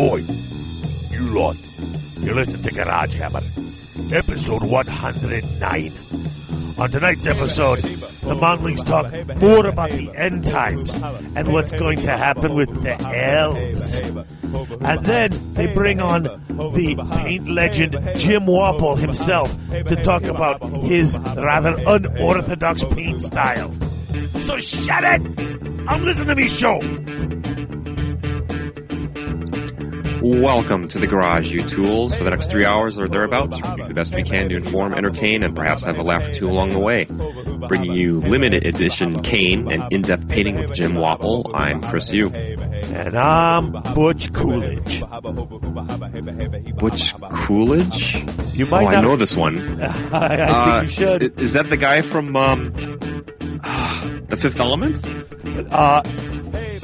Oi, you lot, you listen to Garage Hammer, episode 109. On tonight's episode, the Mountlings talk more about the end times and what's going to happen with the elves. And then they bring on the paint legend Jim Wappel himself to talk about his rather unorthodox paint style. So shut it! I'm listening to me show. Welcome to the Garage, you tools. For the next three hours or thereabouts, we're doing the best we can to inform, entertain, and perhaps have a laugh or two along the way. Bringing you limited edition Khaine and in-depth painting with Jim Wappel. I'm Chris Yu. And I'm Butch Coolidge. Butch Coolidge? You might Oh, I know this one. I, I Uh, think you should. Is that the guy from um, The Fifth Element? Uh,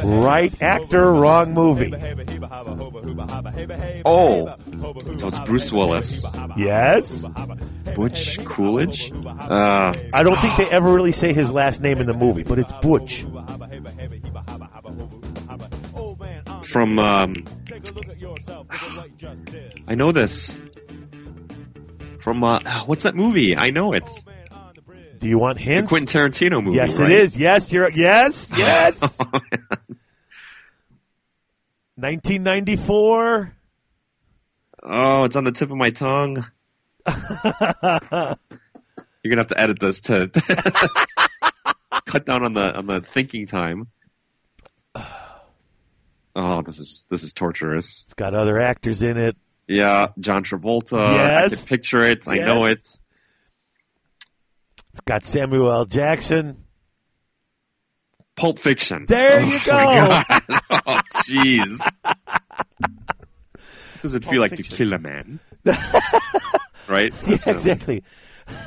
right actor, wrong movie. Oh, so it's Bruce Willis. Yes. Butch Coolidge? Uh, I don't think they ever really say his last name in the movie, but it's Butch. from um, I know this from uh, what's that movie? I know it. Do you want The hints? Quentin Tarantino movie. yes, right? it is. Yes, you're. Yes, yes. 1994. Oh, it's on the tip of my tongue. You're gonna have to edit this to cut down on the on the thinking time. Oh, this is this is torturous. It's got other actors in it. Yeah, John Travolta. I Yes. can picture it. I know it. It's got Samuel L. Jackson. Pulp Fiction. There Oh you go. Oh, jeez. Does it feel like to kill a man? right? Yeah, um, exactly.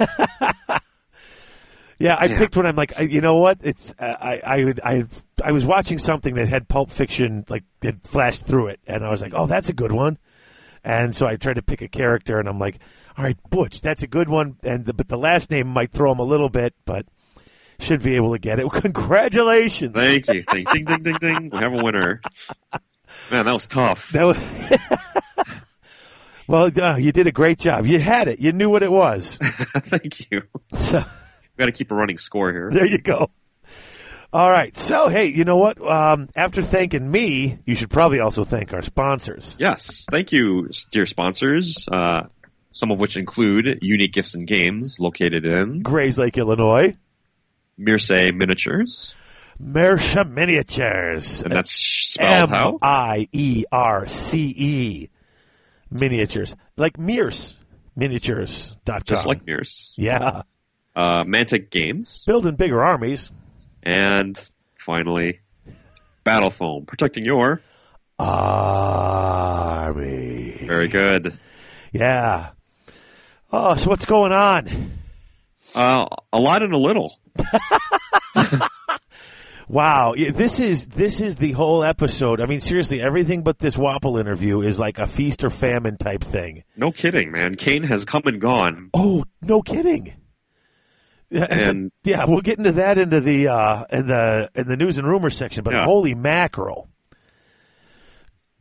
yeah, I Yeah. picked one. I'm like, I- you know what? It's uh, I I would- I I was watching something that had Pulp Fiction like it flashed through it, and I was like, oh, that's a good one. And so I tried to pick a character, and I'm like, all right, Butch, that's a good one. And the, but the last name might throw him a little bit, but should be able to get it. Congratulations. Thank you. Ding, ding, ding, ding, ding. We have a winner. Man, that was tough. That was well, uh, you did a great job. You had it. You knew what it was. Thank you. So. Got to keep a running score here. There you go. All right. So, hey, you know what? Um, after thanking me, you should probably also thank our sponsors. Yes. Thank you, dear sponsors. Uh, some of which include Unique Gifts and Games, located in Grayslake, Illinois. Mierce Miniatures, Mersha Miniatures. and that's spelled M how? I E R C E. Miniatures. Like Mears. Miniatures.com. Just like Mierce. Yeah. Uh, Mantic Games, Building bigger armies. and finally, Battle Foam, protecting your. Army. Very good. Yeah. Oh, so what's going on? Uh, a lot and a little. Wow, this is this is the whole episode. I mean, seriously, everything but this Wappel interview is like a feast or famine type thing. No kidding, man. Khaine has come and gone. Oh, no kidding. Yeah, And- yeah, we'll get into that into the uh, in the in the news and rumors section. But Yeah. holy mackerel,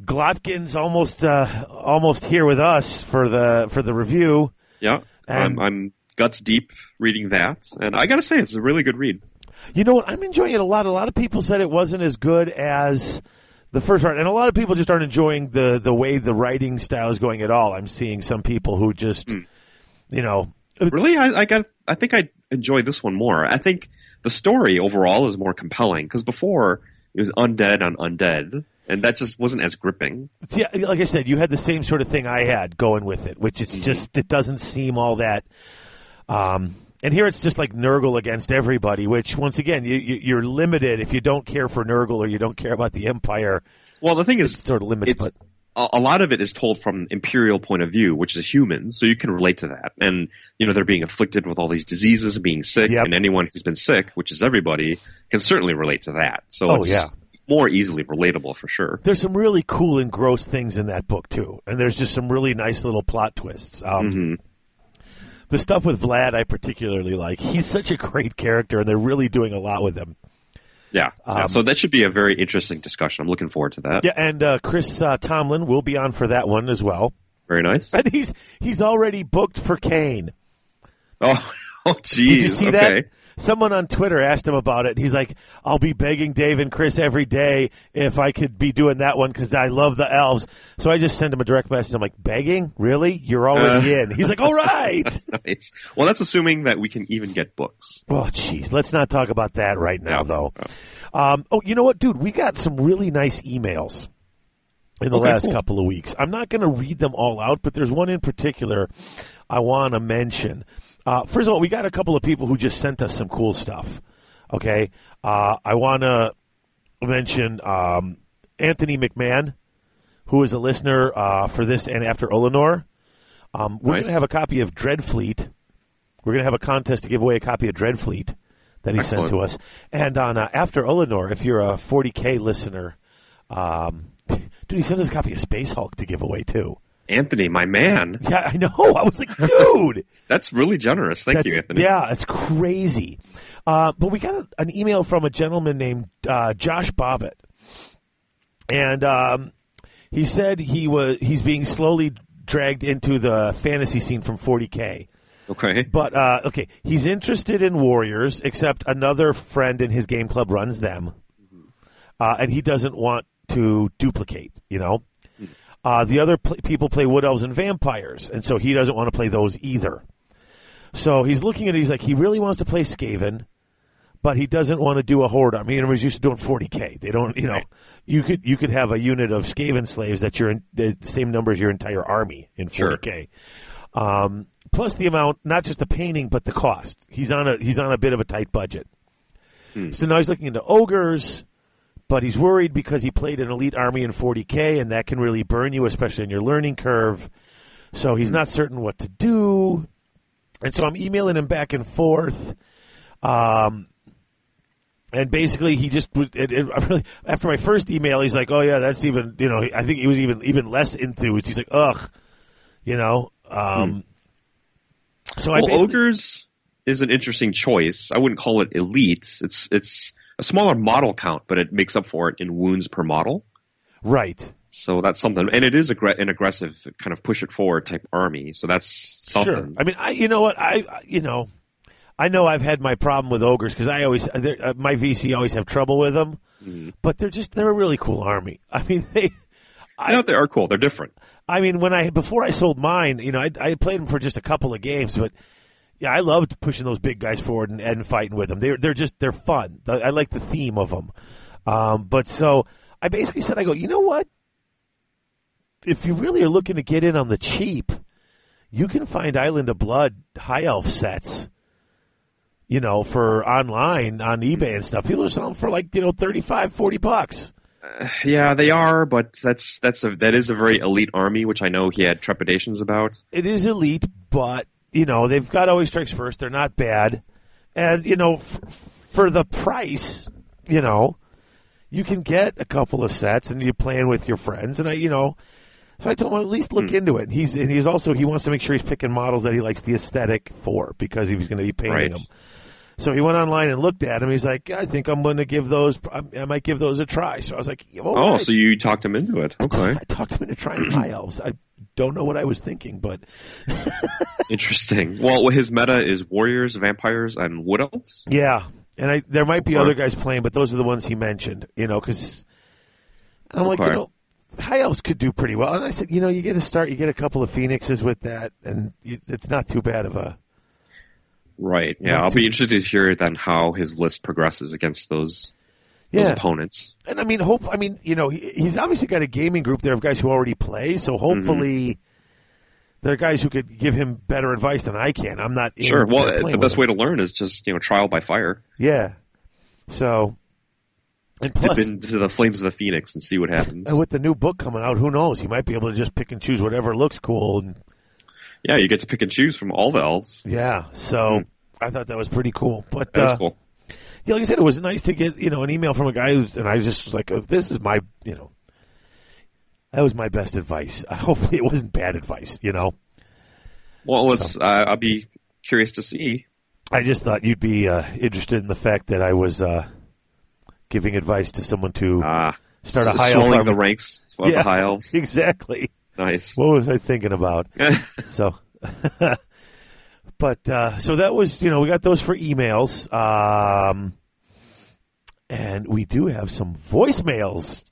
Glottkin's almost uh, almost here with us for the for the review. Yeah, And- I'm, I'm guts deep reading that, and I gotta say, it's a really good read. You know what? I'm enjoying it a lot. A lot of people said it wasn't as good as the first part, and a lot of people just aren't enjoying the the way the writing style is going at all. I'm seeing some people who just, Hmm. you know, Really, I, I got. I think I enjoy this one more. I think the story overall is more compelling because before it was undead on undead, and that just wasn't as gripping. yeah, like I said, you had the same sort of thing I had going with it, which Mm-hmm. is just it doesn't seem all that. Um, and here it's just like Nurgle against everybody, which once again you, you, you're limited if you don't care for Nurgle or you don't care about the Empire. Well, the thing It's is, sort of limited, but a, lot of it is told from imperial point of view, which is humans, so you can relate to that. And you know, they're being afflicted with all these diseases, and being sick, Yep. and anyone who's been sick, which is everybody, can certainly relate to that. So Oh, it's yeah. more easily relatable for sure. there's some really cool and gross things in that book too, and there's just some really nice little plot twists. Um, hmm The stuff with Vlad, I particularly like. He's such a great character, and they're really doing a lot with him. Yeah. yeah. Um, So that should be a very interesting discussion. I'm looking forward to that. Yeah, and uh, Chris uh, Tomlin will be on for that one as well. Very nice. And he's he's already booked for Khaine. Oh, oh, geez. Did you see okay. that? Someone on Twitter asked him about it. He's like, "I'll be begging Dave and Chris every day if I could be doing that one because I love the elves." So I just send him a direct message. I'm like, "Begging? Really? You're already Uh. in?" He's like, "All right." Nice. Well, that's assuming that we can even get books. Oh, jeez. Let's not talk about that right now, Yeah. though. Um, oh, you know what, dude? We got some really nice emails in the Okay, last cool. couple of weeks. I'm not going to read them all out, but there's one in particular I want to mention. Uh, first of all, we got a couple of people who just sent us some cool stuff. Okay, uh, I want to mention um, Anthony McMahon, who is a listener uh, for this and after Olinor. Um, we're Nice. going to have a copy of Dreadfleet. We're going to have a contest to give away a copy of Dreadfleet that he sent to us. And on uh, After Olinor, if you're a 40K listener, um, dude, he sent us a copy of Space Hulk to give away, too. Anthony, my man. Yeah, I know. I was like, dude. That's really generous. Thank you, Anthony. Yeah, it's crazy. Uh, but we got an email from a gentleman named uh, Josh Bobbitt, and um, he said he was he's being slowly dragged into the fantasy scene from 40k. Okay. But uh, okay, he's interested in Warriors, except another friend in his game club runs them, uh, and he doesn't want to duplicate. You know, uh, the other pl- people play Wood Elves and Vampires, and so he doesn't want to play those either. So he's looking at it. He's like, he really wants to play Skaven, but he doesn't want to do a horde army. And he's used to doing 40k. They don't, you know, Right. you could you could have a unit of Skaven slaves that you're in the same number as your entire army in 40k. Um, plus the amount, not just the painting, but the cost. He's on a he's on a bit of a tight budget. So now he's looking into ogres, but he's worried because he played an elite army in 40k, and that can really burn you, especially in your learning curve. So he's not certain what to do, and so I'm emailing him back and forth. Um, and basically, he just it, it, really, after my first email, he's like, "Oh yeah, that's even you know." I think he was even even less enthused. He's like, "Ugh," you know. Um, So I Well, ogres is an interesting choice. I wouldn't call it elite. It's it's a smaller model count, but it makes up for it in wounds per model. right? So that's something, and it is aggr- an aggressive kind of push it forward type army. So that's something. Sure. I mean, I you know what I I- you know, I know I've had my problem with ogres because I always uh, my VC always have trouble with them, Mm-hmm. but they're just they're a really cool army. I mean they. I, Yeah, they are cool. They're different. I mean, when I before I sold mine, you know, I, I played them for just a couple of games, but yeah, I loved pushing those big guys forward and, and fighting with them. They're they're just they're fun. I like the theme of them. Um, but so I basically said, I go, you know what? If you really are looking to get in on the cheap, you can find Island of Blood high elf sets. You know, for online on eBay and stuff, people are selling for like you know 35, 40 bucks. Yeah, they are, but that's that's a that is a very elite army, which I know he had trepidations about. it is elite, but you know they've got always strikes first. They're not bad, and you know f- for the price, you know you can get a couple of sets and you're playing with your friends, and I you know. So I told him at least look hmm. into it. And He's and he's also he wants to make sure he's picking models that he likes the aesthetic for because he was going to be painting Right. them. So he went online and looked at him. He's like, I think I'm going to give those. I I might give those a try. So I was like, Oh, right. so you talked him into it. Okay, I talked him into trying high elves. I don't know what I was thinking, but interesting. Well, his meta is warriors, vampires, and wood elves. Yeah, and I there might be Okay. other guys playing, but those are the ones he mentioned. You know, because I'm like, you know, high elves could do pretty well. And I said, you know, you get a start, you get a couple of phoenixes with that, and you, it's not too bad of a. Right. Yeah, I'll too- be interested to hear then how his list progresses against those those opponents. and I mean, hope. I mean, you know, he, he's obviously got a gaming group there of guys who already play, so hopefully. There are guys who could give him better advice than I can. I'm not Sure. Well, the best way to learn is just you know trial by fire. Yeah. So, and Dip plus, into the flames of the phoenix and see what happens. and with the new book coming out, who knows? He might be able to just pick and choose whatever looks cool. And Yeah, you get to pick and choose from all the elves. yeah, so I thought that was pretty cool. But That's uh, cool. Yeah, like I said, it was nice to get you know an email from a guy who's, and I just was like, oh, this is my you know, that was my best advice. Hopefully, it wasn't bad advice. You know, Well, let's. Uh, I'll be curious to see. I just thought you'd be uh, interested in the fact that I was. Uh, giving advice to someone to Ah, start a high elf the ranks of Yeah. the high elves. Exactly. Nice. What was I thinking about? so, but uh, so that was you know we got those for emails, um, and we do have some voicemails.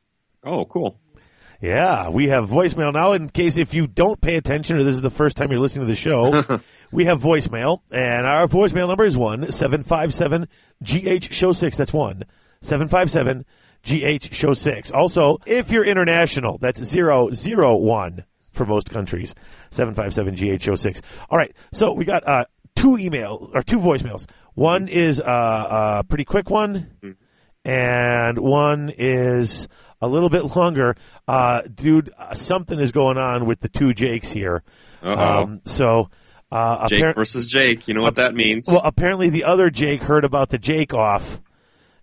oh, cool. Yeah, we have voicemail now. In case if you don't pay attention or this is the first time you're listening to the show, we have voicemail, and our voicemail number is one seven five seven GH Show Six. That's one seven five seven GH Show Six. Also, if you're international, that's zero zero one for most countries. Seven five seven GH Show Six. All right, so we got uh, two emails or two voicemails. One is uh, a pretty quick one and one is a little bit longer. Uh, dude, uh, something is going on with the two Jakes here. Um, so, uh, Jake appar- versus Jake. You know what that means. well, apparently the other Jake heard about the Jake off,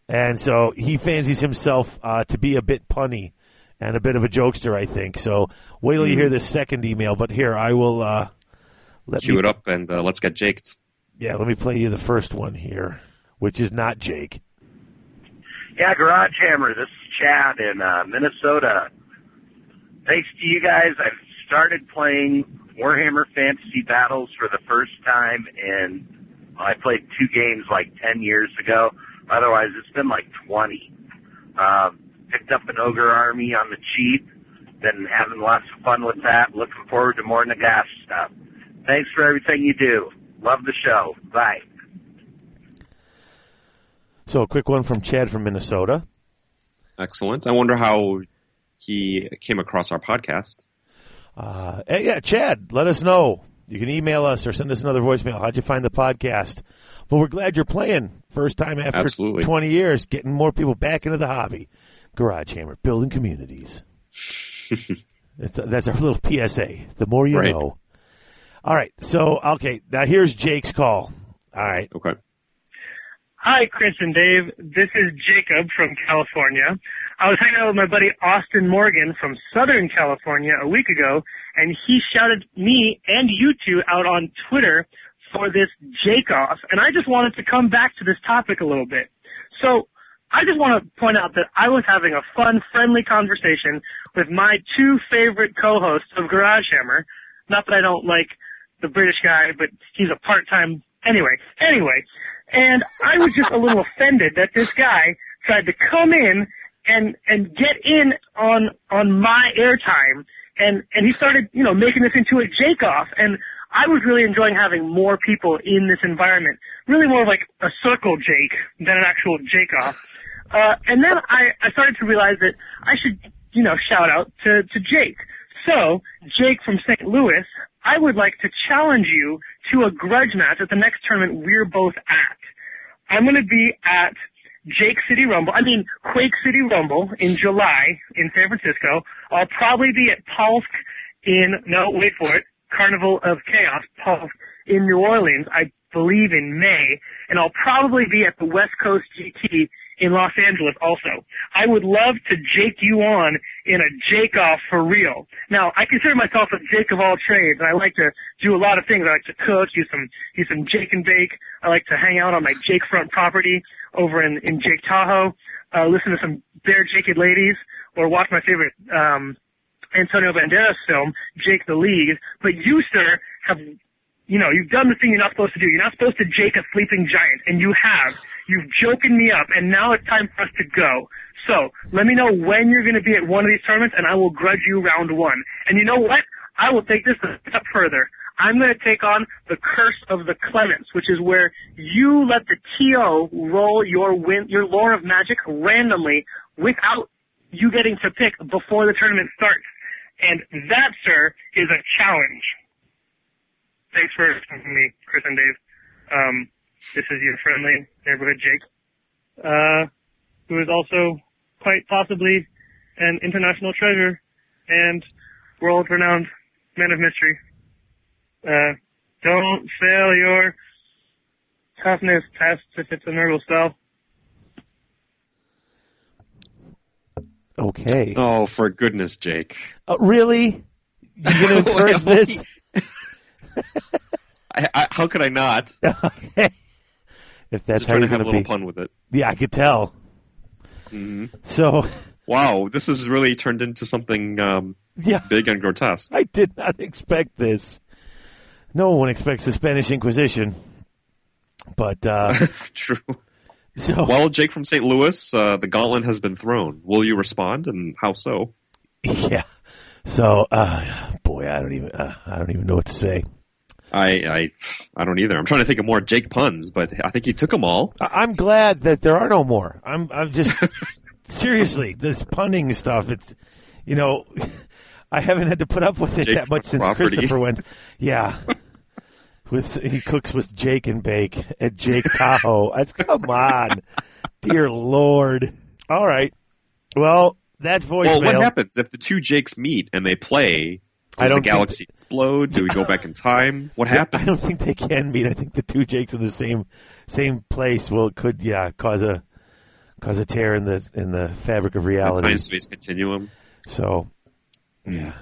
and so he fancies himself uh, to be a bit punny and a bit of a jokester, I think. So, wait till you hear this second email. But here, I will uh, let Cue me it up and uh, let's get Jaked. yeah, let me play you the first one here, which is not Jake. Yeah, Garage Hammer. This is Chad in uh, Minnesota. Thanks to you guys, I've started playing Warhammer Fantasy Battles for the first time, and I played two games like 10 years ago. Otherwise, it's been like 20. Um, picked up an ogre army on the cheap. Been having lots of fun with that. Looking forward to more Nagash stuff. Thanks for everything you do. Love the show. Bye. So, a quick one from Chad from Minnesota. Excellent. I wonder how he came across our podcast. Uh, hey, yeah, Chad, let us know. You can email us or send us another voicemail. How'd you find the podcast? Well, we're glad you're playing. First time after Absolutely. 20 years, getting more people back into the hobby. Garage Hammer, building communities. it's, that's our little PSA. The more you Right. know. All right. So, okay. Now here's Jake's call. All right. Okay. Hi, Chris and Dave. This is Jacob from California. I was hanging out with my buddy Austin Morgan from Southern California a week ago, and he shouted me and you two out on Twitter for this Jake off, and I just wanted to come back to this topic a little bit. So, I just want to point out that I was having a fun, friendly conversation with my two favorite co-hosts of Garage Hammer. Not that I don't like the British guy, but he's a part-time. Anyway, anyway, and I was just a little offended that this guy tried to come in and and get in on on my airtime, and and he started you know making this into a Jake off, and I was really enjoying having more people in this environment, really more like a circle Jake than an actual Jake off. Uh, and then I, I started to realize that I should, you know, shout out to, to Jake. So, Jake from St. Louis, I would like to challenge you to a grudge match at the next tournament we're both at. I'm going to be at Jake City Rumble, I mean, Quake City Rumble in July in San Francisco. I'll probably be at Polsk in, no, wait for it, Carnival of Chaos, Polsk in New Orleans, I believe in May, and I'll probably be at the West Coast GT in Los Angeles also. I would love to Jake you on in a Jake off for real. Now, I consider myself a Jake of all trades, and I like to do a lot of things. I like to cook, do some, do some Jake and bake. I like to hang out on my Jake front property over in, in Jake Tahoe, uh, listen to some bare Jaked ladies, or watch my favorite, um, Antonio Banderas film, Jake the League. But you, sir, have you know, you've done the thing you're not supposed to do. You're not supposed to Jake a sleeping giant, and you have. You've joking me up, and now it's time for us to go. So, let me know when you're going to be at one of these tournaments, and I will grudge you round one. And you know what? I will take this a step further. I'm going to take on the Curse of the Clements, which is where you let the TO roll your win, your lore of magic randomly without you getting to pick before the tournament starts. And that, sir, is a challenge thanks for listening to me, Chris and Dave. Um, this is your friendly neighborhood Jake, uh, who is also quite possibly an international treasure and world-renowned man of mystery. Uh, don't fail your toughness test if it's a Nurgle spell. Okay. Oh, for goodness, Jake. Uh, really? You're going to encourage this? I, I, how could I not? okay. If that's Just how you're to have a going to little be. pun with it. Yeah, I could tell. So, Wow, this has really turned into something um, yeah, big and grotesque. I did not expect this. No one expects the Spanish Inquisition. But, uh, True. so, Well, Jake from St. Louis, uh, the gauntlet has been thrown. Will you respond, and how so? yeah. So, uh, boy, I don't even, uh, I don't even know what to say. I, I, I don't either. I'm trying to think of more Jake puns, but I think he took them all. I'm glad that there are no more. I'm I'm just seriously this punning stuff. It's you know I haven't had to put up with it Jake that much since property. Christopher went. Yeah, with he cooks with Jake and Bake at Jake Tahoe. That's, come on, dear Lord. All right. Well, that's voicemail. Well, what happens if the two Jakes meet and they play? I don't the galaxy explode? Do we go back in time? What happens? I don't think they can meet. I think the two Jakes in the same same place will could yeah cause a cause a tear in the in the fabric of reality. Time space continuum. So Hmm. yeah.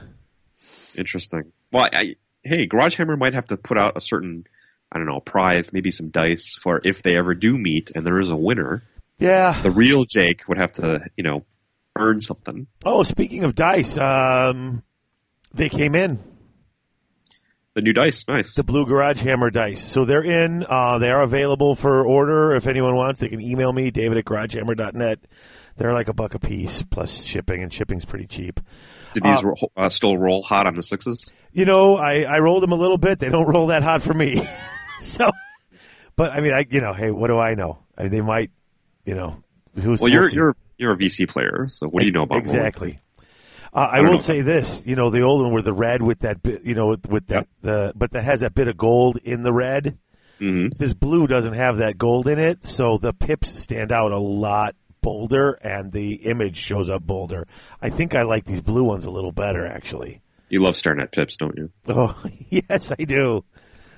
Interesting. Well, I, hey, Garage Hammer might have to put out a certain, I don't know, prize, maybe some dice for if they ever do meet and there is a winner. Yeah. The real Jake would have to, you know, earn something. Oh, speaking of dice, um, they came in The new dice, nice. the Blue Garage Hammer dice. So they're in. Uh, they are available for order. If anyone wants, they can email me, David at GarageHammer.net. They're like a buck a piece plus shipping, and shipping's pretty cheap. Did these uh, ro- uh, still roll hot on the sixes? You know, I, I rolled them a little bit. They don't roll that hot for me. so, but I mean, I you know, hey, what do I know? I mean, they might, you know, who's Well, you're see. you're you're a VC player, so what do you know about rolling? Uh, I don't will say this, you know, the old one with the red with that bit, you know, with, with that the but that has that bit of gold in the red. Mhm. This blue doesn't have that gold in it, so the pips stand out a lot bolder, and the image shows up bolder. I think I like these blue ones a little better, actually. You love staring at pips, don't you? Oh, yes, I do.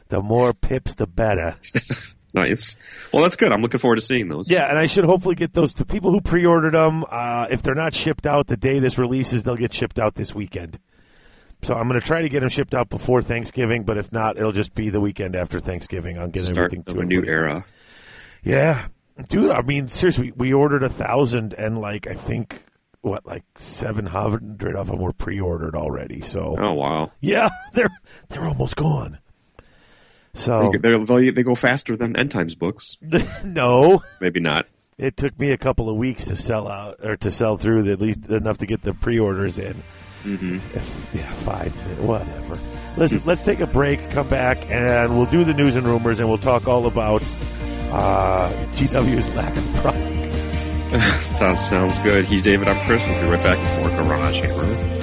The more pips, the better. Nice. Well, that's good. I'm looking forward to seeing those. Yeah, and I should hopefully get those to people who pre-ordered them. Uh, if they're not shipped out the day this releases, they'll get shipped out this weekend. So I'm going to try to get them shipped out before Thanksgiving, but if not, it'll just be the weekend after Thanksgiving. I'll get Start everything to a new era. Yeah, dude. I mean, seriously, we ordered a thousand, and like I think what like seven hundred of them were pre-ordered already. So Oh wow. yeah, they're they're almost gone. So They, they go faster than end times books. no, Maybe not. it took me a couple of weeks to sell out or to sell through at least enough to get the pre-orders in. hmm yeah, five, whatever. Listen, let's take a break, come back, and we'll do the news and rumors, and we'll talk all about uh, GW's lack of product. sounds sounds good. He's David. I'm Chris. We'll be right back with more Garage Hammer.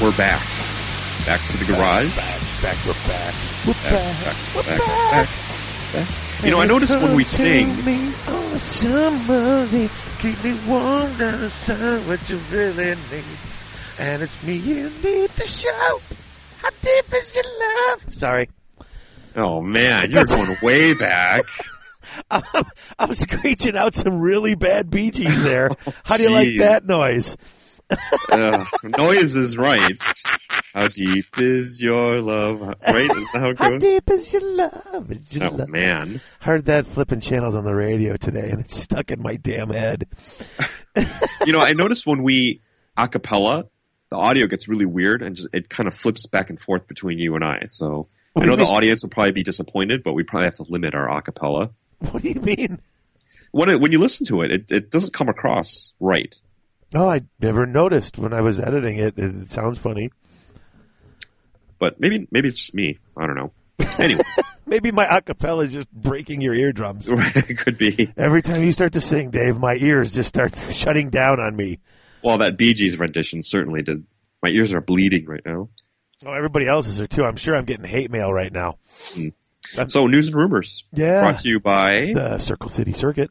we're back. Back to the garage. Back, back, we're back. We're Back, back. back, We're back, back. back, back. You know, I noticed when we sing, me a summer keep me warm down inside what you really need. And it's me you need to show. How deep is your love? Sorry. Oh man, you're going way back. I'm, I'm screeching out some really bad Bee Gees there. How do you like that noise? Uh, noise is right. How deep is your love? Right? Is that how it goes? How deep is your love? Your Oh love? man. Heard that flipping channels on the radio today, and it's stuck in my damn head. You know, I noticed when we acapella, the audio gets really weird and just it kind of flips back and forth between you and I. So What I know the mean? audience will probably be disappointed, but we probably have to limit our acapella. What do you mean? When it, when you listen to it, it, it doesn't come across right. Oh, I never noticed when I was editing it. It, sounds funny. But maybe maybe it's just me. I don't know. Anyway, Maybe my acapella is just breaking your eardrums. it could be. Every time you start to sing, Dave, my ears just start shutting down on me. Well, that Bee Gees rendition certainly did. My ears are bleeding right now. Oh, everybody else's are too. I'm sure I'm getting hate mail right now. Hmm. So, news and rumors Yeah. brought to you by. The Circle City Circuit.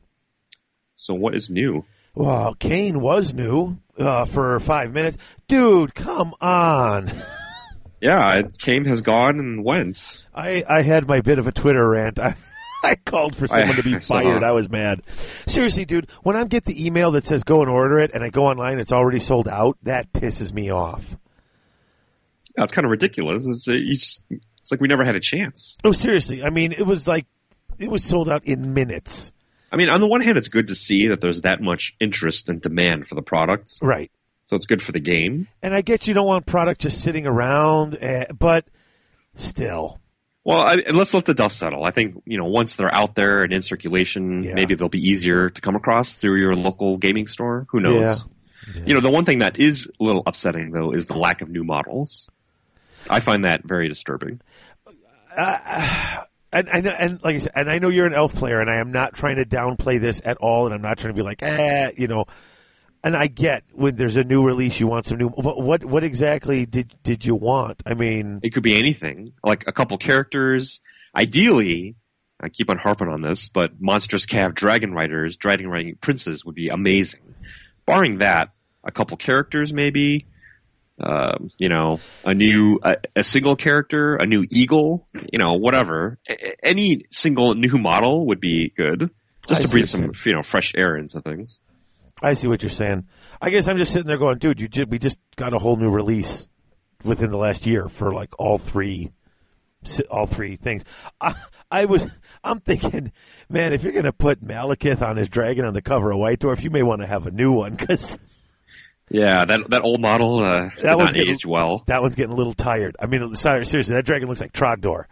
So, what is new? Well, Khaine was new uh, for five minutes. Dude, come on. Yeah, Khaine has gone, and went. I, I had my bit of a Twitter rant. I, I called for someone to be I fired. I was mad. Seriously, dude, when I get the email that says go and order it and I go online, it's already sold out, that pisses me off. Yeah, it's kind of ridiculous. It's, uh, you just- it's like we never had a chance. Oh, seriously. I mean, it was like, it was sold out in minutes. I mean, on the one hand, it's good to see that there's that much interest and demand for the product. Right. So it's good for the game. And I get you don't want product just sitting around, eh, but still. Well, I, let's let the dust settle. I think you know once they're out there and in circulation, Yeah. maybe they'll be easier to come across through your local gaming store. Who knows? Yeah. You know, the one thing that is a little upsetting though is the lack of new models. I find that very disturbing. And I know, and like I said, and I know you're an elf player, and I am not trying to downplay this at all, and I'm not trying to be like, eh, you know. And I get when there's a new release, you want some new. What what, what exactly did did you want? I mean, It could be anything, like a couple characters. Ideally, I keep on harping on this, but monstrous cav dragon riders, dragon riding princes would be amazing. Barring that, a couple characters maybe. Um, you know, a new a, a single character, a new eagle, you know, whatever. A- any single new model would be good, just I to breathe some you're know fresh air into things. I see what you're saying. I guess I'm just sitting there going, dude, you ju- we just got a whole new release within the last year for like all three, all three things. I, I was, I'm thinking, man, if you're gonna put Malekith on his dragon on the cover of White Dwarf, you may want to have a new one because Yeah, that that old model uh, did one's not getting- age well. that one's getting a little tired. I mean, sorry, seriously, that dragon looks like Trogdor.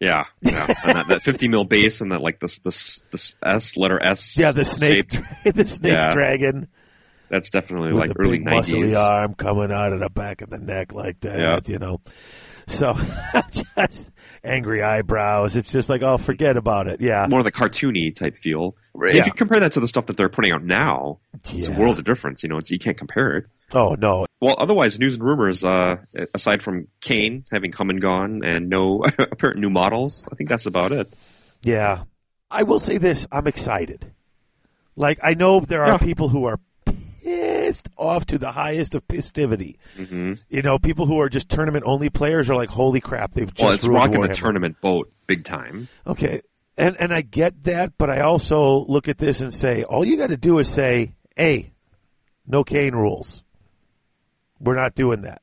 Yeah, yeah. and that, that 50 mil base and that like this this this S letter S. Yeah, the snake, shape, the snake Yeah. dragon that's definitely with like the early 90s. arm coming out of the back of the neck like that. Yeah. You know, so just angry eyebrows. It's just like, oh, forget about it. Yeah, More of the cartoony type feel. Yeah. If you compare that to the stuff that they're putting out now, it's a world of difference. You know, it's, you can't compare it. Oh no, Well, otherwise, news and rumors. Uh, aside from Khaine having come and gone and no apparent new models, I think that's about it. Yeah. I will say this I'm excited. Like, I know there are Yeah. people who are pissed off to the highest of festivity. hmm You know, people who are just tournament only players are like, holy crap, they've just Well, it's rocking the tournament boat big time. Okay. And, and I get that, but I also look at this and say, all you got to do is say, hey, no Khaine rules. We're not doing that.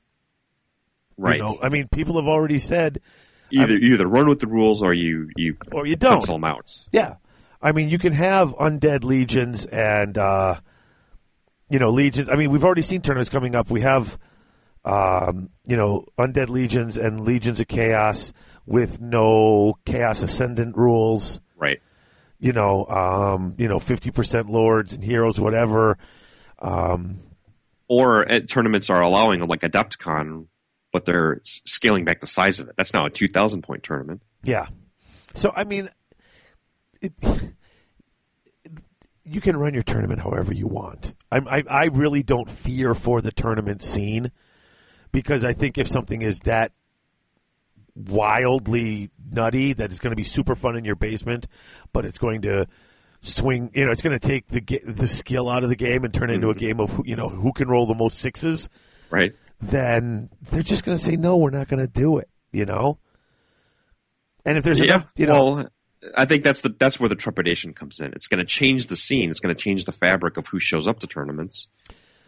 You Right. know, I mean, people have already said, either you either run with the rules or you you or you don't. pencil them out. Yeah. I mean, you can have undead legions and, uh, you know, legions. I mean, we've already seen tournaments coming up. We have, um, you know, undead legions and legions of chaos with no chaos ascendant rules. Right. You know, um, you know, fifty percent lords and heroes, whatever. Um, Or at tournaments are allowing like Adepticon, but they're scaling back the size of it. That's now a two thousand point tournament. yeah. So I mean, it, you can run your tournament however you want. I, I I really don't fear for the tournament scene because I think if something is that wildly nutty that it's going to be super fun in your basement, but it's going to swing. You know, it's going to take the the skill out of the game and turn it into a Mm-hmm. game of who- you know who can roll the most sixes. Right. Then they're just going to say no, we're not going to do it. You know. And if there's yeah. enough, you know, well, I think that's the that's where the trepidation comes in. It's going to change the scene. It's going to change the fabric of who shows up to tournaments.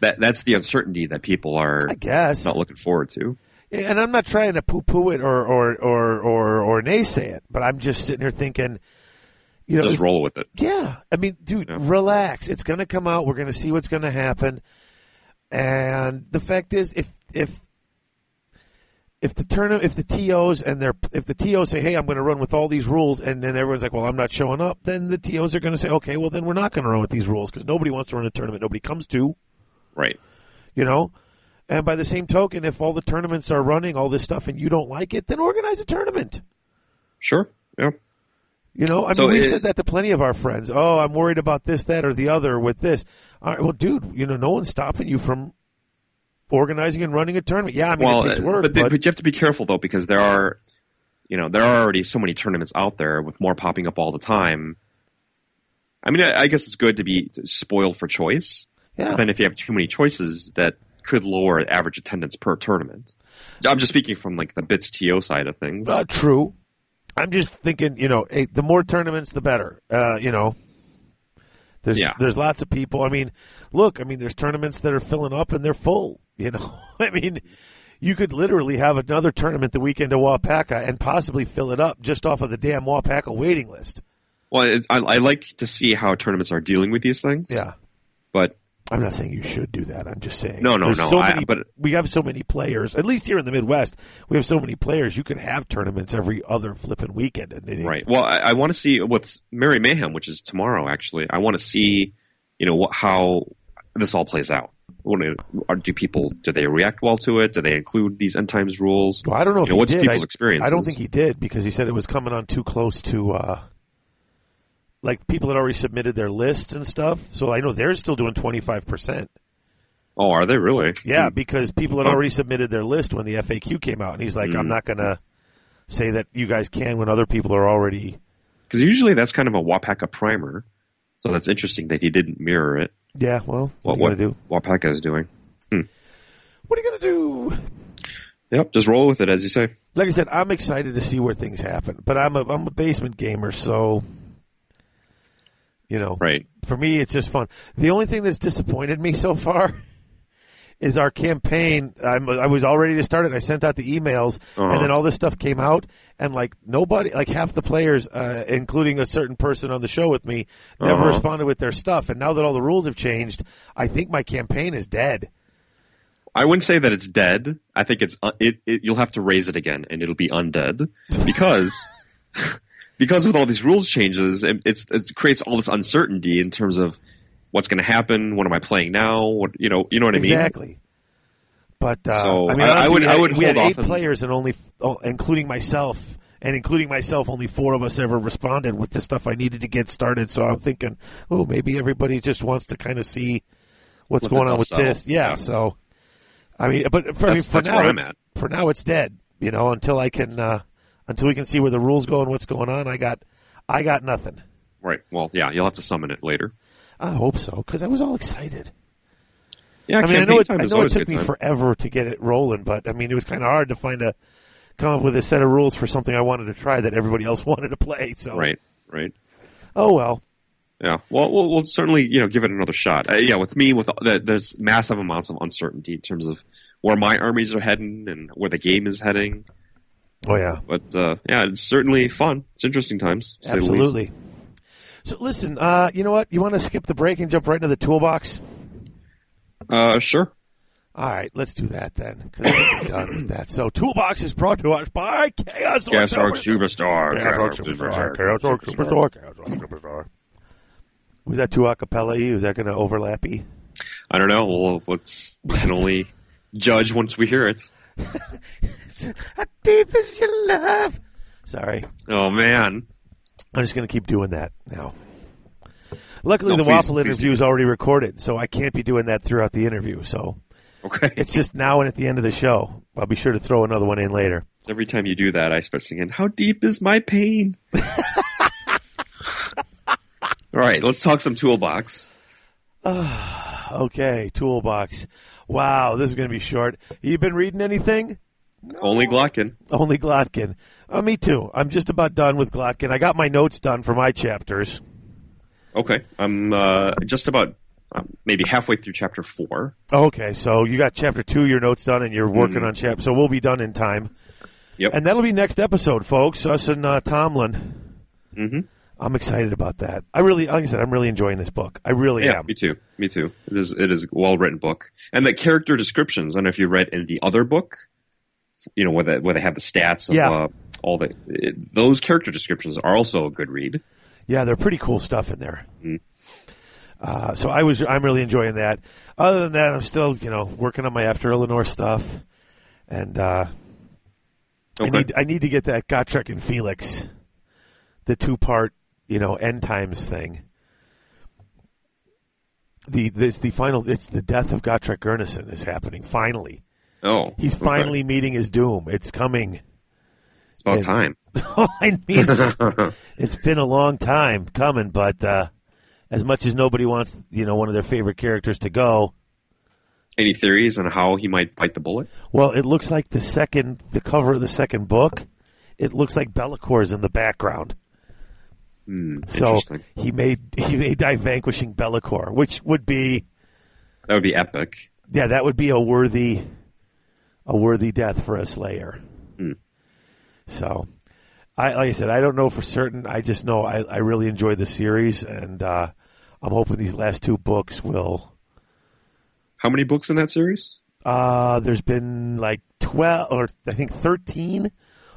That that's the uncertainty that people are I guess. not looking forward to. Yeah, and I'm not trying to poo-poo it or or or or, or naysay it, but I'm just sitting here thinking, you know, Just roll with it. Yeah, I mean, dude, Yeah. relax. It's going to come out. We're going to see what's going to happen. And the fact is, if if if the turn if the tos and their if the tos say, "Hey, I'm going to run with all these rules," and then everyone's like, "Well, I'm not showing up," then the tos are going to say, "Okay, well, then we're not going to run with these rules because nobody wants to run a tournament. Nobody comes to." Right. you know. And by the same token, if all the tournaments are running all this stuff and you don't like it, then organize a tournament. Sure. Yeah. You know, I So mean, we've it- said that to plenty of our friends. Oh, I'm worried about this, that, or the other with this. All right, well, dude, you know, no one's stopping you from organizing and running a tournament. Yeah, I mean, well, it takes uh, work, but, but, but you have to be careful though because there are, you know, there are already so many tournaments out there with more popping up all the time. I mean, I, I guess it's good to be spoiled for choice. yeah, But then if you have too many choices, that could lower average attendance per tournament. I'm just speaking from like the bits to side of things. uh, true. I'm just thinking, you know, hey, the more tournaments, the better. Uh, you know, there's Yeah. there's lots of people. I mean, look, I mean, there's tournaments that are filling up and they're full. You know, I mean, you could literally have another tournament the weekend of Wapaka and possibly fill it up just off of the damn Wapaka waiting list. Well, it, I, I like to see how tournaments are dealing with these things. Yeah. But I'm not saying you should do that. I'm just saying. No, no, there's no, So I- many, but- we have so many players. At least here in the Midwest, we have so many players. You can have tournaments every other flipping weekend. And right. Well, I, I want to see what's Mary Mayhem, which is tomorrow. Actually, I want to see, you know, what, how this all plays out. Do people do they react well to it? Do they include these end times rules? Well, I don't know if You know, what's did. people's I, experiences? I don't think he did because he said it was coming on too close to, uh, like people had already submitted their lists and stuff. So I know they're still doing 25 percent. Oh, are they really? Yeah, because people had already submitted their list when the FAQ came out, and he's like, "I'm Mm. not gonna say that you guys can when other people are already." Because usually that's kind of a Wapaka primer. So that's interesting that he didn't mirror it. Yeah, well, what, What you what gonna do? Is doing. Hmm. What are you gonna do? Yep, just roll with it as you say. like I said, I'm excited to see where things happen. But I'm a I'm a basement gamer, so you know, Right. for me, it's just fun. The only thing that's disappointed me so far is our campaign. I'm, I was all ready to start it. I sent out the emails, Uh-huh. and then all this stuff came out, and like nobody, like half the players, uh, including a certain person on the show with me, never Uh-huh. responded with their stuff. And now that all the rules have changed, I think my campaign is dead. I wouldn't say that it's dead. I think it's uh, it, it. You'll have to raise it again, and it'll be undead because because with all these rules changes, it, it's, it creates all this uncertainty in terms of what's going to happen. What am I playing now? What you know? You know what I mean? Exactly. But uh, So, I mean, I- I would- we I would we had eight players, and only, oh, including myself, and including myself, only four of us ever responded with the stuff I needed to get started. So I'm thinking, oh, maybe everybody just wants to kind of see what's What going on with this. Yeah, Yeah. So, I mean, but for, I mean, That's- for that's now, it's, for now, it's dead. You know, until I can, uh, until we can see where the rules go and what's going on. I got, I got nothing. Right. Well, yeah. You'll have to summon it later. I hope so because I was all excited. Yeah. I mean, I know it, I know it took me time. forever to get it rolling, but I mean, it was kind of hard to find a come up with a set of rules for something I wanted to try that everybody else wanted to play. So, Right. Right. oh well. Yeah. Well, we'll, we'll certainly you know give it another shot. Uh, yeah. With me, with the, there's massive amounts of uncertainty in terms of where my armies are heading and where the game is heading. Oh yeah, But uh, yeah, it's certainly fun. It's interesting times. to say the least. absolutely. So listen, uh, you know what? You want to skip the break and jump right into the toolbox? Uh, sure. All right, let's do that then. Because we're done with that. So, toolbox is brought to us by Chaos Gas Arc Orc Superstar. Chaos Orc Superstar. Chaos Orc Superstar. Chaos Orc Superstar. Was that too acapella? Was that going to overlap? -y? I don't know. Well, let's we can only judge once we hear it. How deep is your love? Sorry. Oh man. I'm just going to keep doing that now. Luckily, No, the please- Waffle interview is already recorded, so I can't be doing that throughout the interview. So Okay. it's just now and at the end of the show. I'll be sure to throw another one in later. Every time you do that, I start singing, "How deep is my pain?" All right, let's talk some toolbox. Okay, toolbox. Wow, this is going to be short. You been reading anything? Only Glottkin. Only Glottkin. Uh, me too. I'm just about done with Glottkin. I got my notes done for my chapters. Okay, I'm uh, just about um, maybe halfway through chapter four. Okay, so you got chapter two, your notes done, and you're working on chapter. So we'll be done in time. Yep. And that'll be next episode, folks. Us and uh, Tomlin. Mhm. I'm excited about that. I really, like I said, I'm really enjoying this book. I really Yeah, am. me too. Me too. It is it is a well written book, and the character descriptions. I don't know if you read in the other book, you know where they, where they have the stats of Yeah. uh, all the it, those character descriptions are also a good read. Yeah, they're pretty cool stuff in there. Mm. Uh, so I was, I'm really enjoying that. Other than that, I'm still, you know, working on my After Eleanor stuff, and uh, I need, I need to get that Gotrek and Felix, the two part, you know, end times thing. The this the final. It's the death of Gotrek Gurnisson is happening finally. Oh, He's okay. finally meeting his doom. It's coming. It's about and- time. I mean, it's been a long time coming, but uh, as much as nobody wants, you know, one of their favorite characters to go, Any theories on how he might bite the bullet? well, it looks like the second, the cover of the second book, it looks like Be'lakor's in the background. Hmm, So he may he may die vanquishing Bellacor, which would be That would be epic. yeah, that would be a worthy a worthy death for a Slayer. Hmm. So, I like I said, I don't know for certain. I just know I, I really enjoyed the series, and uh, I'm hoping these last two books will. How many books in that series? Uh, there's been like twelve, or I think thirteen,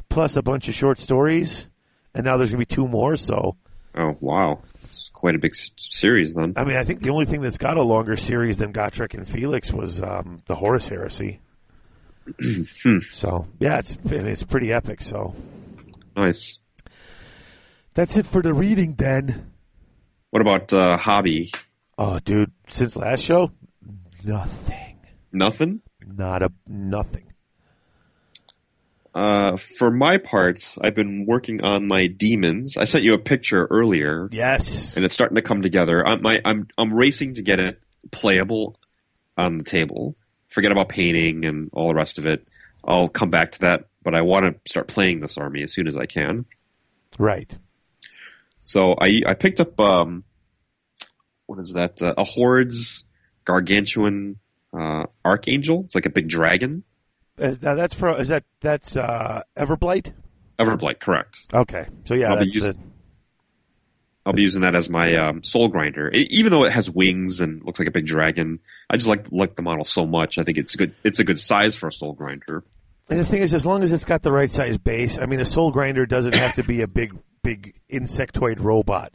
plus a bunch of short stories, and now there's gonna be two more. So, Oh wow, it's quite a big series then. I mean, I think the only thing that's got a longer series than Gotrek and Felix was um, the Horus Heresy. So yeah, it's it's pretty epic. So Nice. that's it for the reading. Then, What about uh, hobby? oh, dude, since last show, nothing, Nothing. not a nothing. Uh, for my part, I've been working on my demons. I sent you a picture earlier, Yes, and it's starting to come together. I'm my, I'm I'm racing to get it playable on the table. Forget about painting and all the rest of it. I'll come back to that, but I want to start playing this army as soon as I can. right. So I I picked up um, what is that? Uh, a hordes gargantuan uh, archangel. It's like a big dragon. Uh, that's for is that that's uh, Everblight? Everblight, correct. Okay, so yeah, I'll be that's using- I'll be using that as my um, soul grinder. E- even though it has wings and looks like a big dragon, I just like like the model so much. I think it's good. It's a good size for a soul grinder. And the thing is, as long as it's got the right size base, I mean, a soul grinder doesn't have to be a big, big insectoid robot.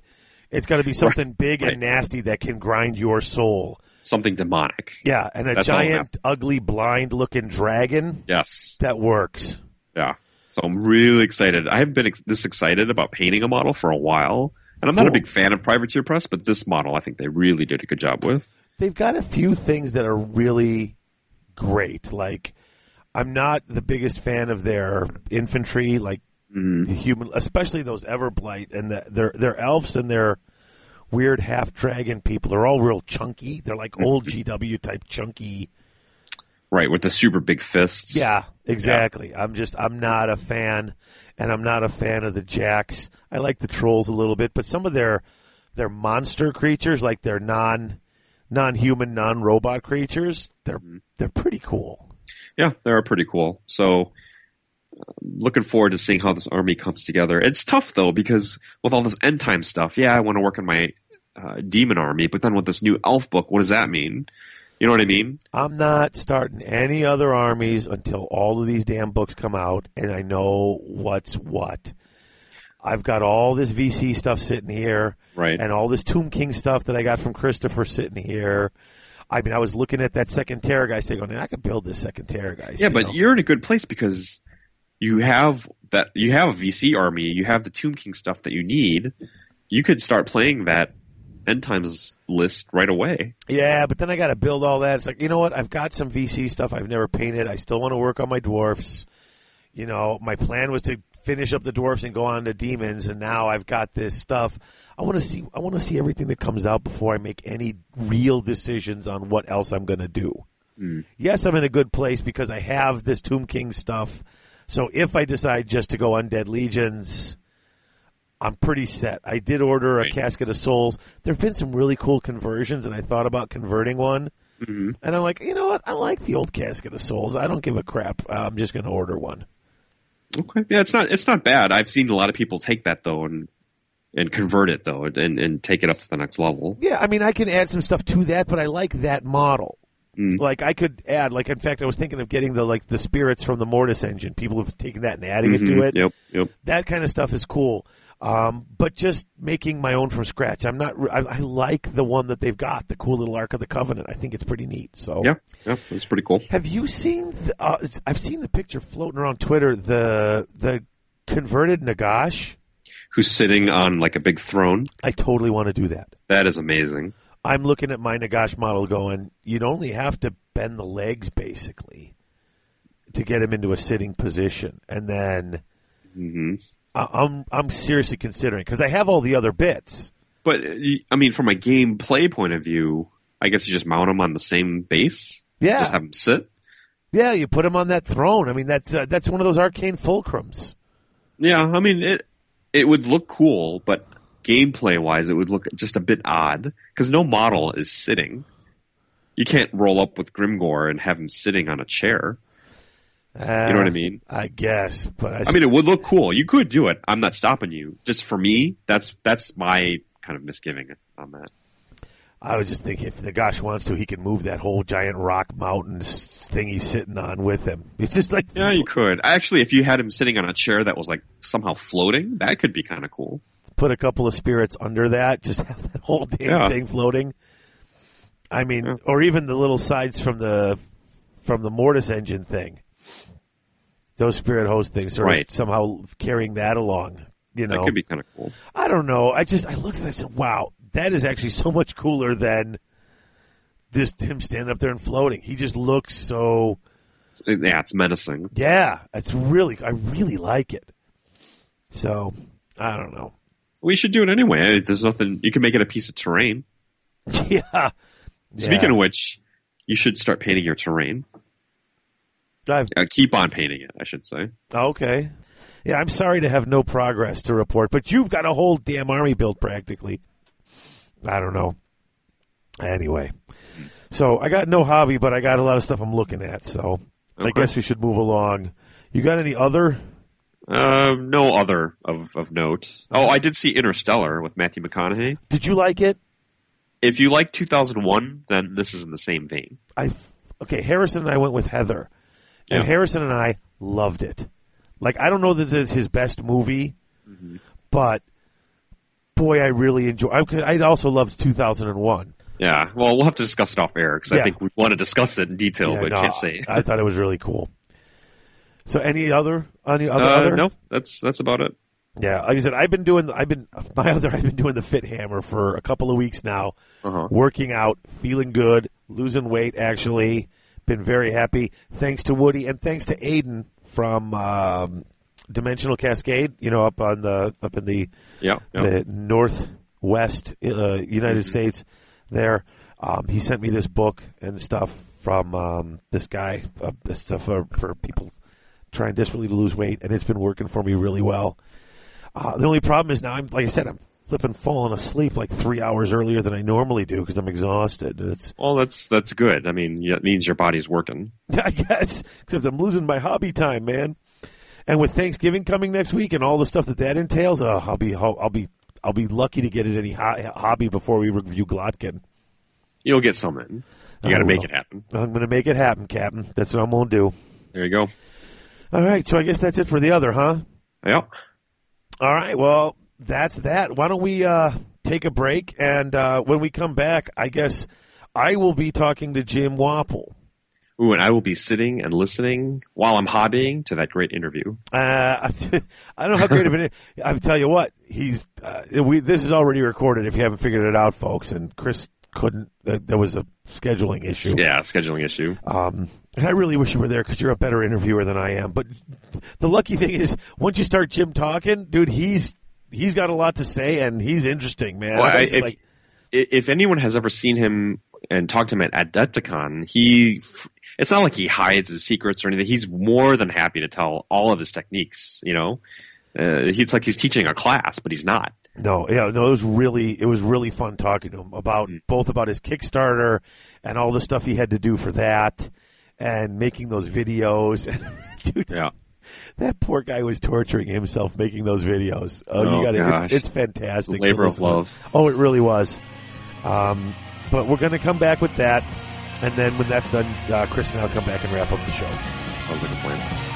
It's got to be something big right. and nasty that can grind your soul. Something demonic. Yeah, and a That's it giant, ugly, blind-looking dragon Yes. that works. Yeah. So I'm really excited. I haven't been ex- this excited about painting a model for a while, and I'm not a big fan of Privateer Press, but this model I think they really did a good job with. They've got a few things that are really great. Like, I'm not the biggest fan of their infantry, like mm-hmm. the human, especially those Everblight and the, their their elves and their weird half dragon people. They're all real chunky. They're like mm-hmm. old GW type chunky. Right, with the super big fists. Yeah, exactly. I'm just I'm not a fan, and I'm not a fan of the jacks. I like the trolls a little bit, but some of their their monster creatures, like their non non human, non robot creatures, they're they're pretty cool. Yeah, they are pretty cool. So, uh, looking forward to seeing how this army comes together. It's tough though because with all this end time stuff, yeah, I want to work on my uh, demon army, but then with this new elf book, what does that mean? You know what I mean? I'm not starting any other armies until all of these damn books come out and I know what's what. I've got all this VC stuff sitting here, Right. and all this Tomb King stuff that I got from Christopher sitting here. I mean, I was looking at that second Terror guy, saying, oh, "I could build this second Terror guy." Yeah, but you're in a good place because you have that you have a VC army, you have the Tomb King stuff that you need. You could start playing that end times list right away. Yeah, but then I got to build all that. It's like, you know what? I've got some VC stuff I've never painted. I still want to work on my dwarfs. You know, my plan was to finish up the dwarfs and go on to demons, and now I've got this stuff. I want to see. I want to see everything that comes out before I make any real decisions on what else I'm going to do. Hmm. Yes, I'm in a good place because I have this Tomb King stuff. So if I decide just to go Undead Legions, I'm pretty set. I did order a Right. Casket of Souls. There have been some really cool conversions, and I thought about converting one. Mm-hmm. And I'm like, you know what? I like the old Casket of Souls. I don't give a crap. I'm just going to order one. Okay. Yeah, it's not it's not bad. I've seen a lot of people take that though and and convert it though and, and take it up to the next level. Yeah, I mean, I can add some stuff to that, but I like that model. Mm. Like I could add, like in fact, I was thinking of getting the like the spirits from the Mortis engine. People have taken that and adding it to Mhm. it. Yep. Yep. That kind of stuff is cool. Um, but just making my own from scratch, I'm not. I, I like the one that they've got, the cool little Ark of the Covenant. I think it's pretty neat. So Yeah. Yeah. It's pretty cool. Have you seen? The, uh, I've seen the picture floating around Twitter. The the converted Nagash. Who's sitting on like a big throne? I totally want to do that. That is amazing. I'm looking at my Nagash model going, you'd only have to bend the legs basically to get him into a sitting position. And then hmm I- I'm I'm seriously considering because I have all the other bits. But I mean, from a gameplay point of view, I guess you just mount them on the same base. Yeah. Just have them sit. Yeah, you put them on that throne. I mean, that's uh, that's one of those arcane fulcrums. Yeah. I mean, it it would look cool, but gameplay wise, it would look just a bit odd because no model is sitting. You can't roll up with Grimgor and have him sitting on a chair. Uh, You know what I mean? I guess, but I, I mean, it would look cool. You could do it. I'm not stopping you. Just for me, that's that's my kind of misgiving on that. I was just thinking if Nagash wants to, he can move that whole giant rock mountain thing he's sitting on with him. It's just like Yeah, you could. Actually, if you had him sitting on a chair that was like somehow floating, that could be kind of cool. put a couple of spirits under that, just have that whole damn Yeah. thing floating. I mean, Yeah. or even the little sides from the from the Mortis engine thing. Those spirit host things, sort Right. of somehow carrying that along. You That know, could be kind of cool. I don't know. I just I looked at that and said, "Wow, that is actually so much cooler than just him standing up there and floating." He just looks so. Yeah, it's menacing. Yeah, it's really. I really like it. So I don't know. We should do it anyway. There's nothing. You can make it a piece of terrain. Yeah. Speaking Yeah. of which, you should start painting your terrain. I've Uh, keep on painting it, I should say. Okay. Yeah, I'm sorry to have no progress to report, but you've got a whole damn army built practically. I don't know. Anyway, so I got no hobby, but I got a lot of stuff I'm looking at. So I guess we should move along. You got any other? Uh, no other of, of note. Oh, I did see Interstellar with Matthew McConaughey. Did you like it? If you like 2001, then this is in the same vein. I okay. Harrison and I went with Heather, and Yeah. Harrison and I loved it. Like I don't know that it's his best movie, Mm-hmm. but boy, I really enjoy. I, I also loved 2001. Yeah, well, we'll have to discuss it off air because Yeah. I think we want to discuss it in detail, Yeah, but no, can't say. I thought it was really cool. So, any other? Any other? Uh, other? no, that's that's about it. Yeah, like I said, I've been doing. I've been my other. I've been doing the Fit Hammer for a couple of weeks now. Uh-huh. Working out, feeling good, losing weight. Actually, been very happy. Thanks to Woody and thanks to Aiden from um, Dimensional Cascade. You know, up on the up in the Yeah, yeah. the northwest uh, United States. There, um, he sent me this book and stuff from um, this guy. Uh, this stuff for, for people trying desperately to lose weight, and it's been working for me really well. Uh, the only problem is now, I'm like I said, I'm flipping falling asleep like three hours earlier than I normally do because I'm exhausted. It's Well, that's that's good. I mean, it means your body's working. I guess except I'm losing my hobby time, man. And with Thanksgiving coming next week and all the stuff that that entails, uh, I'll be I'll be I'll be lucky to get it any ho- hobby before we review Glottkin. You'll get some in. You got to make it happen. I'm going to make it happen, Captain. That's what I'm going to do. There you go. All right, so I guess that's it for the other, huh? Yeah. All right, well, that's that. Why don't we uh, take a break? And uh, when we come back, I guess I will be talking to Jim Wappel. Ooh, and I will be sitting and listening while I'm hobbying to that great interview. Uh, I don't know how great of an. I tell you what, he's. Uh, we this is already recorded. If you haven't figured it out, folks, and Chris couldn't. Uh, there was a scheduling issue. Yeah, scheduling issue. Um, And I really wish you were there because you're a better interviewer than I am. But the lucky thing is, once you start Jim talking, dude, he's he's got a lot to say and he's interesting, man. Well, I- if, like- if anyone has ever seen him and talked to him at Adepticon, he it's not like he hides his secrets or anything. He's more than happy to tell all of his techniques. You know, uh, it's like he's teaching a class, but he's not. No, yeah, no, it was really it was really fun talking to him about Mm. both about his Kickstarter and all the stuff he had to do for that and making those videos. Dude, Yeah. That poor guy was torturing himself making those videos. Oh, Oh, you got it. It's, it's fantastic. Labor of love. Oh, it really was. Um, but we're going to come back with that, and then when that's done, uh, Chris and I'll come back and wrap up the show. Sounds like a plan.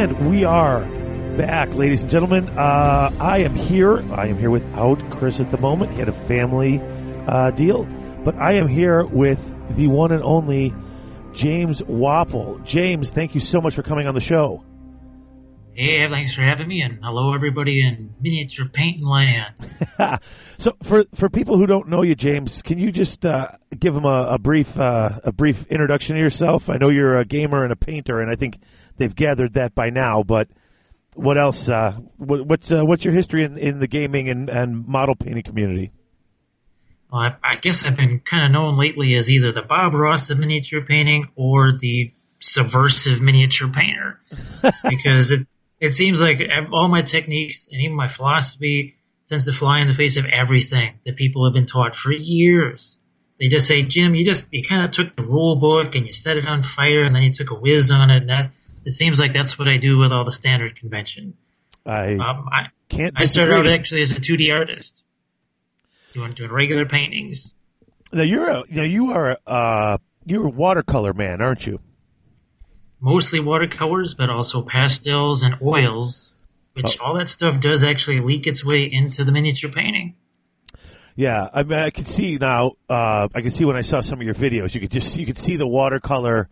And we are back, ladies and gentlemen. Uh, I am here. I am here without Chris at the moment. He had a family uh, deal. But I am here with the one and only James Wappel. James, thank you so much for coming on the show. Hey, thanks for having me, and hello everybody in miniature painting land. So, for for people who don't know you, James, can you just uh, give them a, a brief uh, a brief introduction to yourself? I know you're a gamer and a painter, and I think they've gathered that by now. But what else? Uh, what, what's uh, what's your history in, in the gaming and, and model painting community? Well, I, I guess I've been kind of known lately as either the Bob Ross of miniature painting or the subversive miniature painter, because it it seems like all my techniques and even my philosophy tends to fly in the face of everything that people have been taught for years. They just say, Jim, you just you kind of took the rule book and you set it on fire, and then you took a whiz on it, and that it seems like that's what I do with all the standard convention. I Um, I, can't. I started out actually as a 2D artist, doing doing regular paintings. Now you're a you you are a uh, you're a watercolor man, aren't you? Mostly watercolors, but also pastels and oils, which all that stuff does actually leak its way into the miniature painting. Yeah, I mean, I can see now. Uh, I can see when I saw some of your videos. You could just you could see the watercolor.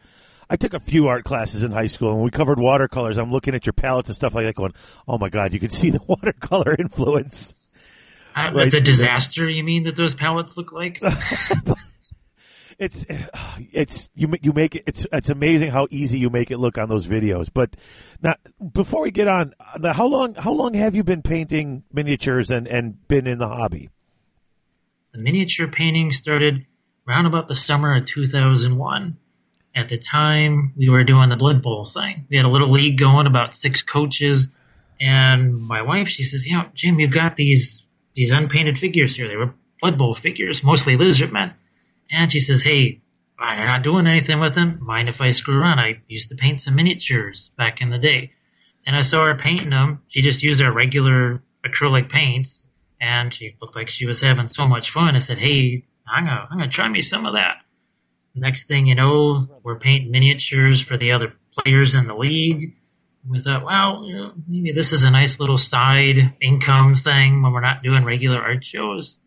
I took a few art classes in high school, and we covered watercolors. I'm looking at your palettes and stuff like that, going, "Oh my god, you can see the watercolor influence." Uh, Right. The disaster, you mean, that those palettes look like? It's it's you you make it. It's it's amazing how easy you make it look on those videos. But now, before we get on, uh, how long how long have you been painting miniatures and and been in the hobby? the miniature painting started around about the summer of 2001. At the time, we were doing the Blood Bowl thing. We had a little league going, about six coaches, and my wife, she says, "Yeah, Jim, you've got these these unpainted figures here. They were Blood Bowl figures, mostly lizard men." And she says, "Hey, I'm not doing anything with them. Mind if I screw around? I used to paint some miniatures back in the day." And I saw her painting them. She just used her regular acrylic paints, and she looked like she was having so much fun. I said, "Hey, I'm gonna, I'm gonna try me some of that." Next thing you know, we're painting miniatures for the other players in the league. We thought, well, you know, maybe this is a nice little side income thing when we're not doing regular art shows.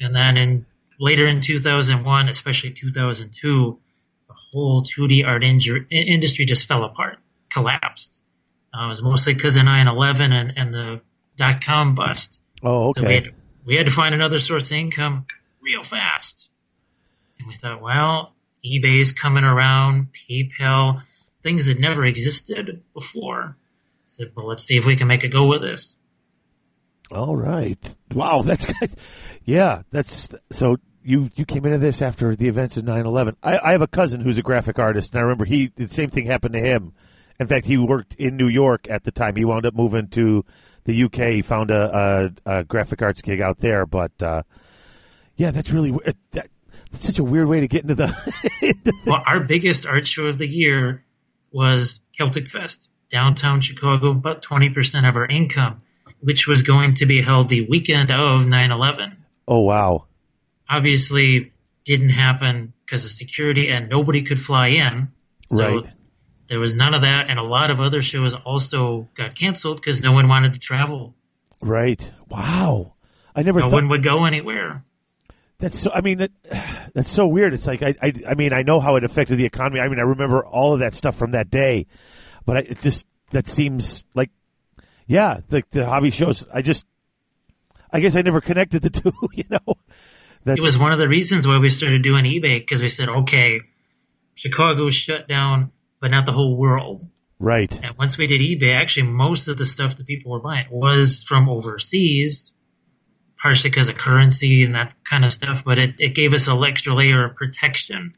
And then in later in 2001, especially 2002, the whole 2D art industry just fell apart, collapsed. Uh, it was mostly because of 9/11 and, and the dot com bust. Oh, So we okay. had, we had to find another source of income real fast. And we thought, well, eBay's coming around, PayPal, things that never existed before. Said, well, let's see if we can make a go with this. All right. Wow, that's good. Yeah, that's so you you came into this after the events of 9/11. I, I have a cousin who's a graphic artist, and I remember he the same thing happened to him. In fact, he worked in New York at the time. He wound up moving to the UK. He found a, a, a graphic arts gig out there, but uh, yeah, that's really that, that's such a weird way to get into the. into Well, our biggest art show of the year was Celtic Fest, downtown Chicago, about 20% of our income, which was going to be held the weekend of 9/11. oh wow! obviously didn't happen because of security and nobody could fly in. So Right. there was none of that, and a lot of other shows also got canceled because no one wanted to travel. Right. Wow. I never No thought one would go anywhere. That's so. I mean, that that's so weird. It's like I, I, I mean, I know how it affected the economy. I mean, I remember all of that stuff from that day, but I, it just that seems like, yeah, the the hobby shows. I just, I guess I never connected the two. You know, that's, It was one of the reasons why we started doing eBay because we said, okay, Chicago shut down, but not the whole world. right. And once we did eBay, actually most of the stuff that people were buying was from overseas, partially because of currency and that kind of stuff, but it, it gave us an extra layer of protection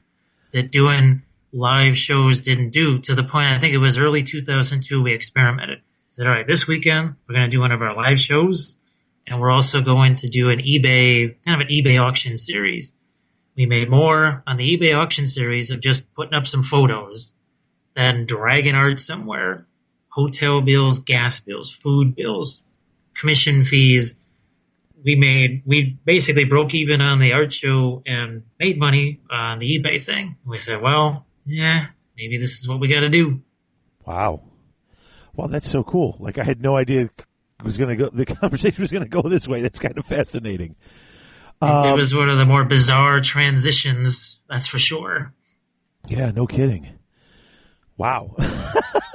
that doing live shows didn't do to the point I think it was early 2002 we experimented. Said, all right, this weekend we're going to do one of our live shows and we're also going to do an eBay, kind of an eBay auction series. We made more on the eBay auction series of just putting up some photos than dragging art somewhere, hotel bills, gas bills, food bills, commission fees. We made, we basically broke even on the art show and made money on the eBay thing. We said, well, yeah, maybe this is what we got to do. Wow. Wow, that's so cool. Like I had no idea it was going to go. The conversation was going to go this way. That's kind of fascinating. it Um, was one of the more bizarre transitions, that's for sure. Yeah, no kidding. Wow.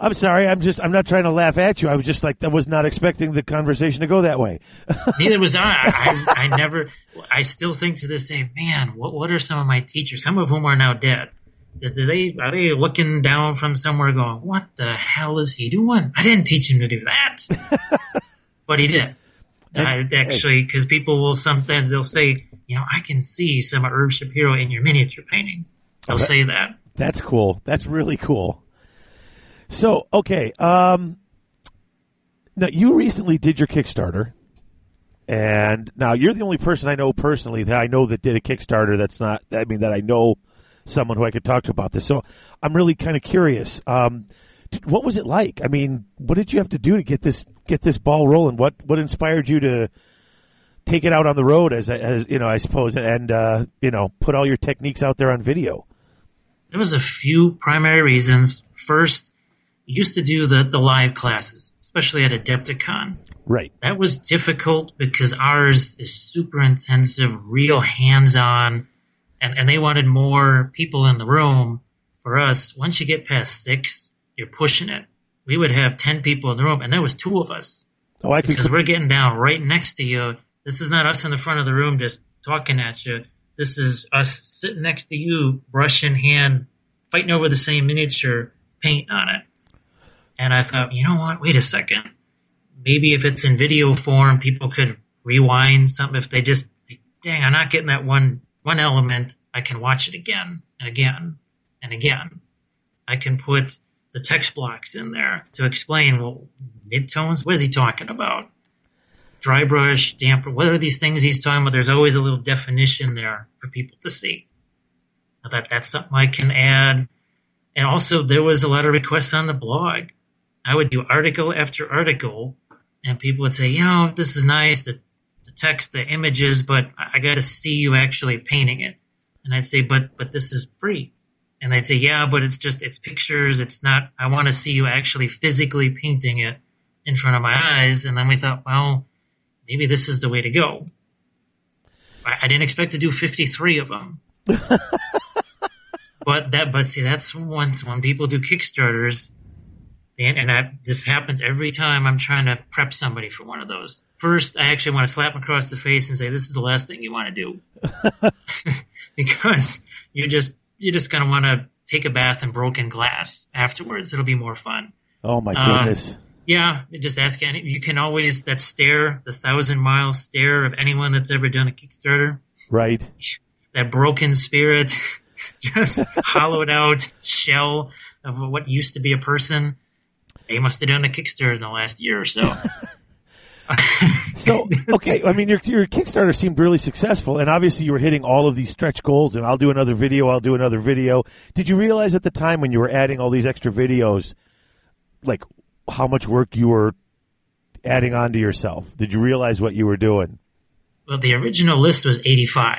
I'm sorry. I'm just. I'm not trying to laugh at you. I was just like, I was not expecting the conversation to go that way. Neither was I. I. I never. I still think to this day, man, what what are some of my teachers? Some of whom are now dead. Do they are they looking down from somewhere, going, "What the hell is he doing? I didn't teach him to do that." but he did. I, actually, because people will sometimes they'll say, you know, I can see some of Irv Shapiro in your miniature painting. They'll Okay. say that. That's cool. That's really cool. So, okay. Um, now, you recently did your Kickstarter. And now you're the only person I know personally that I know that did a Kickstarter that's not, I mean, that I know someone who I could talk to about this. So I'm really kind of curious. Um, what was it like? I mean, what did you have to do to get this, get this ball rolling? What, what inspired you to take it out on the road as, as, you know, I suppose, and, uh, you know, put all your techniques out there on video? There was a few primary reasons. First, used to do the, the live classes, especially at Adepticon. Right. That was difficult because ours is super intensive, real hands on, and, and they wanted more people in the room. For us, once you get past six, you're pushing it. We would have 10 people in the room, and there was two of us Oh, I could, because we're getting down right next to you. This is not us in the front of the room just talking at you. This is us sitting next to you, brush in hand, fighting over the same miniature paint on it. And I thought, you know what? Wait a second. Maybe if it's in video form, people could rewind something. If they just, dang, I'm not getting that one one element. I can watch it again and again and again. I can put the text blocks in there to explain. Well, midtones. What is he talking about? Dry brush, damper. What are these things he's talking about? There's always a little definition there for people to see. I thought that's something I can add. And also, there was a lot of requests on the blog. I would do article after article, and people would say, you know, this is nice, the, the text, the images, but I, I got to see you actually painting it. And I'd say, but but this is free. And they'd say, yeah, but it's just it's pictures. It's not. I want to see you actually physically painting it in front of my eyes. And then we thought, well, maybe this is the way to go. I, I didn't expect to do 53 of them. But that, but see, that's once when people do Kickstarters, and, and I, this happens every time I'm trying to prep somebody for one of those. First, I actually want to slap them across the face and say, "This is the last thing you want to do," because you're just you're just gonna want to take a bath in broken glass afterwards. It'll be more fun. Oh my Uh, goodness. Yeah, just ask any. You can always that stare, the thousand mile stare of anyone that's ever done a Kickstarter. right. That broken spirit, just hollowed out shell of what used to be a person. They must have done a Kickstarter in the last year or so. So okay, I mean your your Kickstarter seemed really successful, and obviously you were hitting all of these stretch goals. And I'll do another video. I'll do another video. Did you realize at the time when you were adding all these extra videos, like how much work you were adding on to yourself? Did you realize what you were doing? well, the original list was 85,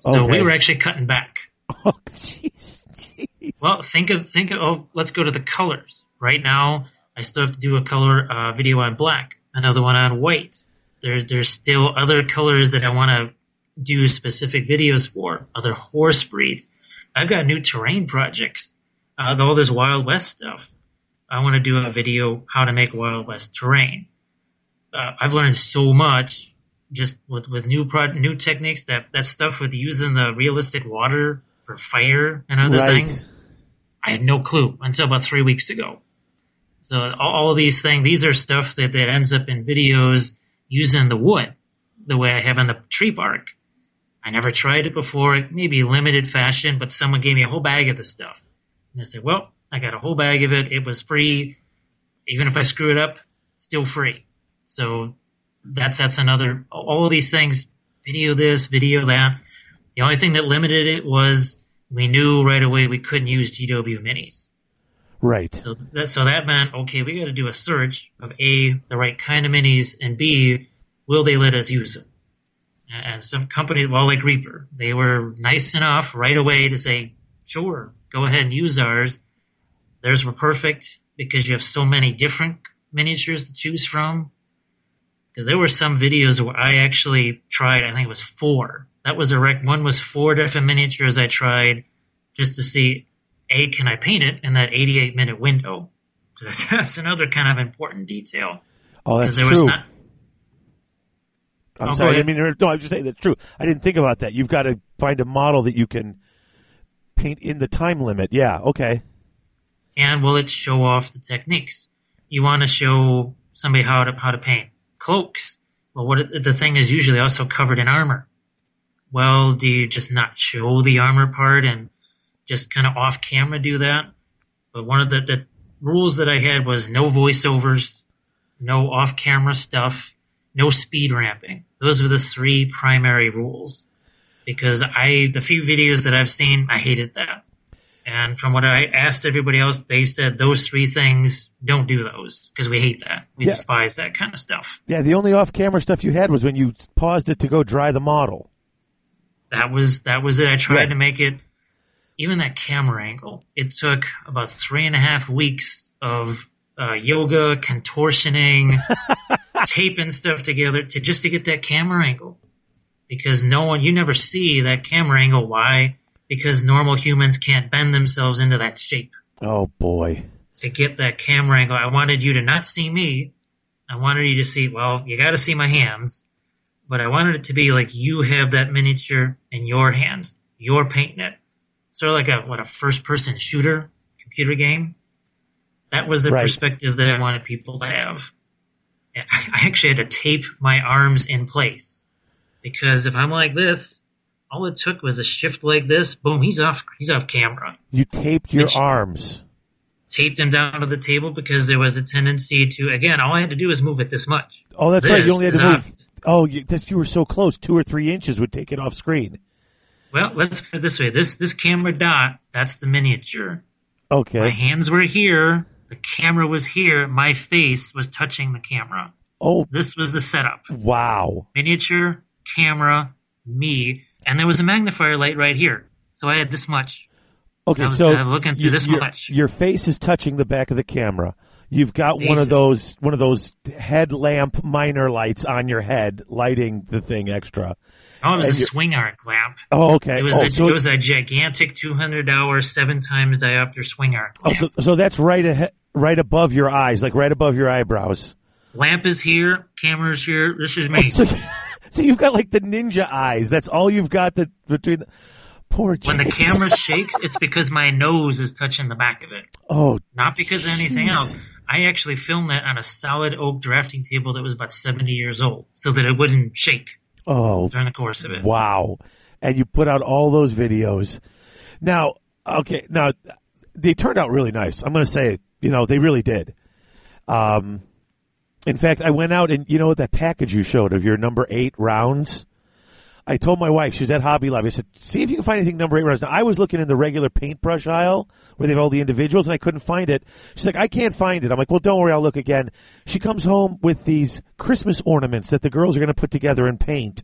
so Okay. we were actually cutting back. Oh, jeez, jeez. Well, think of think of. Oh, let's go to the colors. Right now, I still have to do a color uh, video on black, another one on white. There's there's still other colors that I want to do specific videos for. Other horse breeds. I've got new terrain projects. Uh, all this Wild West stuff. I want to do a video how to make Wild West terrain. Uh, I've learned so much just with with new pro- new techniques. That that stuff with using the realistic water for fire and other Right. things. I had no clue until about three weeks ago. So all, all these things, these are stuff that, that ends up in videos using the wood, the way I have in the tree bark. I never tried it before, maybe limited fashion, but someone gave me a whole bag of this stuff. And I said, well, I got a whole bag of it. It was free. Even if I screw it up, still free. So that's, that's another, all of these things, video this, video that. The only thing that limited it was we knew right away we couldn't use GW minis. Right. So that, so that meant, okay, we got to do a search of A, the right kind of minis, and B, will they let us use them? And some companies, well, like Reaper, they were nice enough right away to say, sure, go ahead and use ours. Theirs were perfect because you have so many different miniatures to choose from. Because there were some videos where I actually tried, I think it was four. That was a rec. One was four different miniatures I tried just to see, A, can I paint it in that 88 minute window? Because that's, that's another kind of important detail. Oh, that's Because there was true. not, I'm Oh, sorry. I mean, no, I'm just saying that's true. I didn't think about that. You've got to find a model that you can paint in the time limit. Yeah. Okay. and will it show off the techniques? You want to show somebody how to how to paint cloaks. Well, what it, the thing is usually also covered in armor. Well, do you just not show the armor part and just kind of off camera do that? But one of the, the rules that I had was no voiceovers, no off camera stuff, no speed ramping. Those were the three primary rules. Because I, the few videos that I've seen, I hated that. And from what I asked everybody else, they said those three things, don't do those because we hate that. We Yeah. despise that kind of stuff. Yeah. The only off-camera stuff you had was when you paused it to go dry the model. That was that was it. I tried Yeah. to make it. Even that camera angle, it took about three and a half weeks of uh, yoga, contortioning, taping stuff together to just to get that camera angle. Because no one, you never see that camera angle. Why? Because normal humans can't bend themselves into that shape. Oh boy. to get that camera angle. I wanted you to not see me. I wanted you to see, well, you gotta see my hands, but I wanted it to be like you have that miniature in your hands. You're painting it. Sort of like a, what, a first person shooter computer game. That was the Right. perspective that I wanted people to have. And I I actually had to tape my arms in place because if I'm like this, all it took was a shift like this, boom, he's off, he's off camera You taped your Which- arms. taped him down to the table because there was a tendency to again all I had to do was move it this much. Oh, that's right. You only had to move. obvious. Oh, you, that's, you were so close. Two or three inches would take it off screen. Well, let's put it this way. This this camera dot, that's the miniature. Okay. My hands were here, the camera was here, my face was touching the camera. Oh, This was the setup. wow. Miniature, camera, me, and there was a magnifier light right here. So I had this much. Okay, was, so looking through you- this your, much. your face is touching the back of the camera. You've got one of those one of those headlamp minor lights on your head, lighting the thing extra, Oh, it was a swing arc lamp. Oh, okay. It was oh, a so, it was a gigantic 200 hour, seven times diopter swing arc. oh, so, so that's right ahead, right above your eyes, like right above your eyebrows. lamp is here, camera's here. This is Oh, me. so, so you've got like the ninja eyes. That's all you've got. The between the poor. when the camera shakes, it's because my nose is touching the back of it, Oh, not because of anything else. I actually filmed that on a solid oak drafting table that was about seventy years old, so that it wouldn't shake oh, during the course of it. wow! And you put out all those videos. Now, okay, now they turned out really nice. I'm going to say, you know, they really did. Um, in fact, I went out and you know that package you showed of your number eight rounds. I told my wife, she was at Hobby Lobby. I said, "See if you can find anything number eight rounds." Now, I was looking in the regular paintbrush aisle where they have all the individuals, and I couldn't find it. She's like, "I can't find it." I'm like, "Well, don't worry, I'll look again." She comes home with these Christmas ornaments that the girls are going to put together and paint,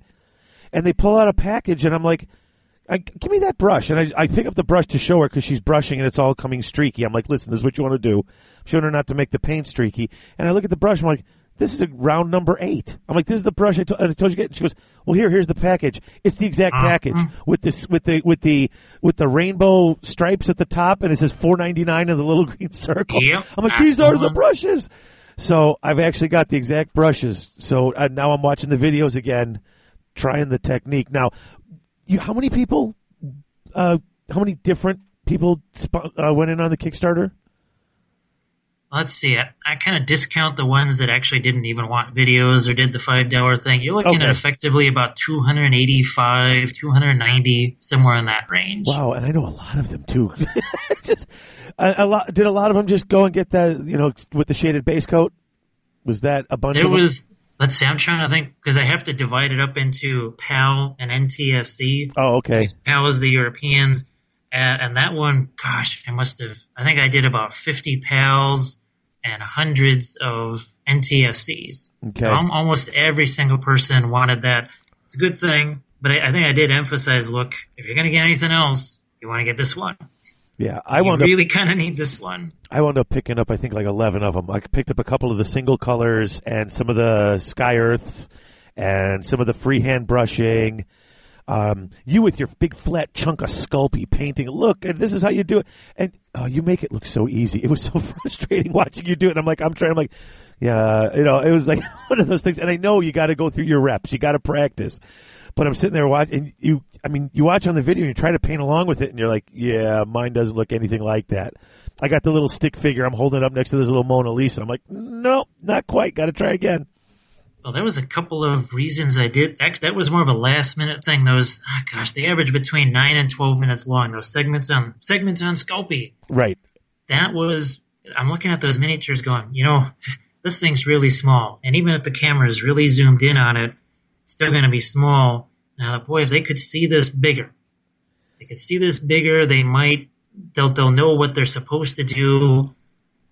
and they pull out a package, and I'm like, "Give me that brush." And I, I pick up the brush to show her because she's brushing and it's all coming streaky. I'm like, "Listen, this is what you want to do." I'm showing her not to make the paint streaky, and I look at the brush. I'm like. This is a round number eight. I'm like, this is the brush I, to- I told you. to get. She goes, well, here, here's the package. It's the exact package with this, with the, with the, with the rainbow stripes at the top, and it says 4.99 in the little green circle. Yep, I'm like, these are the brushes. So I've actually got the exact brushes. So uh, now I'm watching the videos again, trying the technique. Now, you, how many people, uh, how many different people sp- uh, went in on the Kickstarter? Let's see. I, I kind of discount the ones that actually didn't even want videos or did the five dollar thing. You're looking Okay. at effectively about 285, 290, somewhere in that range. Wow, and I know a lot of them too. just a, a lot. Did a lot of them just go and get that? You know, with the shaded base coat. Was that a bunch There of them? was. Let's see. I'm trying to think because I have to divide it up into PAL and NTSC. Oh, okay. PAL is the Europeans, and, and that one, gosh, I must have. I think I did about 50 PALs and hundreds of NTSCs. Okay. So almost every single person wanted that. It's a good thing, but I, I think I did emphasize: look, if you're going to get anything else, you want to get this one. Yeah, I you wound really kind of need this one. I wound up picking up. I think like eleven of them. I picked up a couple of the single colors and some of the sky earths and some of the freehand brushing. Um, you with your big flat chunk of Sculpey painting. Look, and this is how you do it. And oh, you make it look so easy. It was so frustrating watching you do it. And I'm like, I'm trying. I'm like, yeah, you know, it was like one of those things. And I know you got to go through your reps. You got to practice. But I'm sitting there watching. You, I mean, you watch on the video and you try to paint along with it, and you're like, yeah, mine doesn't look anything like that. I got the little stick figure. I'm holding it up next to this little Mona Lisa. I'm like, no, not quite. Got to try again. Well, there was a couple of reasons I did. Actually, that was more of a last minute thing. Those, ah, gosh, they average between nine and twelve minutes long. Those segments on segments on Sculpey. Right. That was. I'm looking at those miniatures, going, you know, this thing's really small, and even if the camera is really zoomed in on it, it's still going to be small. Now, boy, if they could see this bigger, they could see this bigger, they might. They'll they'll know what they're supposed to do,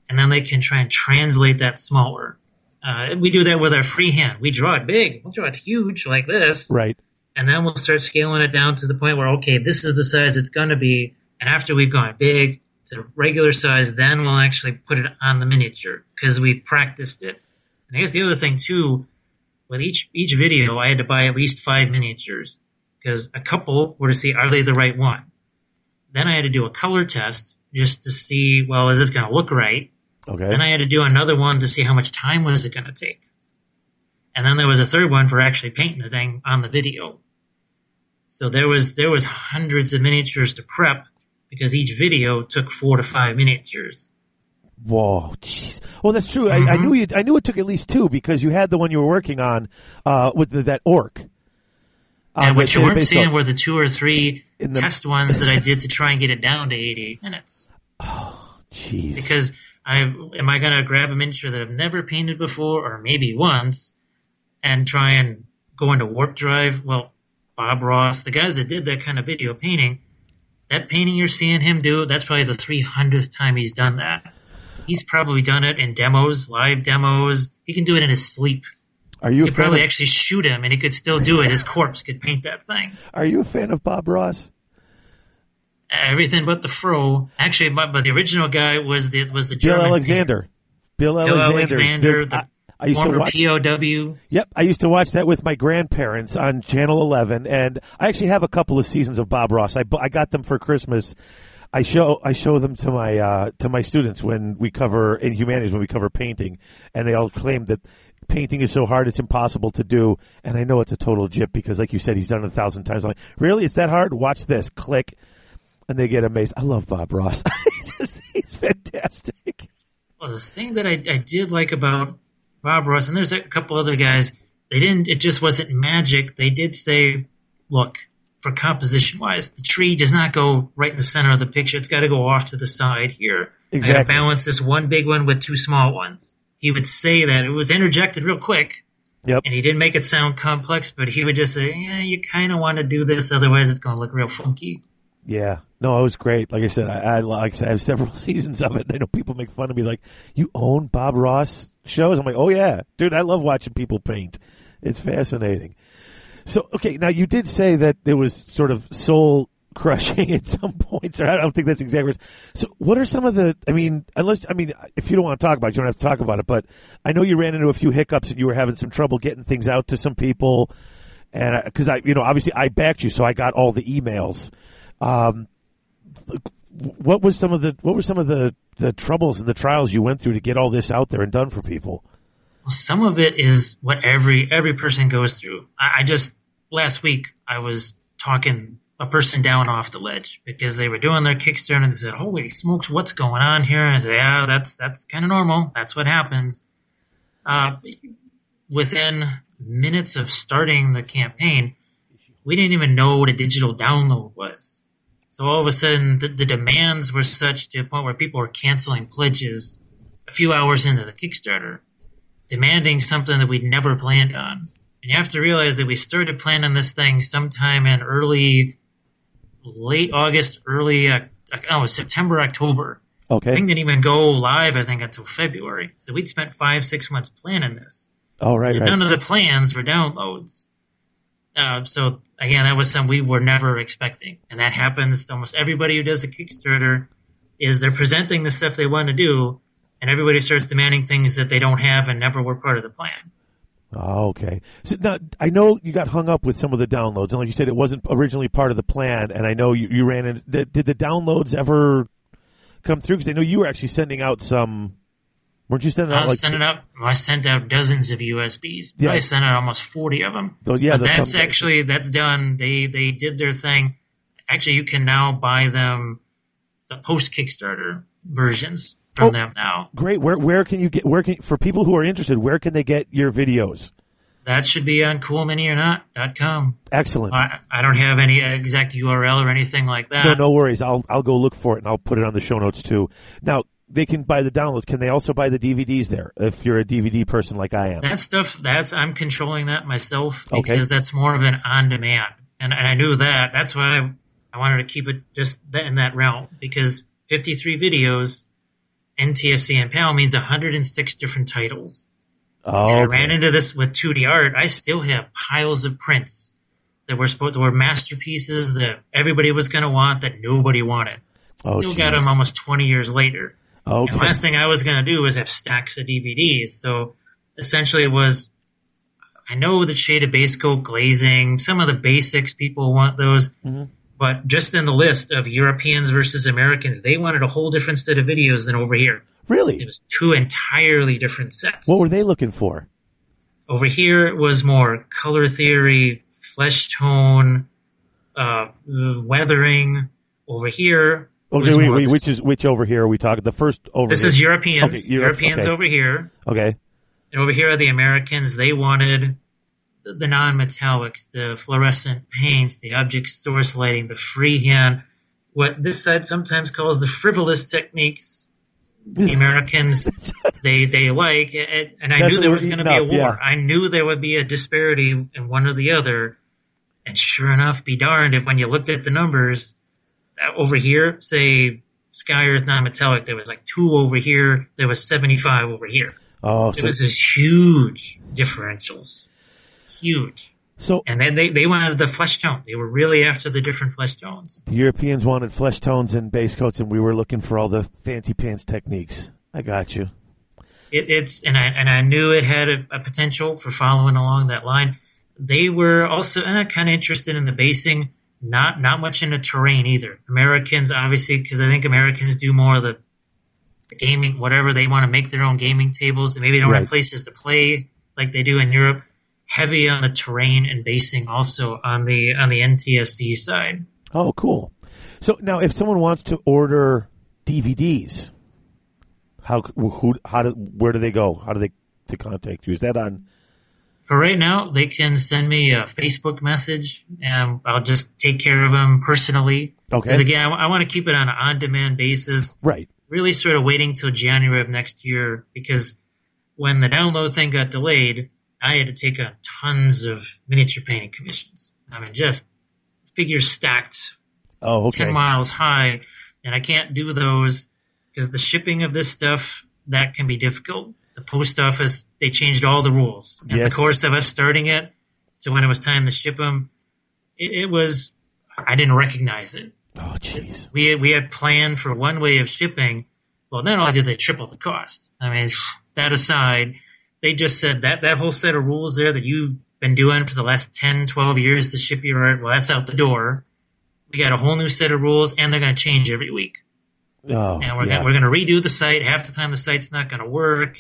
and then they can try and translate that smaller. Uh, we do that with our free hand. We draw it big. We'll draw it huge like this, Right. and then we'll start scaling it down to the point where okay, this is the size it's going to be. And after we've gone big to regular size, then we'll actually put it on the miniature because we've practiced it. And I guess the other thing too, with each each video, I had to buy at least five miniatures because a couple were to see are they the right one. Then I had to do a color test just to see, well, is this going to look right? Okay. Then I had to do another one to see how much time was it going to take. And then there was a third one for actually painting the thing on the video. So there was there was hundreds of miniatures to prep because each video took four to five miniatures. Whoa, jeez. Well, that's true. I, I knew you. I knew it took at least two because you had the one you were working on uh, with the, that orc. Uh, and what you weren't seeing were the two or three the- test ones that I did to try and get it down to 80 minutes. Oh, jeez. Because I am I gonna grab a miniature that I've never painted before or maybe once and try and go into warp drive? Well, Bob Ross, the guys that did that kind of video painting, that painting you're seeing him do, that's probably the 300th time he's done that. He's probably done it in demos, live demos. He can do it in his sleep. are you probably of, actually shoot him and he could still do it. His corpse could paint that thing. Are you a fan of Bob Ross? Everything but the fro. Actually, but, but the original guy was the was the Bill German Alexander. Bill Bill Alexander. Bill Alexander, Dude, the- I, I used to watch. POW. Yep, I used to watch that with my grandparents on Channel 11, and I actually have a couple of seasons of Bob Ross. I, I got them for Christmas. I show I show them to my uh, to my students when we cover in humanities when we cover painting, and they all claim that painting is so hard it's impossible to do. And I know it's a total jip because, like you said, he's done it a thousand times. I'm like, really, it's that hard? Watch this. Click, and they get amazed. I love Bob Ross. he's, just, he's fantastic. Well, the thing that I, I did like about Bob Ross, and there's a couple other guys, they didn't, it just wasn't magic. They did say, look, for composition wise, the tree does not go right in the center of the picture. It's got to go off to the side here. I gotta balance this one big one with two small ones. He would say that. It was interjected real quick. Yep. And he didn't make it sound complex, but he would just say, yeah, you kind of want to do this, otherwise it's going to look real funky. Yeah, no, it was great. Like I said, I, I like I said, I have several seasons of it. I know people make fun of me, like you own Bob Ross shows. I'm like, oh yeah, dude, I love watching people paint. It's fascinating. So, okay, now you did say that there was sort of soul crushing at some points, or I don't think that's exactly. right. So, what are some of the? I mean, unless I mean, if you don't want to talk about it, you don't have to talk about it. But I know you ran into a few hiccups and you were having some trouble getting things out to some people, and because I, you know, obviously I backed you, so I got all the emails. Um, what was some of the what were some of the the troubles and the trials you went through to get all this out there and done for people? Well, some of it is what every every person goes through. I, I just last week I was talking a person down off the ledge because they were doing their Kickstarter and they said, "Holy smokes, what's going on here?" And I said, "Yeah, that's that's kind of normal. That's what happens." Uh, within minutes of starting the campaign, we didn't even know what a digital download was. So all of a sudden, the, the demands were such to a point where people were canceling pledges a few hours into the Kickstarter demanding something that we'd never planned on. And you have to realize that we started planning this thing sometime in early, late August, early, uh, oh, it was September, October. Okay, Thing didn't even go live, I think, until February. So we'd spent five, six months planning this. all right, right. None of the plans were downloads. Uh, so again, that was something we were never expecting, and that happens to almost everybody who does a Kickstarter. Is they're presenting the stuff they want to do, and everybody starts demanding things that they don't have and never were part of the plan. Oh, okay. So now I know you got hung up with some of the downloads, and like you said, it wasn't originally part of the plan. And I know you, you ran in. Did, did the downloads ever come through? Because I know you were actually sending out some. Weren't you sending I out was like? sending out, I sent out dozens of USBs. Yeah. I sent out almost forty of them. Oh, yeah, that's actually that's done. They they did their thing. Actually, you can now buy them the post Kickstarter versions from Oh. them now. Great. Where where can you get? Where can for people who are interested? Where can they get your videos? That should be on coolminiornot.com. Excellent. I, I don't have any exact URL or anything like that. No, no worries. I'll I'll go look for it and I'll put it on the show notes too. Now they can buy the downloads. Can they also buy the DVDs there if you're a DVD person like I am? That stuff, that's I'm controlling that myself Okay. because that's more of an on-demand, and, and I knew that. That's why I, I wanted to keep it just in that realm because 53 videos, NTSC and PAL means 106 different titles. Oh, And I ran into this with 2D art. I still have piles of prints that were supposed that were masterpieces that everybody was going to want that nobody wanted. Oh, Still got them almost 20 years later. And okay. last thing I was going to do was have stacks of DVDs. So essentially it was, I know the shade of base coat glazing, some of the basics, people want those. Mm-hmm. But just in the list of Europeans versus Americans, they wanted a whole different set of videos than over here. Really? It was two entirely different sets. What were they looking for? Over here it was more color theory, flesh tone, uh, weathering. Over here Okay, wait, wait, which is which over here are we talking? The first over. this here. is Europeans. Okay, Europe- Europeans okay. over here. Okay. And over here are the Americans. They wanted the, the non-metallics, the fluorescent paints, the object source lighting, the freehand, what this side sometimes calls the frivolous techniques. The Americans they they like, and and I That's knew there was going to be a war. yeah. I knew there would be a disparity in one or the other, and sure enough, be darned if when you looked at the numbers over here, say Sky Earth non-metallic, there was like two over here, there was seventy-five over here. Oh, It so was this huge differentials. Huge. so And then they, they wanted the flesh tone. They were really after the different flesh tones. the Europeans wanted flesh tones and base coats, and we were looking for all the fancy pants techniques. I got you. it, it's and I and I knew it had a, a potential for following along that line. They were also uh, kind of interested in the basing, not not much in the terrain either. Americans, obviously, because I think Americans do more of the, the gaming, whatever they want to make their own gaming tables, and maybe they don't Right. have places to play like they do in Europe. Heavy on the terrain and basing, also on the on the NTSC side. Oh, cool. So now, if someone wants to order DVDs, how who how do where do they go? How do they to contact you? Is that on? For right now, they can send me a Facebook message, and I'll just take care of them personally. Okay. Because again, I, want to keep it on an on-demand basis. Right. Really, sort of waiting till January of next year because when the download thing got delayed, I had to take on tons of miniature painting commissions. I mean, just figures stacked Oh, okay. 10 miles high, and I can't do those because the shipping of this stuff, that can be difficult. The post office, they changed all the rules. In Yes. the course of us starting it to when it was time to ship them, it, it was, I didn't recognize it. Oh, jeez. We had, we had planned for one way of shipping. Well, not only did they triple the cost. I mean, that aside, they just said that, that whole set of rules there that you've been doing for the last 10, 12 years to ship your art, well, that's out the door. We got a whole new set of rules and they're going to change every week. Oh, And we're yeah. gonna, we're going to redo the site. Half the time the site's not going to work.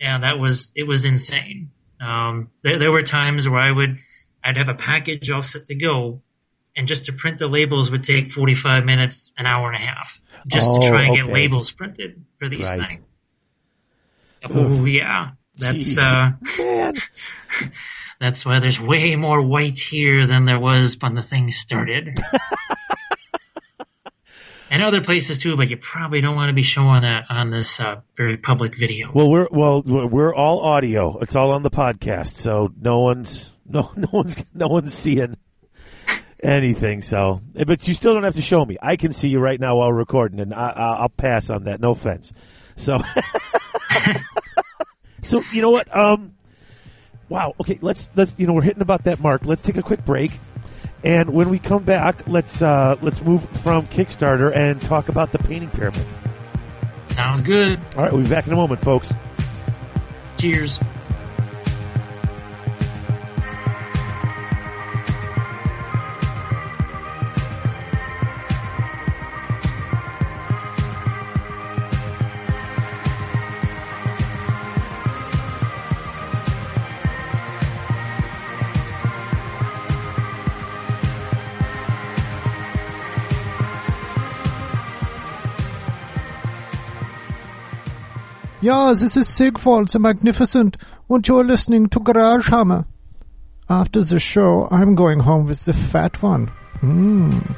And that was, it was insane. Um, there, there were times where I would, I'd have a package all set to go and just to print the labels would take 45 minutes, an hour and a half just Oh, to try and okay. get labels printed for these Right. things. Oh yeah. That's, Jeez. uh, that's why there's way more white here than there was when the thing started. and other places too, but you probably don't want to be showing that on this uh, very public video. Well, we're well, we're all audio. It's all on the podcast, so no one's no no one's no one's seeing anything. So, but you still don't have to show me. I can see you right now while recording, and I, I, I'll pass on that. No offense. So, so you know what? Um, wow. Okay, let's let's you know we're hitting about that mark. Let's take a quick break. And when we come back, let's uh, let's move from Kickstarter and talk about the painting pyramid. Sounds good. All right, we'll be back in a moment, folks. Cheers. Yeah, this is Sigvald the Magnificent, and you're listening to Garage Hammer. After the show, I'm going home with the fat one. Mmm.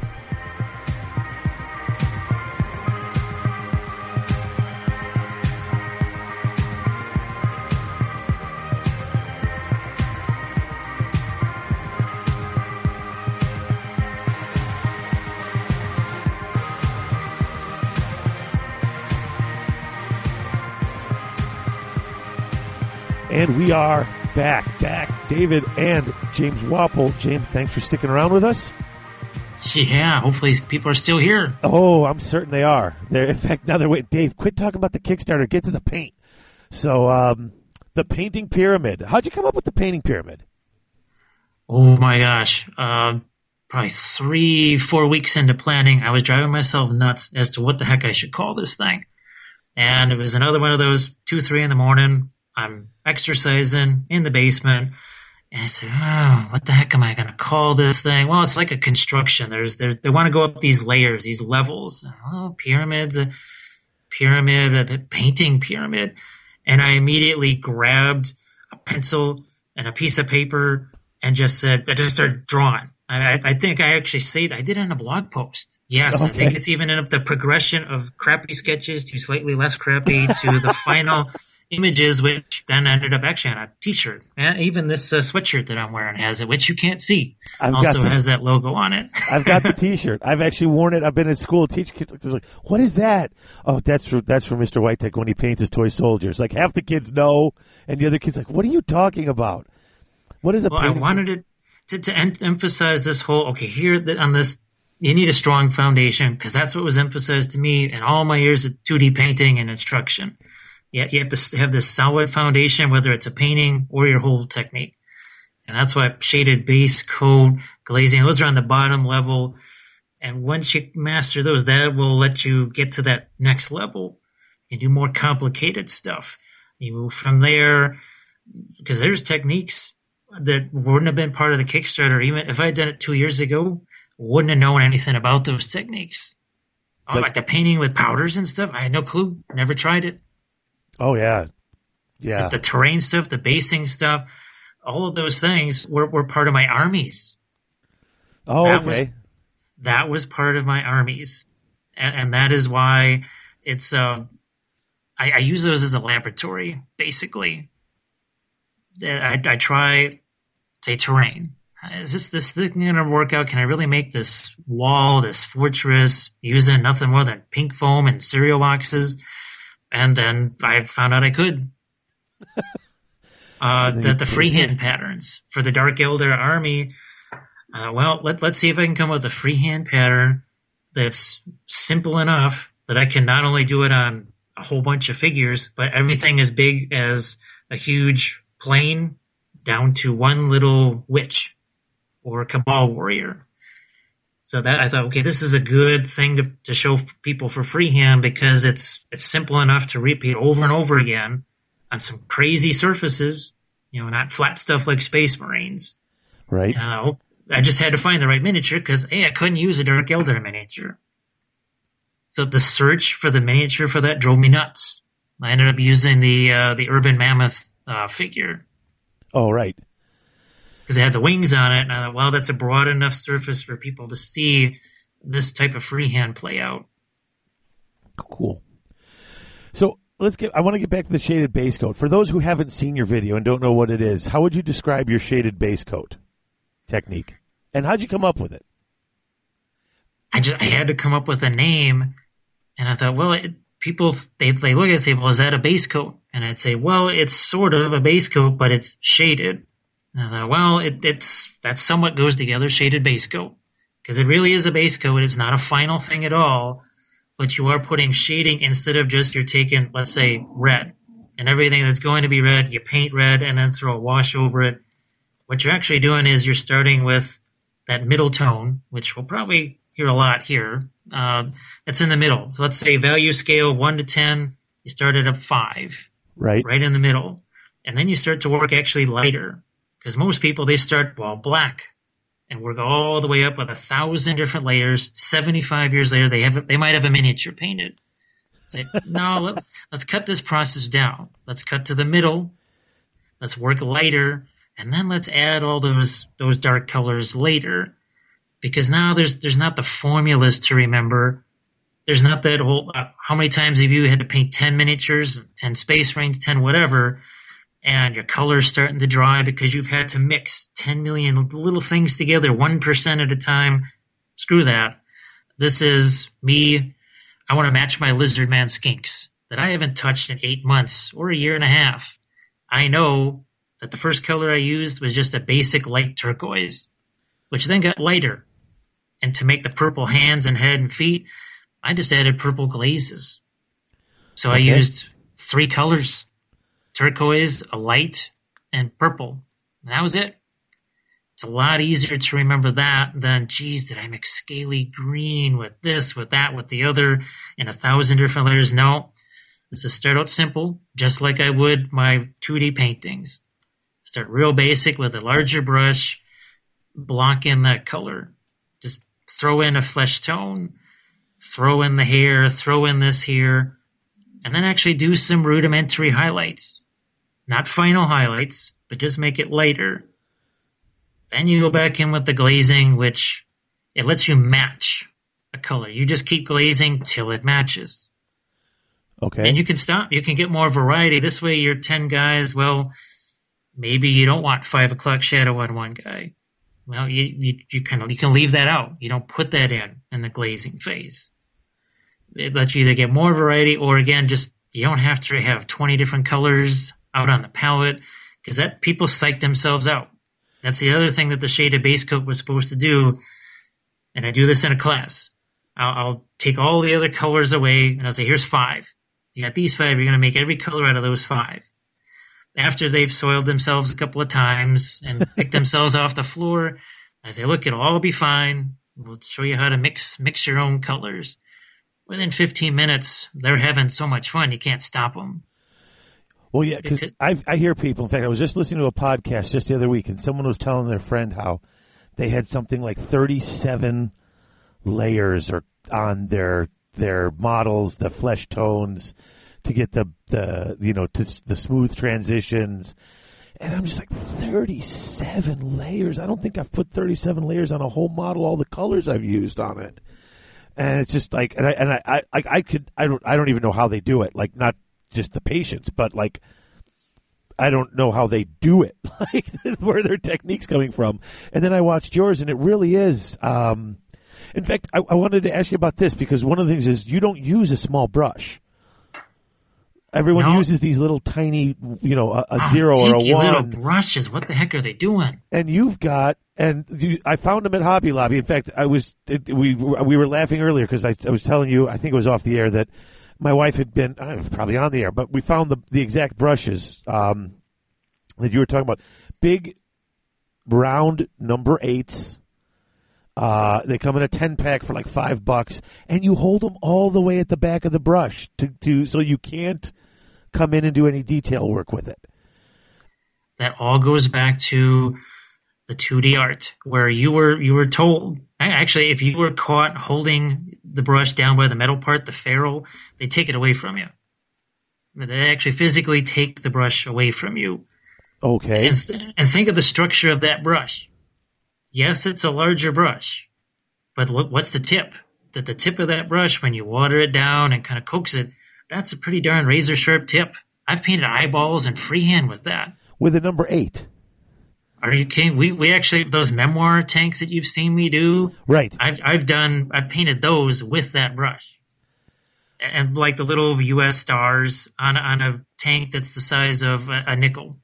And we are back, back. David and James Wappel. James, thanks for sticking around with us. Yeah, hopefully people are still here. Oh, I'm certain they are. They're in fact now they're waiting. Dave, quit talking about the Kickstarter. Get to the paint. So, um, the painting pyramid. How'd you come up with the painting pyramid? Oh my gosh. Um, probably three, four weeks into planning, I was driving myself nuts as to what the heck I should call this thing. And it was another one of those two, three in the morning. I'm exercising in the basement. And I said, oh, what the heck am I going to call this thing? Well, it's like a construction. There's, there, they want to go up these layers, these levels. Oh, pyramids, a pyramid, a painting pyramid. And I immediately grabbed a pencil and a piece of paper and just said, I just started drawing. I, I- think I actually saved, I did it in a blog post. Yes, I think it's even in the progression of crappy sketches to slightly less crappy to the final images, which then ended up actually on a t-shirt. And even this uh, sweatshirt that I'm wearing has it, which you can't see. I've got also the- has that logo on it. I've got the T-shirt. I've actually worn it. I've been at school teaching kids. Like, what is that? Oh, that's for that's for Mr. Whitetech when he paints his toy soldiers. Like half the kids know, and the other kids like, what are you talking about? What is a well, I wanted it to, to em- emphasize this whole okay here th- on this. You need a strong foundation because that's what was emphasized to me in all my years of 2D painting and instruction. You, you have to have this solid foundation, whether it's a painting or your whole technique. And that's why shaded base coat, glazing, those are on the bottom level. And once you master those, that will let you get to that next level and do more complicated stuff. You move from there because there's techniques that wouldn't have been part of the Kickstarter. Even if I had done it two years ago, wouldn't have known anything about those techniques. Oh, Like- like the painting with powders and stuff. I had no clue. Never tried it. Oh yeah, yeah. The, the terrain stuff, the basing stuff, all of those things were, were part of my armies. oh that was- okay. That was part of my armies. And, and that is why it's, uh, I, I use those as a laboratory, basically. I, I try, say, terrain. Is this this thing going to work out? Can I really make this wall, this fortress, using nothing more than pink foam and cereal boxes? And then I found out I could. Uh, the, the freehand patterns for the Dark Eldar army. Uh, well, let, let's see if I can come up with a freehand pattern that's simple enough that I can not only do it on a whole bunch of figures, but everything as big as a huge plane down to one little witch or cabal warrior. So that I thought, okay, this is a good thing to, to show people for freehand because it's it's simple enough to repeat over and over again on some crazy surfaces, you know, not flat stuff like Space Marines. Right. Uh, I just had to find the right miniature because hey, I couldn't use a Dark Eldar miniature. So the search for the miniature for that drove me nuts. I ended up using the uh, the Urban Mammoth uh, figure Oh right. Because it had the wings on it, and I thought, well, that's a broad enough surface for people to see this type of freehand play out. Cool. So let's get. I want to get back to the shaded base coat. For those who haven't seen your video and don't know what it is, how would you describe your shaded base coat technique? And how'd you come up with it? I just I had to come up with a name, and I thought, well, it, people they they look at it and say, well, is that a base coat? And I'd say, well, it's sort of a base coat, but it's shaded. And I thought, well, it, it's that somewhat goes together, shaded base coat, because it really is a base coat. It's not a final thing at all, but you are putting shading instead of just you're taking, let's say, red, and everything that's going to be red, you paint red and then throw a wash over it. What you're actually doing is you're starting with that middle tone, which we'll probably hear a lot here. Uh, that's in the middle. So let's say value scale one to ten, you start at a five, Right. right in the middle, and then you start to work actually lighter, because most people they start well black, and work all the way up with a thousand different layers. Seventy-five years later, they have they might have a miniature painted. Say no, let, let's cut this process down. Let's cut to the middle. Let's work lighter, and then let's add all those those dark colors later because now there's there's not the formulas to remember. There's not that whole uh, how many times have you had to paint ten miniatures, ten space marines, ten whatever, and your color's starting to dry because you've had to mix ten million little things together one percent at a time. Screw that. This is me. I want to match my lizard man skinks that I haven't touched in eight months or a year and a half. I know that the first color I used was just a basic light turquoise, which then got lighter. And to make the purple hands and head and feet, I just added purple glazes. So I used three colors turquoise, a light, and purple. And that was it. It's a lot easier to remember that than, geez, did I mix scaly green with this, with that, with the other, in a thousand different layers? No. This is start out simple, just like I would my 2D paintings. Start real basic with a larger brush, block in that color. Just throw in a flesh tone, throw in the hair, throw in this here, and then actually do some rudimentary highlights. Not final highlights, but just make it lighter. Then you go back in with the glazing, which it lets you match a color. You just keep glazing till it matches. Okay. And you can stop. You can get more variety. This way, you're 10 guys. Well, maybe you don't want 5 o'clock shadow on one guy. Well, you, you, you kind of, you can leave that out. You don't put that in, in the glazing phase. It lets you either get more variety or again, just, you don't have to have 20 different colors out on the palette because that, people psych themselves out. That's the other thing that the shaded base coat was supposed to do. And I do this in a class. I'll, I'll take all the other colors away and I'll say, here's five You got these five. You're going to make every color out of those five. After they've soiled themselves a couple of times and picked themselves off the floor, I say, look, it'll all be fine. We'll show you how to mix mix your own colors. Within 15 minutes, they're having so much fun you can't stop them. Well, yeah, because I I hear people. In fact, I was just listening to a podcast just the other week, and someone was telling their friend how they had something like thirty-seven layers or on their their models, the flesh tones, to get the the you know to the smooth transitions. And I'm just like thirty-seven layers. I don't think I've put thirty-seven layers on a whole model. All the colors I've used on it, and it's just like, and I and I I, I could I don't I don't even know how they do it. Like not just the patience, but like I don't know how they do it, like where their technique's coming from. And then I watched yours, and it really is. Um, in fact, I, I, wanted to ask you about this because one of the things is you don't use a small brush. Everyone no. uses these little tiny, you know, a, a oh, zero or a one. Little brushes. What the heck are they doing? And you've got, and you, I found them at Hobby Lobby. In fact, I was it, we we were laughing earlier because I, I was telling you, I think it was off the air that my wife had been uh, probably on the air, but we found the the exact brushes um, that you were talking about. Big, round number eights. Uh, they come in a ten pack for like five bucks, and you hold them all the way at the back of the brush to, to so you can't come in and do any detail work with it. That all goes back to the 2D art, where you were you were told actually if you were caught holding the brush down by the metal part, the ferrule, they take it away from you. They actually physically take the brush away from you. Okay. And, and think of the structure of that brush. Yes, it's a larger brush, but look, what's the tip? That the tip of that brush, when you water it down and kind of coax it, that's a pretty darn razor sharp tip. I've painted eyeballs and freehand with that. With a number eight. Are you kidding? We we actually those memoir tanks that you've seen me do. Right. I've I've done I've painted those with that brush, and like the little U.S. stars on on a tank that's the size of a, a nickel.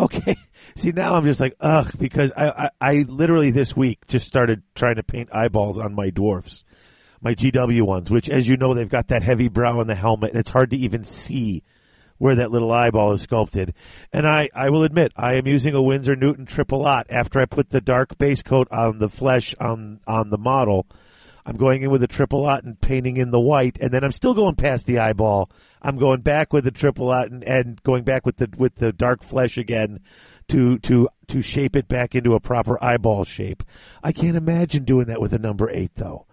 Okay. See now I'm just like ugh because I, I I literally this week just started trying to paint eyeballs on my dwarfs, my GW ones, which as you know they've got that heavy brow on the helmet and it's hard to even see where that little eyeball is sculpted. And I, I will admit, I am using a Winsor Newton triple lot after I put the dark base coat on the flesh on on the model. I'm going in with a triple lot and painting in the white, and then I'm still going past the eyeball. I'm going back with the triple lot and, and going back with the with the dark flesh again to to to shape it back into a proper eyeball shape. I can't imagine doing that with a number eight though.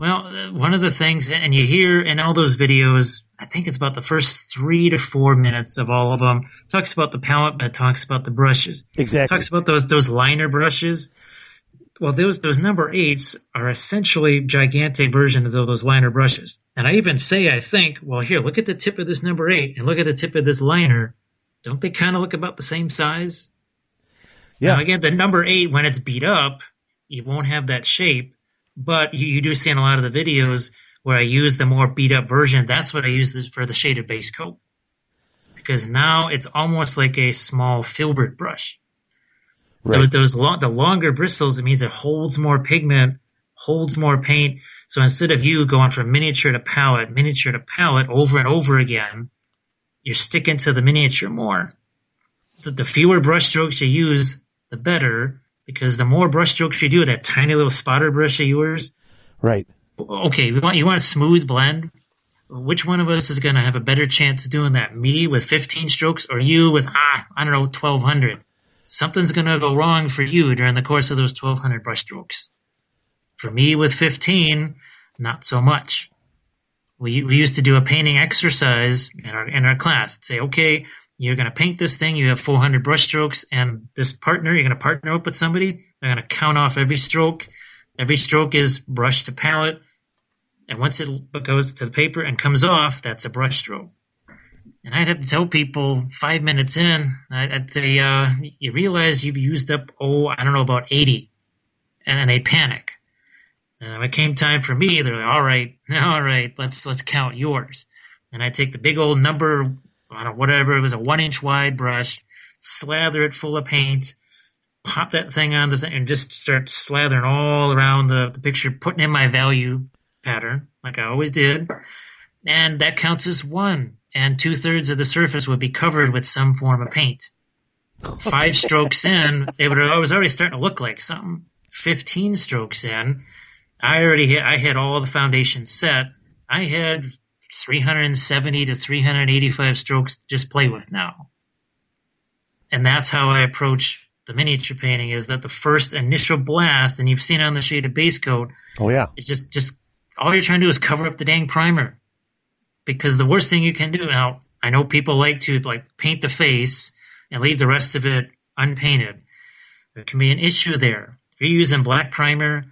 Well, one of the things, and you hear in all those videos, I think it's about the first three to four minutes of all of them, talks about the palette, but talks about the brushes. Exactly. Talks about those those liner brushes. Well, those those number eights are essentially gigantic versions of those liner brushes. And I even say, I think, well, here, look at the tip of this number eight, and look at the tip of this liner. Don't they kind of look about the same size? Yeah. Now, again, the number eight, when it's beat up, you won't have that shape but you, you do see in a lot of the videos where I use the more beat up version. That's what I use for the shaded base coat because now it's almost like a small filbert brush. Right. Those those long, the longer bristles, it means it holds more pigment, holds more paint. So instead of you going from miniature to palette, miniature to palette over and over again, you're sticking to the miniature more. The, the fewer brush strokes you use, the better because the more brush strokes you do, that tiny little spotter brush of yours. Right. Okay, we want you want a smooth blend. Which one of us is going to have a better chance of doing that? Me with 15 strokes or you with ah, I don't know, 1200? Something's going to go wrong for you during the course of those 1200 brush strokes. For me with 15, not so much. We, we used to do a painting exercise in our in our class. Say, okay, you're going to paint this thing. You have 400 brush strokes, and this partner, you're going to partner up with somebody. They're going to count off every stroke. Every stroke is brush to palette, and once it goes to the paper and comes off, that's a brush stroke. And I'd have to tell people five minutes in, I'd say, uh, you realize you've used up, oh, I don't know, about 80. And then they panic. And when it came time for me, they're like, all right, all right, let's, let's count yours. And I take the big old number I don't know, whatever, it was a one inch wide brush, slather it full of paint, pop that thing on the thing, and just start slathering all around the, the picture, putting in my value pattern, like I always did. and that counts as one. And two thirds of the surface would be covered with some form of paint. Five strokes in, it, would, was already starting to look like something. Fifteen strokes in, I already hit, I had all the foundation set. I had 370 to 385 strokes to just play with now. And that's how I approach the miniature painting is that the first initial blast, and you've seen on the shaded base coat, Oh yeah. it's just, just, all you're trying to do is cover up the dang primer. Because the worst thing you can do now, I know people like to like paint the face and leave the rest of it unpainted. There can be an issue there. If you're using black primer,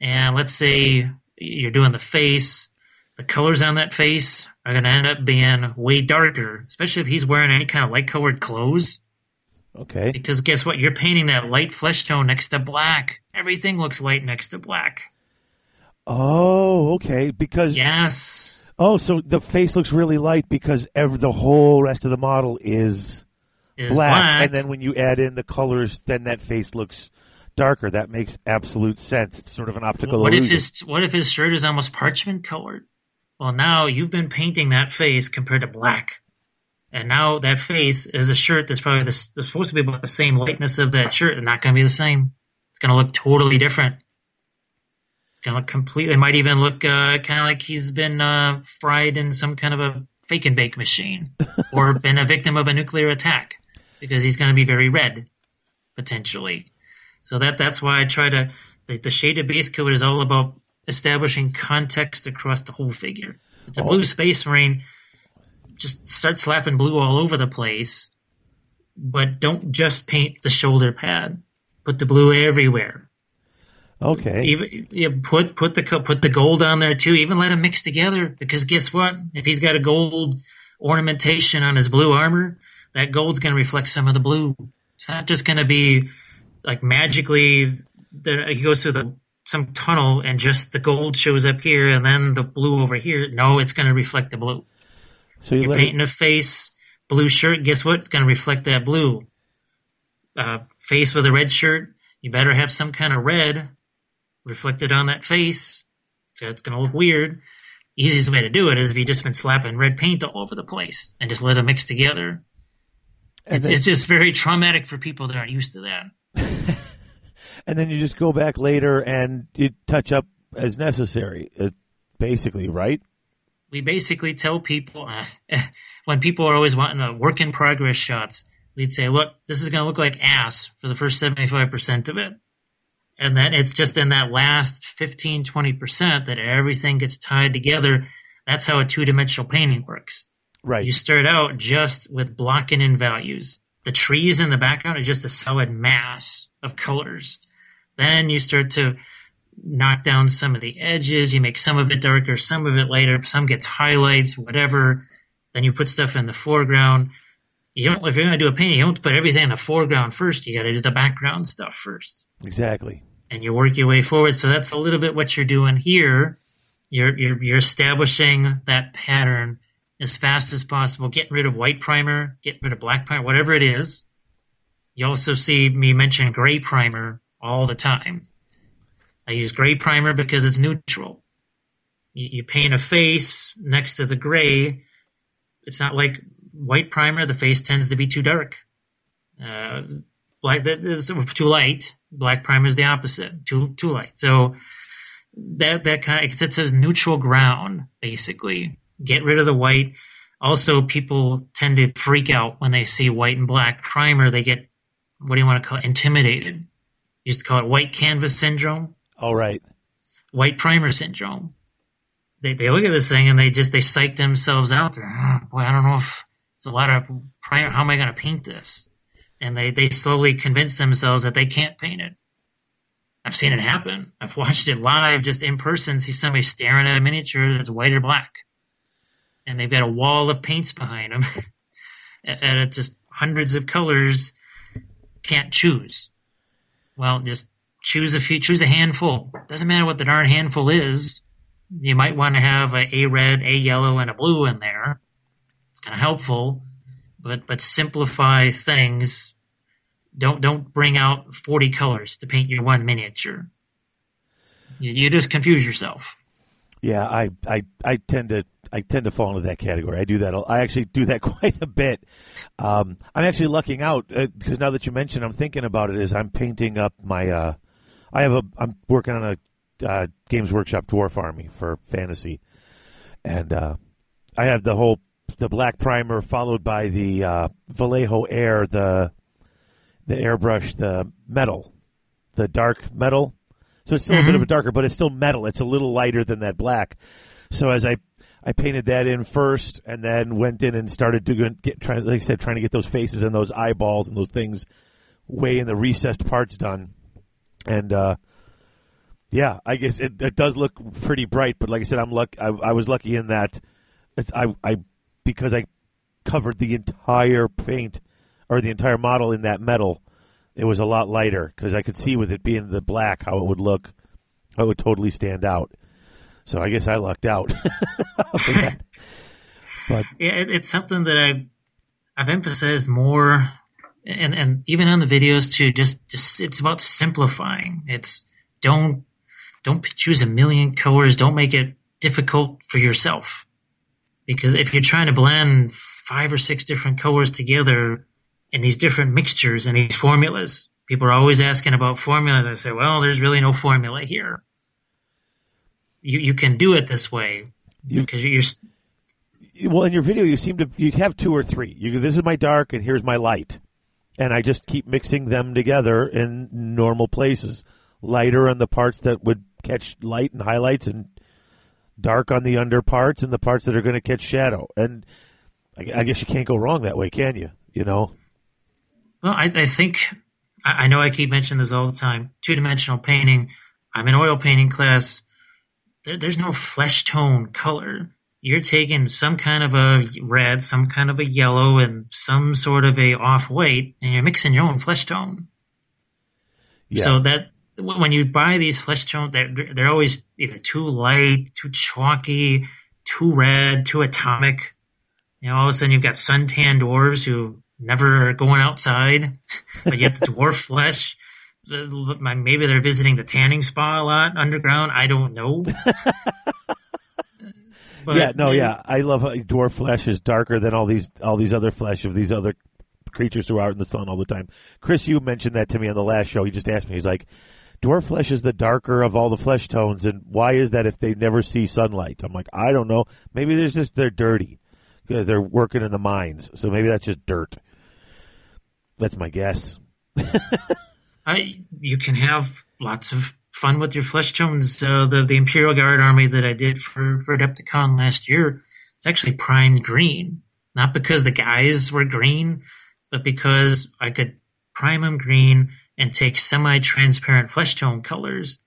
and let's say you're doing the face, the colors on that face are going to end up being way darker, especially if he's wearing any kind of light colored clothes. Okay. Because guess what? You're painting that light flesh tone next to black. Everything looks light next to black. Oh, okay. Because Yes. oh, so the face looks really light because every, the whole rest of the model is Is black, black. and then when you add in the colors, then that face looks darker. That makes absolute sense. It's sort of an optical what if illusion. his what if his shirt is almost parchment colored? Well, now you've been painting that face compared to black, and now that face is a shirt that's probably the, that's supposed to be about the same lightness of that shirt, and not going to be the same. It's going to look totally different. It's Going to look completely. It might even look uh, kind of like he's been uh, fried in some kind of a fake and bake machine, or been a victim of a nuclear attack, because he's going to be very red, potentially. So that that's why I try to. The, the shaded base coat is all about establishing context across the whole figure. It's a Oh. blue space marine. Just start slapping blue all over the place, but don't just paint the shoulder pad. Put the blue everywhere. okay. Even yeah, put put the put the gold on there too. Even let them mix together because guess what? If he's got a gold ornamentation on his blue armor, that gold's going to reflect some of the blue. It's not just going to be like magically the, he goes through the some tunnel and just the gold shows up here and then the blue over here. No, it's going to reflect the blue. so you You're it, painting a face, blue shirt. Guess what? It's going to reflect that blue. Uh, face with a red shirt. You better have some kind of red reflected on that face. So it's going to look weird. Easiest way to do it is if you just been slapping red paint all over the place and just let them mix together. It's, then, it's just very traumatic for people that aren't used to that. and then you just go back later and you touch up as necessary. Uh, basically, right? we basically tell people uh, when people are always wanting a work in progress shots, we'd say, look, this is going to look like ass for the first 75% of it. And then it's just in that last 15, 20% that everything gets tied together. That's how a two dimensional painting works. Right. You start out just with blocking in values. The trees in the background are just a solid mass of colors. Then you start to knock down some of the edges. You make some of it darker, some of it lighter. Some gets highlights, whatever. Then you put stuff in the foreground. You don't, if you're going to do a painting, you don't put everything in the foreground first. You got to do the background stuff first exactly. and you work your way forward. So that's a little bit what you're doing here. You're, you're, you're establishing that pattern as fast as possible, getting rid of white primer, getting rid of black primer, whatever it is. You also see me mention gray primer all the time. I use gray primer because it's neutral. You, you paint a face next to the gray. It's not like white primer. The face tends to be too dark. Uh, black that is too light. Black primer is the opposite, too too light. So that that kind of it's a neutral ground basically. Get rid of the white. Also, people tend to freak out when they see white and black primer. They get what do you want to call it? Intimidated. You used to call it white canvas syndrome, All right. white primer syndrome. They they look at this thing and they just they psych themselves out. They're, "Oh, boy, I don't know if it's a lot of primer. How am I going to paint this? And they they slowly convince themselves that they can't paint it. I've seen it happen. I've watched it live, just in person. See somebody staring at a miniature that's white or black, and they've got a wall of paints behind them, and it's just hundreds of colors. Can't choose. Well, just choose a few, choose a handful. Doesn't matter what the darn handful is. You might want to have a, a red, a yellow, and a blue in there. It's kind of helpful, but but simplify things. Don't don't bring out forty colors to paint your one miniature. You, you just confuse yourself. Yeah, I, I, I tend to I tend to fall into that category. I do that. I actually do that quite a bit. Um, I'm actually lucking out because now that you mention, I'm thinking about it. Is I'm painting up my. Uh, I have a. I'm working on a uh, Games Workshop Dwarf Army for fantasy, and uh, I have the whole the black primer followed by the uh, Vallejo Air, the the airbrush, the metal, the dark metal. So it's still Mm-hmm. a bit of a darker, but it's still metal. It's a little lighter than that black. So as I I painted that in first, and then went in and started doing get trying like I said trying to get those faces and those eyeballs and those things way in the recessed parts done, and uh, yeah, I guess it, it does look pretty bright. But like I said, I'm luck I, I was lucky in that it's I I because I covered the entire paint or the entire model in that metal. It was a lot lighter because I could see with it being the black how it would look, how it would totally stand out. So I guess I lucked out. But Yeah, it, it's something that I've I've emphasized more, and and even on the videos too. Just just it's about simplifying. It's don't don't choose a million colors. Don't make it difficult for yourself, because if you're trying to blend five or six different colors together in these different mixtures and these formulas, people are always asking about formulas. I say, well, there's really no formula here. You you can do it this way You- because you're well, in your video, you seem to you have two or three. You this is my dark, and here's my light, and I just keep mixing them together in normal places. Lighter on the parts that would catch light and highlights, and dark on the under parts, and the parts that are going to catch shadow. And I, I guess you can't go wrong that way, can you? You know. Well, I, I think I, I know I keep mentioning this all the time. Two dimensional painting. I'm in oil painting class. There, there's no flesh tone color. You're taking some kind of a red, some kind of a yellow, and some sort of a off white, and you're mixing your own flesh tone. Yeah. So that when you buy these flesh tones, they're they're always either too light, too chalky, too red, too atomic. You know, all of a sudden you've got suntan dwarves who never going outside, but yet the dwarf flesh. Maybe they're visiting the tanning spa a lot underground. I don't know. But yeah, no, yeah. I love how dwarf flesh is darker than all these all these other flesh of these other creatures who are out in the sun all the time. Chris, you mentioned that to me on the last show. He just asked me. He's like, "Dwarf flesh is the darker of all the flesh tones, and why is that if they never see sunlight?" I'm like, I don't know. Maybe there's just they're dirty they're working in the mines, so maybe that's just dirt. That's my guess. I you can have lots of fun with your flesh tones. Uh, the the Imperial Guard army that I did for for Adepticon last year, it's actually primed green. Not because the guys were green, but because I could prime them green and take semi-transparent flesh tone colors,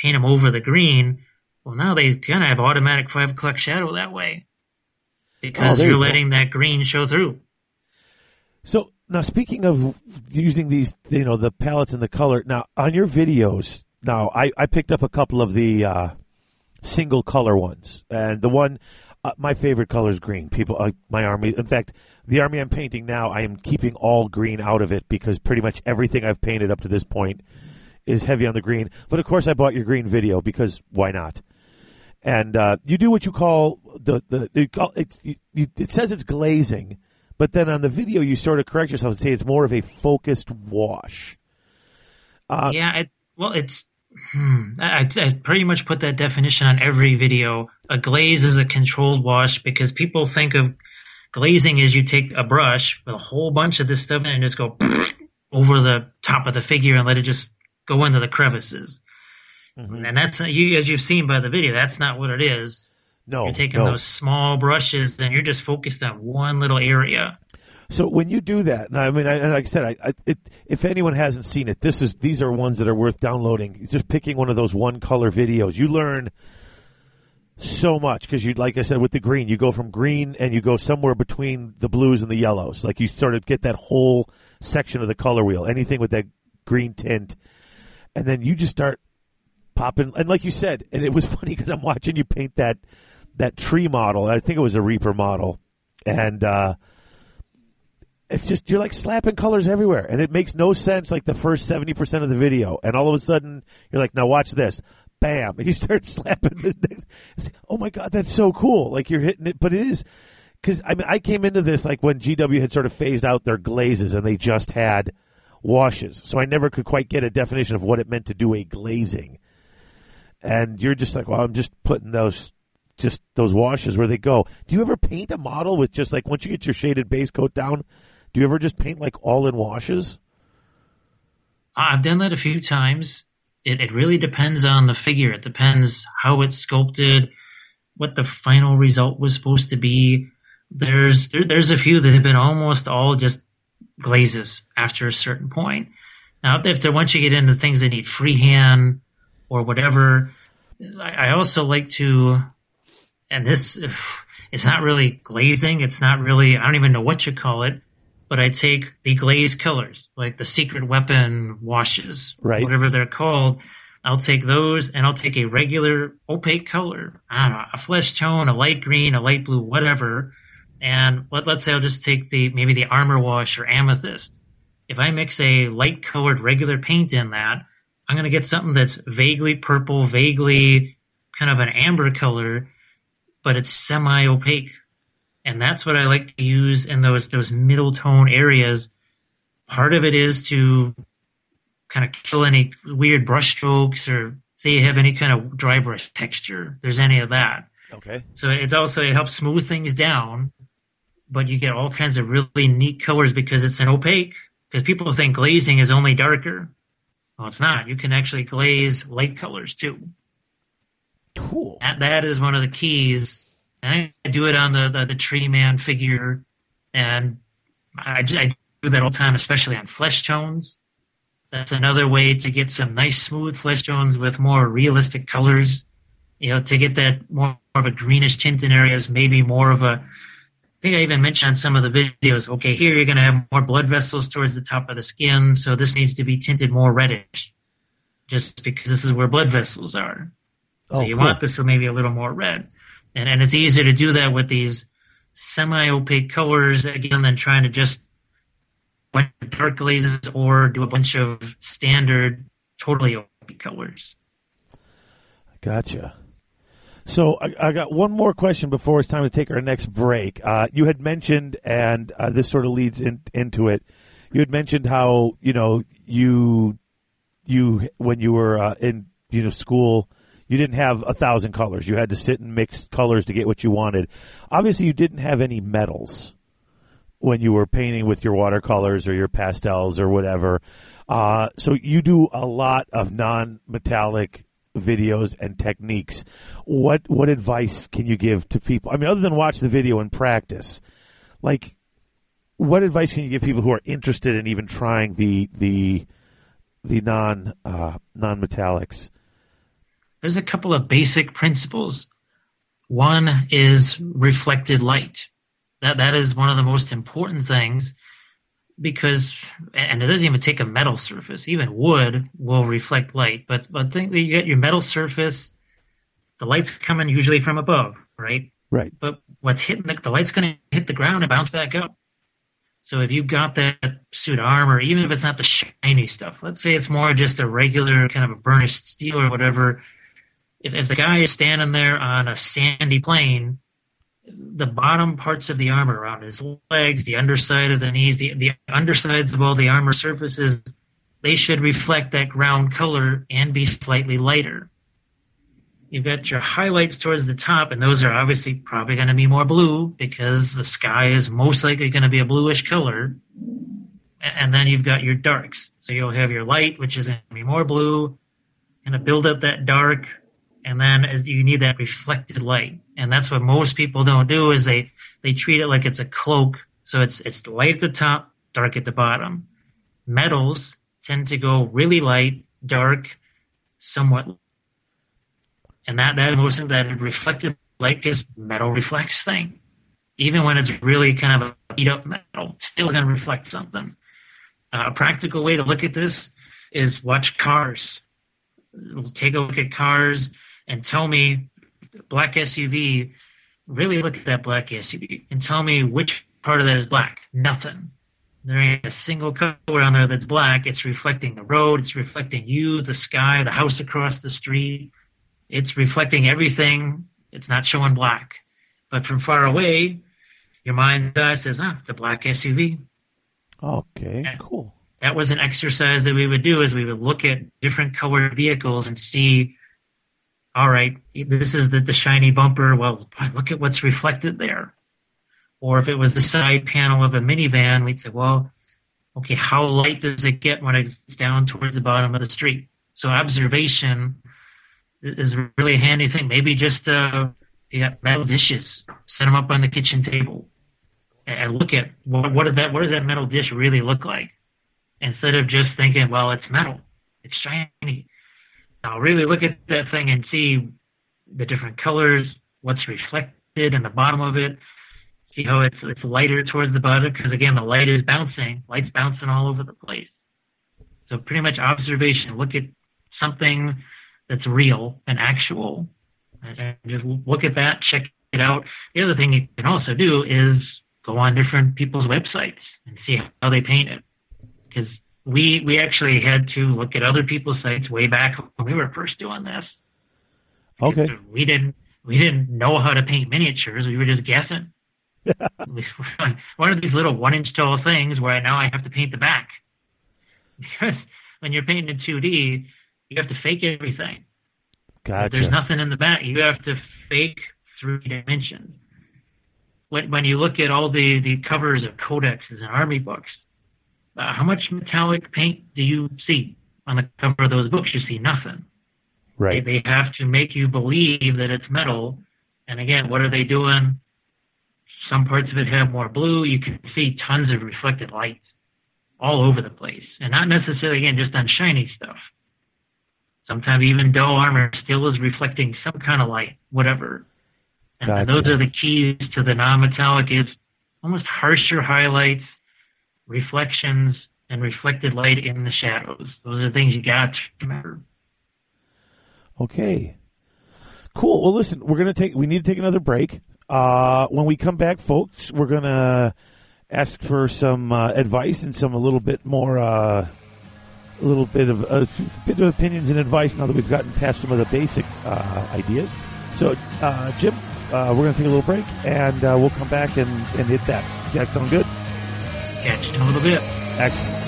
paint them over the green. Well, now they kind of have automatic five o'clock shadow that way because Oh, you're you letting that green show through. So now, speaking of using these, you know, the palettes and the color. Now, on your videos, now I, I picked up a couple of the uh, single color ones, and the one, uh, my favorite color is green. People, uh, my army. In fact, the army I'm painting now, I am keeping all green out of it because pretty much everything I've painted up to this point is heavy on the green. But of course, I bought your green video because why not? And uh, you do what you call the the it, says it's glazing, but then on the video you sort of correct yourself and say it's more of a focused wash. Uh, yeah, it, well, it's. Hmm, I, I pretty much put that definition on every video. A glaze is a controlled wash because people think of glazing as you take a brush with a whole bunch of this stuff in it and just go over the top of the figure and let it just go into the crevices. And that's you, as you've seen by the video. That's not what it is. No, You're taking no. those small brushes and you're just focused on one little area. So when you do that, and I mean, I, and like I said, I, I, it, if anyone hasn't seen it, this is these are ones that are worth downloading. Just picking one of those one color videos, you learn so much because you, like I said, with the green, you go from green and you go somewhere between the blues and the yellows. Like you sort of get that whole section of the color wheel, anything with that green tint, and then you just start popping. And like you said, and it was funny because I'm watching you paint that that tree model. I think it was a Reaper model, and. uh it's just you're like slapping colors everywhere and it makes no sense like the first 70% of the video and all of a sudden you're like now watch this bam, and you start slapping like, oh my god, that's so cool! Like you're hitting it, but it is because I mean I came into this like when GW had sort of phased out their glazes and they just had washes, so I never could quite get a definition of what it meant to do a glazing. And you're just like, well, I'm just putting those just those washes where they go. Do you ever paint a model with just like once you get your shaded base coat down? Do you ever just paint like all in washes? Uh, I've done that a few times. It, it really depends on the figure. It depends how it's sculpted, what the final result was supposed to be. There's there, there's a few that have been almost all just glazes after a certain point. Now, if there once you get into things that need freehand or whatever, I, I also like to, and this it's not really glazing. It's not really I don't even know what you call it but I take the glazed colors, like the secret weapon washes, Right. whatever they're called. I'll take those and I'll take a regular opaque color, I don't know, a flesh tone, a light green, a light blue, whatever. And let, let's say I'll just take the, maybe the armor wash or amethyst. If I mix a light colored regular paint in that, I'm going to get something that's vaguely purple, vaguely kind of an amber color, but it's semi opaque and that's what I like to use in those those middle tone areas. Part of it is to kind of kill any weird brush strokes or say you have any kind of dry brush texture. There's any of that. Okay. So it's also it helps smooth things down, but you get all kinds of really neat colors because it's an opaque. Because people think glazing is only darker. Well, it's not. You can actually glaze light colors too. Cool. That, that is one of the keys. And I do it on the, the, the tree man figure, and I, I do that all the time, especially on flesh tones. That's another way to get some nice smooth flesh tones with more realistic colors. You know, to get that more of a greenish tint in areas, maybe more of a. I think I even mentioned on some of the videos. Okay, here you're going to have more blood vessels towards the top of the skin, so this needs to be tinted more reddish, just because this is where blood vessels are. So Oh, you cool. want this to maybe a little more red. And, and it's easier to do that with these semi-opaque colors again than trying to just bunch of dark glazes or do a bunch of standard totally opaque colors. Gotcha. So I, I got one more question before it's time to take our next break. Uh, you had mentioned, and uh, this sort of leads in, into it. You had mentioned how you know you you when you were uh, in you know school, you didn't have a thousand colors. You had to sit and mix colors to get what you wanted. Obviously, you didn't have any metals when you were painting with your watercolors or your pastels or whatever. Uh, so you do a lot of non-metallic videos and techniques. What what advice can you give to people? I mean, other than watch the video and practice, like what advice can you give people who are interested in even trying the the the non uh, non metallics? There's a couple of basic principles. One is reflected light. That that is one of the most important things because and it doesn't even take a metal surface. Even wood will reflect light. But but think that you get your metal surface, the light's coming usually from above, right? Right. But what's hitting the, the light's going to hit the ground and bounce back up. So if you've got that suit armor, even if it's not the shiny stuff, let's say it's more just a regular kind of a burnished steel or whatever. If, if the guy is standing there on a sandy plain, the bottom parts of the armor around his legs, the underside of the knees, the, the undersides of all the armor surfaces, they should reflect that ground color and be slightly lighter. You've got your highlights towards the top, and those are obviously probably going to be more blue because the sky is most likely going to be a bluish color. And then you've got your darks. So you'll have your light, which is going to be more blue, going to build up that dark, and then as you need that reflected light. And that's what most people don't do is they, they treat it like it's a cloak. So it's, it's light at the top, dark at the bottom. Metals tend to go really light, dark, somewhat and that that most of that reflected light is metal reflects thing. Even when it's really kind of a beat up metal, still going to reflect something. Uh, a practical way to look at this is watch cars. Take a look at cars and tell me black SUV. Really look at that black SUV and tell me which part of that is black. Nothing. There ain't a single color on there that's black. It's reflecting the road. It's reflecting you, the sky, the house across the street it's reflecting everything. It's not showing black. But from far away, your mind eye says, ah, it's a black SUV. Okay, Yeah. cool. That was an exercise that we would do is we would look at different colored vehicles and see, all right, this is the, the shiny bumper. Well, look at what's reflected there. Or if it was the side panel of a minivan, we'd say, well, okay, how light does it get when it's down towards the bottom of the street? So observation is really a handy thing. Maybe just, uh, metal dishes, set them up on the kitchen table and look at what, what, that, what does that metal dish really look like? Instead of just thinking, well, it's metal, it's shiny. Now really look at that thing and see the different colors, what's reflected in the bottom of it. See how it's it's lighter towards the bottom because again the light is bouncing, light's bouncing all over the place. So pretty much observation. Look at something that's real and actual, and just look at that, check it out. The other thing you can also do is go on different people's websites and see how they paint it. Because we we actually had to look at other people's sites way back when we were first doing this. Okay. We didn't we didn't know how to paint miniatures. We were just guessing. One of these little one inch tall things where now I have to paint the back. Because when you're painting in 2D, you have to fake everything. Gotcha. There's nothing in the back. You have to fake three dimensions. When, when you look at all the, the covers of codexes and army books, uh, how much metallic paint do you see on the cover of those books? You see nothing. right. They, they have to make you believe that it's metal. And again, what are they doing? Some parts of it have more blue. You can see tons of reflected light all over the place. And not necessarily, again, just on shiny stuff. Sometimes even dull armor still is reflecting some kind of light, whatever. And Gotcha. those are the keys to the non-metallic is almost harsher highlights, reflections, and reflected light in the shadows. Those are things you got to remember. Okay. Cool. Well, listen, we're gonna take. We need to take another break. Uh, when we come back, folks, we're gonna ask for some uh, advice and some a little bit more, uh, a little bit of a bit of opinions and advice. Now that we've gotten past some of the basic uh, ideas. So, uh, Jim, uh, we're gonna take a little break and uh, we'll come back and, and hit that. That sound good? Catch you a little bit. Excellent.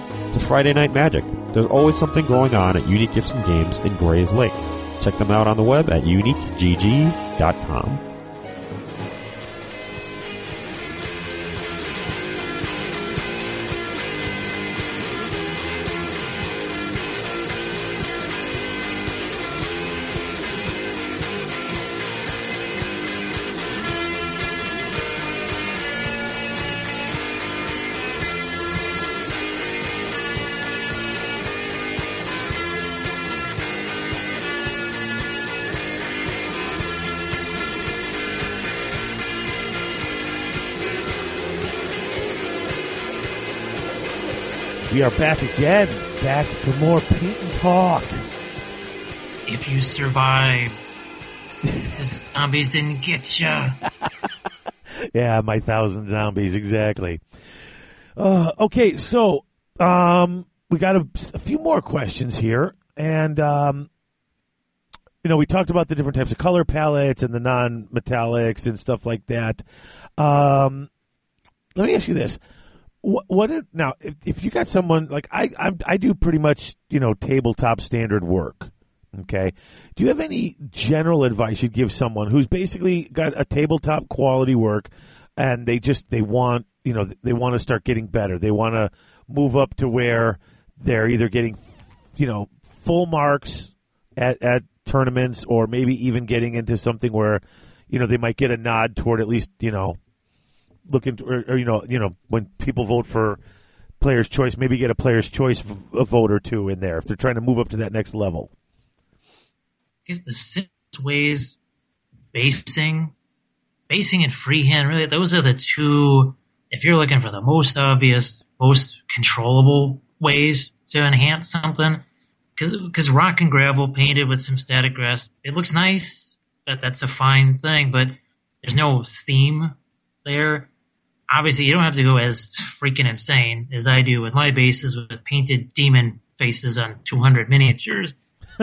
to Friday Night Magic, there's always something going on at Unique Gifts and Games in Grayslake. Check them out on the web at uniquegg.com. We are back again, back for more paint and talk. If you survive, the zombies didn't get you. Yeah, my thousand zombies, exactly. Uh, okay, so um, we got a, a few more questions here, and um, you know we talked about the different types of color palettes and the non-metallics and stuff like that. Um, let me ask you this: what, what if, now? If, if you got someone like I, I, I do pretty much you know tabletop standard work, Okay. Do you have any general advice you'd give someone who's basically got a tabletop quality work and they just they want you know they want to start getting better. They want to move up to where they're either getting you know full marks at at tournaments or maybe even getting into something where you know they might get a nod toward at least you know looking to, or, or you know you know when people vote for player's choice maybe get a player's choice vote or two in there if they're trying to move up to that next level I guess the simplest ways, basing, basing and freehand, really, those are the two, if you're looking for the most obvious, most controllable ways to enhance something, because rock and gravel painted with some static grass, it looks nice, that that's a fine thing, but there's no theme there. Obviously, you don't have to go as freaking insane as I do with my bases with painted demon faces on 200 miniatures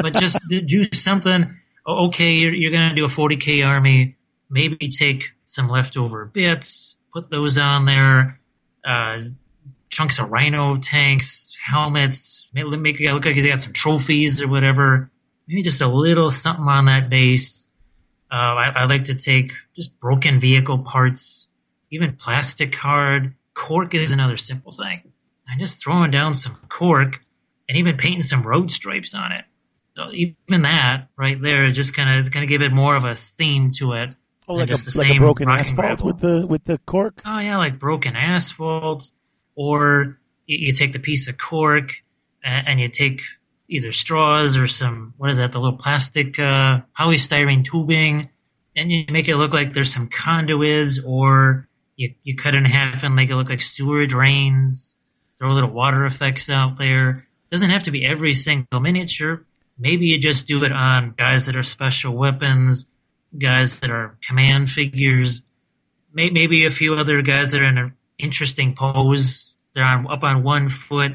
but just do something. Okay, you're, you're going to do a 40k army. Maybe take some leftover bits, put those on there. Uh, chunks of rhino tanks, helmets. Make it look like he's got some trophies or whatever. Maybe just a little something on that base. Uh, I, I like to take just broken vehicle parts, even plastic card. Cork is another simple thing. I'm just throwing down some cork and even painting some road stripes on it. So even that right there is just kind of it's going to give it more of a theme to it. Oh, like a, the like a broken asphalt gravel. with the with the cork. Oh yeah, like broken asphalt, or you, you take the piece of cork and, and you take either straws or some what is that, the little plastic uh, polystyrene tubing, and you make it look like there's some conduits, or you you cut in half and make it look like sewer drains. Throw a little water effects out there. Doesn't have to be every single miniature. Maybe you just do it on guys that are special weapons, guys that are command figures, may, maybe a few other guys that are in an interesting pose. They're on, up on one foot.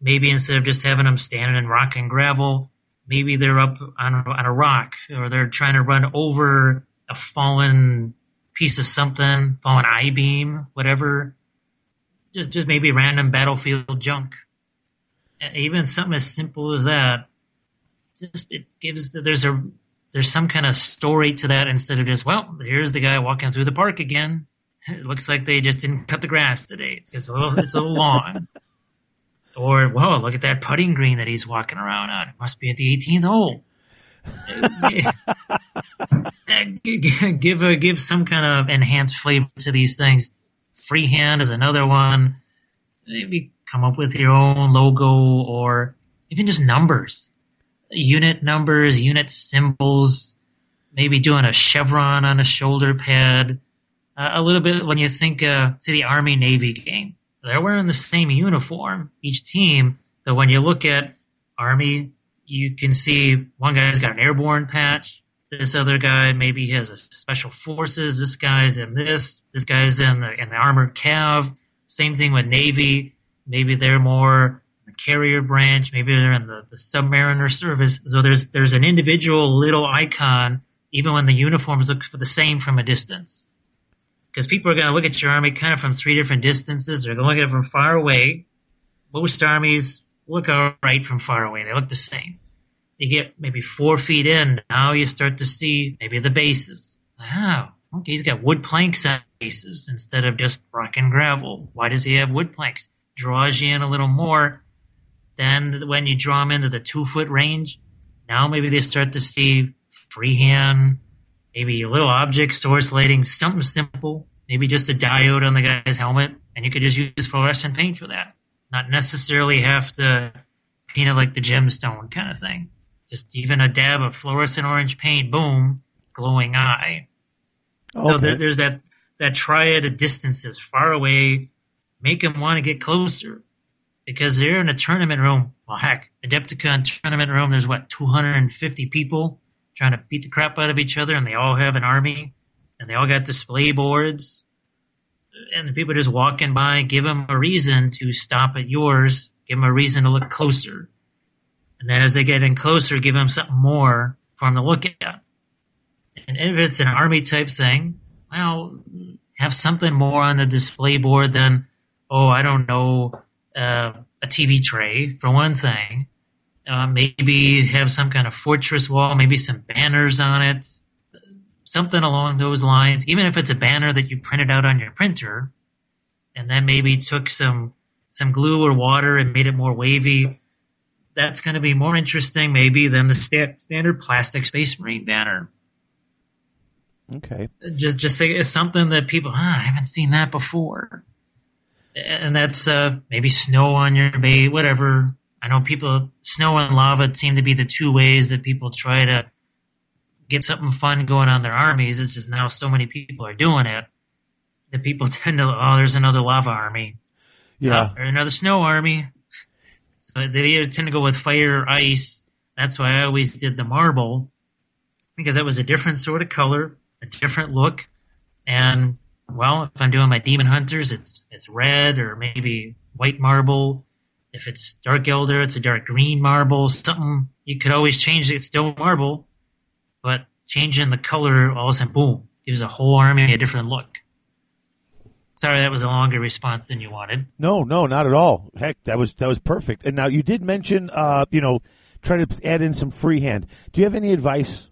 Maybe instead of just having them standing in rock and gravel, maybe they're up on, on a rock or they're trying to run over a fallen piece of something, fallen I beam, whatever. Just, just maybe random battlefield junk. Even something as simple as that, just it gives there's a there's some kind of story to that instead of just well here's the guy walking through the park again. It looks like they just didn't cut the grass today. It's a little it's a little long. Or whoa, look at that putting green that he's walking around on. It must be at the 18th hole. give a give some kind of enhanced flavor to these things. Freehand is another one. Maybe come up with your own logo or even just numbers unit numbers, unit symbols, maybe doing a chevron on a shoulder pad. Uh, a little bit when you think uh, to the Army Navy game, they're wearing the same uniform each team, but when you look at Army, you can see one guy's got an airborne patch. This other guy maybe he has a special forces. This guy's in this. This guy's in the in the armored cav. Same thing with Navy. Maybe they're more the carrier branch, maybe they're in the, the submariner service. So there's there's an individual little icon, even when the uniforms look the same from a distance. Because people are going to look at your army kind of from three different distances. They're going to look at it from far away. Most armies look all right from far away. They look the same. You get maybe four feet in, now you start to see maybe the bases. Wow, okay, he's got wood planks on bases instead of just rock and gravel. Why does he have wood planks? Draws you in a little more. Then when you draw them into the two foot range, now maybe they start to see freehand, maybe a little object source lighting, something simple, maybe just a diode on the guy's helmet, and you could just use fluorescent paint for that. Not necessarily have to paint it like the gemstone kind of thing. Just even a dab of fluorescent orange paint, boom, glowing eye. So there, there's that that triad of distances, far away, make them want to get closer because they're in a tournament room. Well, heck, Adepticon tournament room. There's what 250 people trying to beat the crap out of each other, and they all have an army, and they all got display boards, and the people just walking by give them a reason to stop at yours, give them a reason to look closer, and then as they get in closer, give them something more for them to look at. And if it's an army type thing, well, have something more on the display board than, oh, I don't know, uh, a TV tray for one thing. Uh, maybe have some kind of fortress wall, maybe some banners on it, something along those lines. Even if it's a banner that you printed out on your printer, and then maybe took some some glue or water and made it more wavy. That's going to be more interesting, maybe, than the sta- standard plastic Space Marine banner. Okay. Just just say it's something that people ah, I haven't seen that before, and that's uh, maybe snow on your bay, whatever. I know people snow and lava seem to be the two ways that people try to get something fun going on their armies. It's just now so many people are doing it that people tend to oh, there's another lava army, Yeah. or another snow army. So they either tend to go with fire or ice. That's why I always did the marble because that was a different sort of color, a different look, and well, if I'm doing my demon hunters, it's it's red or maybe white marble. If it's Dark Eldar, it's a dark green marble. Something you could always change. It's still marble, but changing the color all of a sudden, boom, gives a whole army a different look. Sorry, that was a longer response than you wanted. No, no, not at all. Heck, that was that was perfect. And now you did mention, uh, you know, try to add in some freehand. Do you have any advice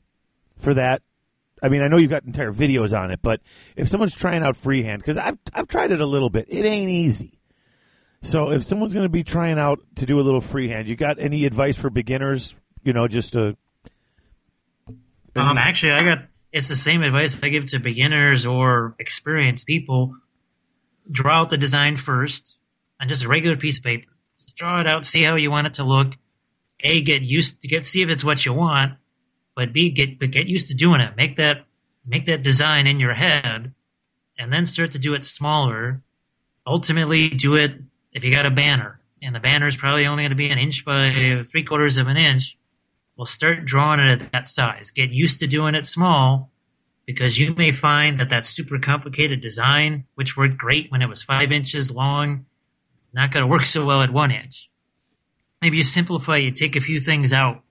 for that? I mean, I know you've got entire videos on it, but if someone's trying out freehand, because I've I've tried it a little bit, it ain't easy. So if someone's going to be trying out to do a little freehand, you got any advice for beginners? You know, just to Um, actually, I got it's the same advice I give to beginners or experienced people. Draw out the design first on just a regular piece of paper. Just draw it out, see how you want it to look. A, get used to get see if it's what you want, but B, get but get used to doing it. Make that make that design in your head, and then start to do it smaller. Ultimately, do it if you got a banner, and the banner is probably only going to be an inch by three quarters of an inch well, start drawing it at that size. Get used to doing it small because you may find that that super complicated design, which worked great when it was five inches long, not going to work so well at one inch. Maybe you simplify, you take a few things out,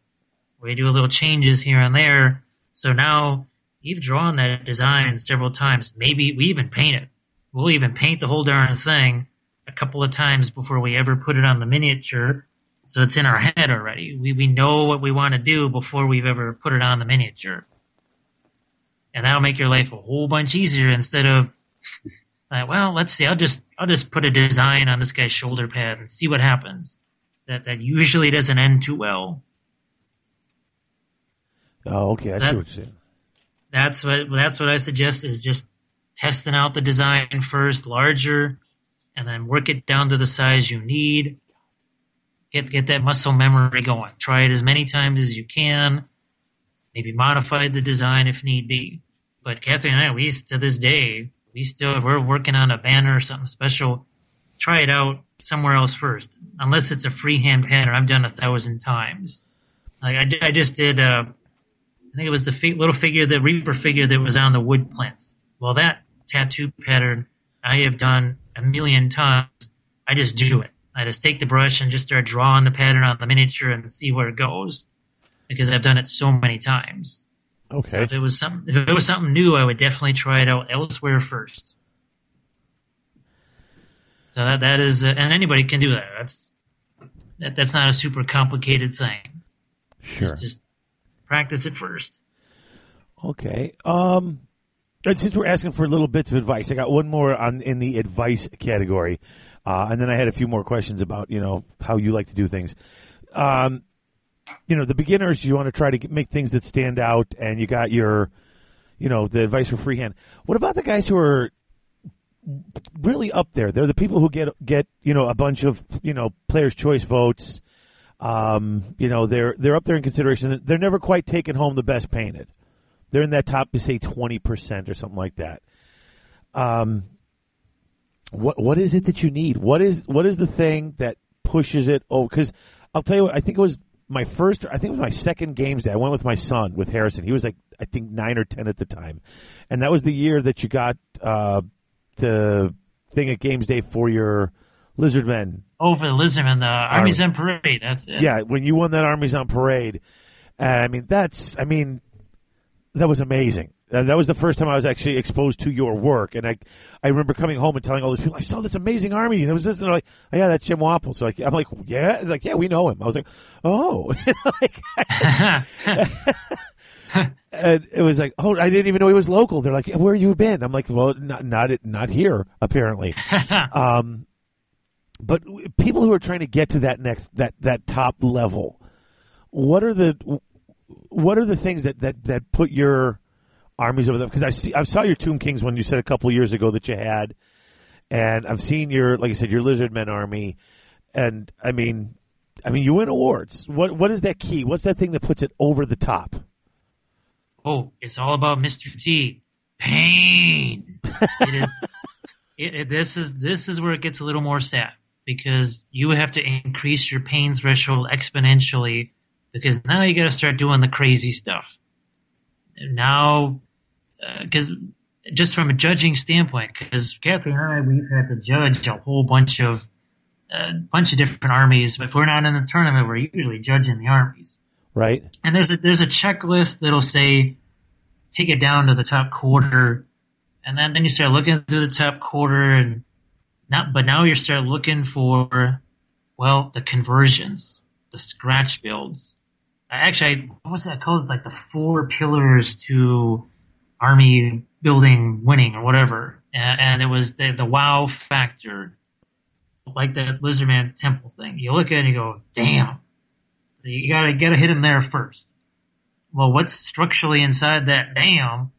or you do a little changes here and there. So now you've drawn that design several times. Maybe we even paint it. We'll even paint the whole darn thing a couple of times before we ever put it on the miniature so it's in our head already. We we know what we want to do before we've ever put it on the miniature. And that'll make your life a whole bunch easier instead of like, well, let's see, I'll just I'll just put a design on this guy's shoulder pad and see what happens. That that usually doesn't end too well. oh, okay, I see what you're saying. That's what that's what I suggest is just testing out the design first, larger, and then work it down to the size you need. Get get that muscle memory going. Try it as many times as you can. Maybe modify the design if need be. But Catherine and I, we to this day, we still if we're working on a banner or something special, try it out somewhere else first. Unless it's a freehand pattern, I've done a thousand times. Like I, I just did. Uh, I think it was the fi- little figure, the Reaper figure that was on the wood plinth. Well, that tattoo pattern I have done a million times. I just do it. I just take the brush and just start drawing the pattern on the miniature and see where it goes because I've done it so many times. Okay. If it was some, if it was something new, I would definitely try it out elsewhere first. So that that is, uh, and anybody can do that. That's that, that's not a super complicated thing. Sure. Just, just practice it first. Okay. Um, and since we're asking for little bits of advice, I got one more on in the advice category, uh, and then I had a few more questions about you know how you like to do things. Um, you know, the beginners, you want to try to make things that stand out, and you got your, you know, the advice for freehand. What about the guys who are really up there? They're the people who get get you know a bunch of you know players' choice votes. Um, you know, they're they're up there in consideration. They're never quite taking home the best painted. They're in that top, say, twenty percent or something like that. Um, what what is it that you need? What is what is the thing that pushes it? Oh, because I'll tell you, what, I think it was my first. I think it was my second games day. I went with my son with Harrison. He was like I think nine or ten at the time, and that was the year that you got uh, the thing at games day for your Lizardmen Oh, for the Lizardmen, the Armies on Parade. That's it. yeah, when you won that Armies on Parade, and I mean that's I mean That was amazing. That was the first time I was actually exposed to your work, and I, I remember coming home and telling all these people, I saw this amazing army, and it was this, and they're like, oh, yeah, that's Jim Wappel. So like, I'm like, yeah, like, yeah, we know him. I was like, oh, like, and it was like, oh, I didn't even know he was local. They're like, where you been? I'm like, well, not not not here apparently. um, but people who are trying to get to that next that that top level, what are the what are the things that that that put your armies over there because I see I saw your Tomb Kings one you said a couple years ago that you had, and I've seen your like I said your Lizardmen army, and I mean, I mean you win awards. What what is that key? What's that thing that puts it over the top? Oh, it's all about Mr. T. Pain. it is, it, it, this is this is where it gets a little more sad because you have to increase your pain threshold exponentially because now you got to start doing the crazy stuff. Now because uh, just from a judging standpoint, because Kathy and I, we've had to judge a whole bunch of a uh, bunch of different armies. But if we're not in a tournament, we're usually judging the armies. Right. And there's a there's a checklist that'll say take it down to the top quarter, and then then you start looking through the top quarter, and not but now you start looking for well the conversions, the scratch builds. Actually, what was that called? Like the four pillars to army building winning or whatever. And, and it was the, the wow factor, like that Lizardman temple thing. You look at it and you go, damn, you gotta, gotta hit him there first. Well, what's structurally inside that damn?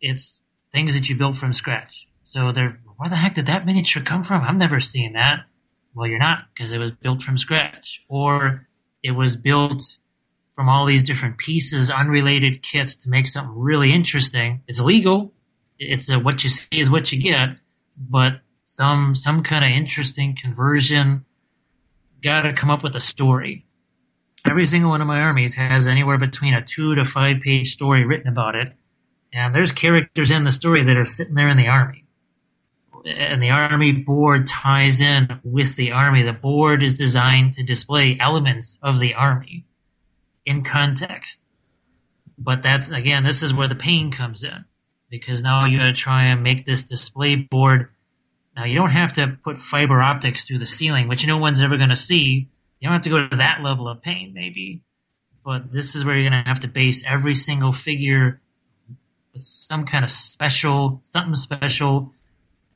It's things that you built from scratch. So they're, where the heck did that miniature come from? I've never seen that. Well, you're not, because it was built from scratch. Or it was built from all these different pieces, unrelated kits to make something really interesting. It's legal. It's a, what you see is what you get, but some some kind of interesting conversion. Got to come up with a story. Every single one of my armies has anywhere between a two to five page story written about it, and there's characters in the story that are sitting there in the army. And the army board ties in with the army. The board is designed to display elements of the army in context. But that's again, this is where the pain comes in because now you got to try and make this display board. Now you don't have to put fiber optics through the ceiling, which no one's ever to see. You don't have to go to that level of pain, maybe. But this is where you're to have to base every single figure with some kind of special, something special.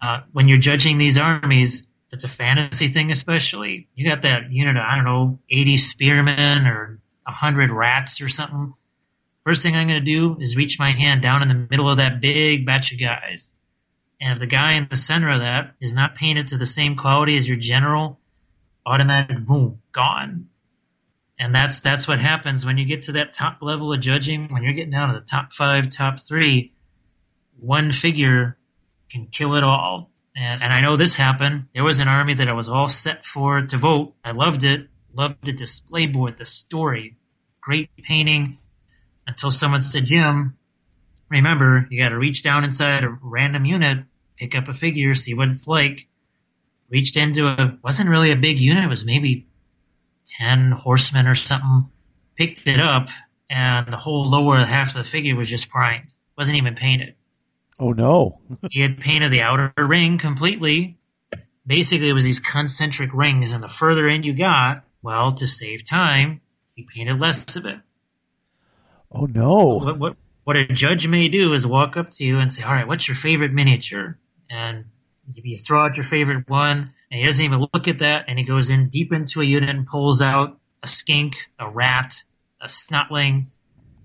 Uh, when you're judging these armies, it's a fantasy thing, especially. You got that unit of, I don't know, 80 spearmen or a hundred rats or something, first thing I'm going to do is reach my hand down in the middle of that big batch of guys. And if the guy in the center of that is not painted to the same quality as your general, automatic boom, gone. And that's that's what happens when you get to that top level of judging, when you're getting down to the top five, top three, one figure can kill it all. And and I know this happened. There was an army that I was all set for to vote. I loved it loved the display board, the story, great painting. Until someone said, Jim, remember, you got to reach down inside a random unit, pick up a figure, see what it's like. Reached into a wasn't really a big unit; it was maybe ten horsemen or something. Picked it up, and the whole lower half of the figure was just primed. wasn't even painted. Oh no! he had painted the outer ring completely. Basically, it was these concentric rings, and the further in you got, well, to save time, he painted less of it. Oh no! What, what, what a judge may do is walk up to you and say, "All right, what's your favorite miniature?" And you throw out your favorite one, and he doesn't even look at that, and he goes in deep into a unit and pulls out a skink, a rat, a snotling,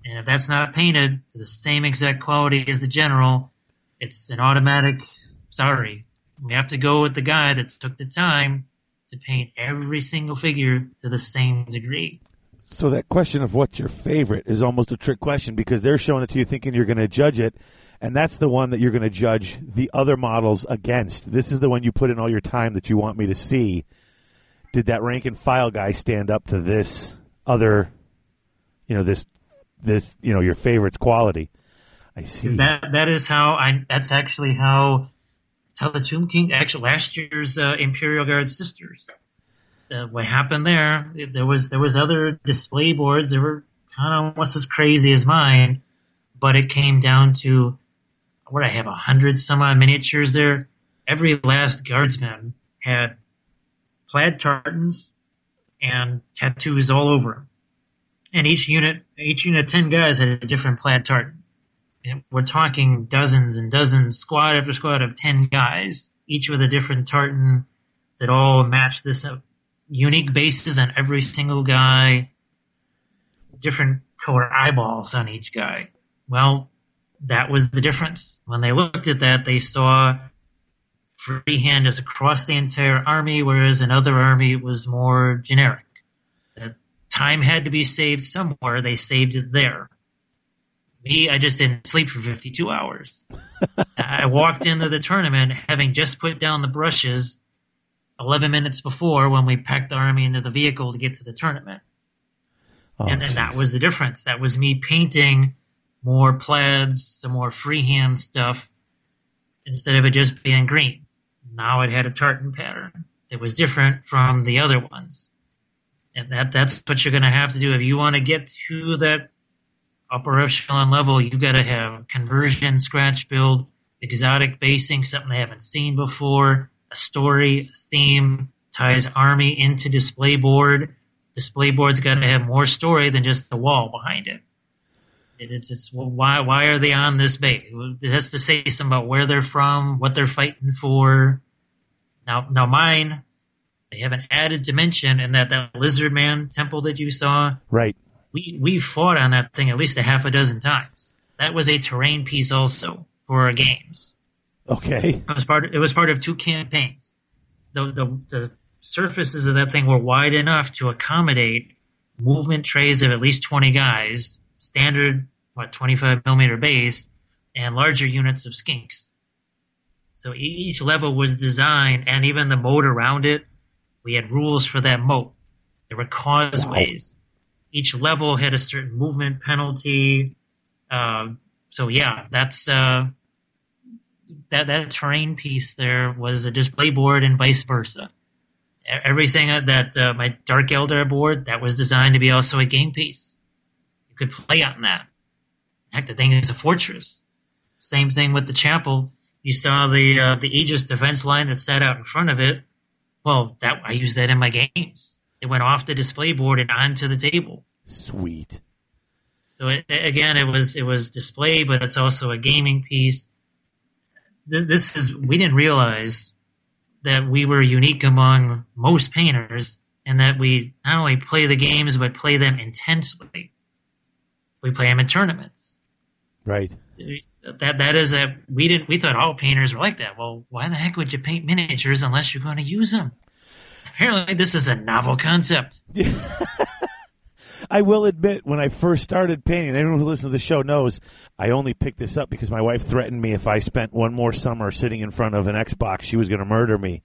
and if that's not painted to the same exact quality as the general, it's an automatic. Sorry, we have to go with the guy that took the time to paint every single figure to the same degree. So that question of what's your favorite is almost a trick question because they're showing it to you thinking you're going to judge it, and that's the one that you're going to judge the other models against. This is the one you put in all your time that you want me to see. Did that rank and file guy stand up to this other, you know, this, this, you know, your favorite's quality? I see. That that is how I. That's actually how Tell the Tomb King, actually last year's uh, Imperial Guard Sisters. Uh, what happened there? There was there was other display boards that were kind of almost as crazy as mine, but it came down to what I have a hundred some odd miniatures there. Every last guardsman had plaid tartans and tattoos all over them. And each unit, each unit of 10 guys had a different plaid tartan. We're talking dozens and dozens, squad after squad of 10 guys, each with a different tartan that all match this uh, unique bases on every single guy, different color eyeballs on each guy. Well, that was the difference. When they looked at that, they saw freehand is across the entire army, whereas another army was more generic. That time had to be saved somewhere, they saved it there. Me, I just didn't sleep for 52 hours. I walked into the tournament having just put down the brushes 11 minutes before when we packed the army into the vehicle to get to the tournament. Oh, and then that was the difference. That was me painting more plaids, some more freehand stuff, instead of it just being green. Now it had a tartan pattern that was different from the other ones. And that that's what you're gonna have to do if you want to get to that upper echelon level. You got to have conversion, scratch build, exotic basing, something they haven't seen before, a story, theme, ties army into display board. Display board's got to have more story than just the wall behind it. It- It's, it's well, why why are they on this base? It has to say something about where they're from, what they're fighting for. Now now mine, they have an added dimension in that that lizard man temple that you saw. Right. We we fought on that thing at least a half a dozen times. That was a terrain piece also for our games. Okay. It was part. Of, it was part of two campaigns. The, the the surfaces of that thing were wide enough to accommodate movement trays of at least twenty guys, standard what twenty five millimeter base, and larger units of skinks. So each level was designed, and even the moat around it, we had rules for that moat. There were causeways. Each level had a certain movement penalty. Uh, so yeah, that's uh, that that terrain piece there was a display board and vice versa. Everything that uh, my Dark Eldar board that was designed to be also a game piece. You could play on that. Heck, the thing is a fortress. Same thing with the chapel. You saw the uh, the Aegis defense line that sat out in front of it. Well, that I use that in my games. It went off the display board and onto the table. Sweet. So it, again, it was it was display, but it's also a gaming piece. This, this is we didn't realize that we were unique among most painters, and that we not only play the games but play them intensely. We play them in tournaments. Right. That that is a we didn't we thought all painters were like that. Well, why the heck would you paint miniatures unless you're going to use them? Apparently, this is a novel concept. I will admit, when I first started painting, anyone who listens to the show knows I only picked this up because my wife threatened me if I spent one more summer sitting in front of an Xbox, she was going to murder me.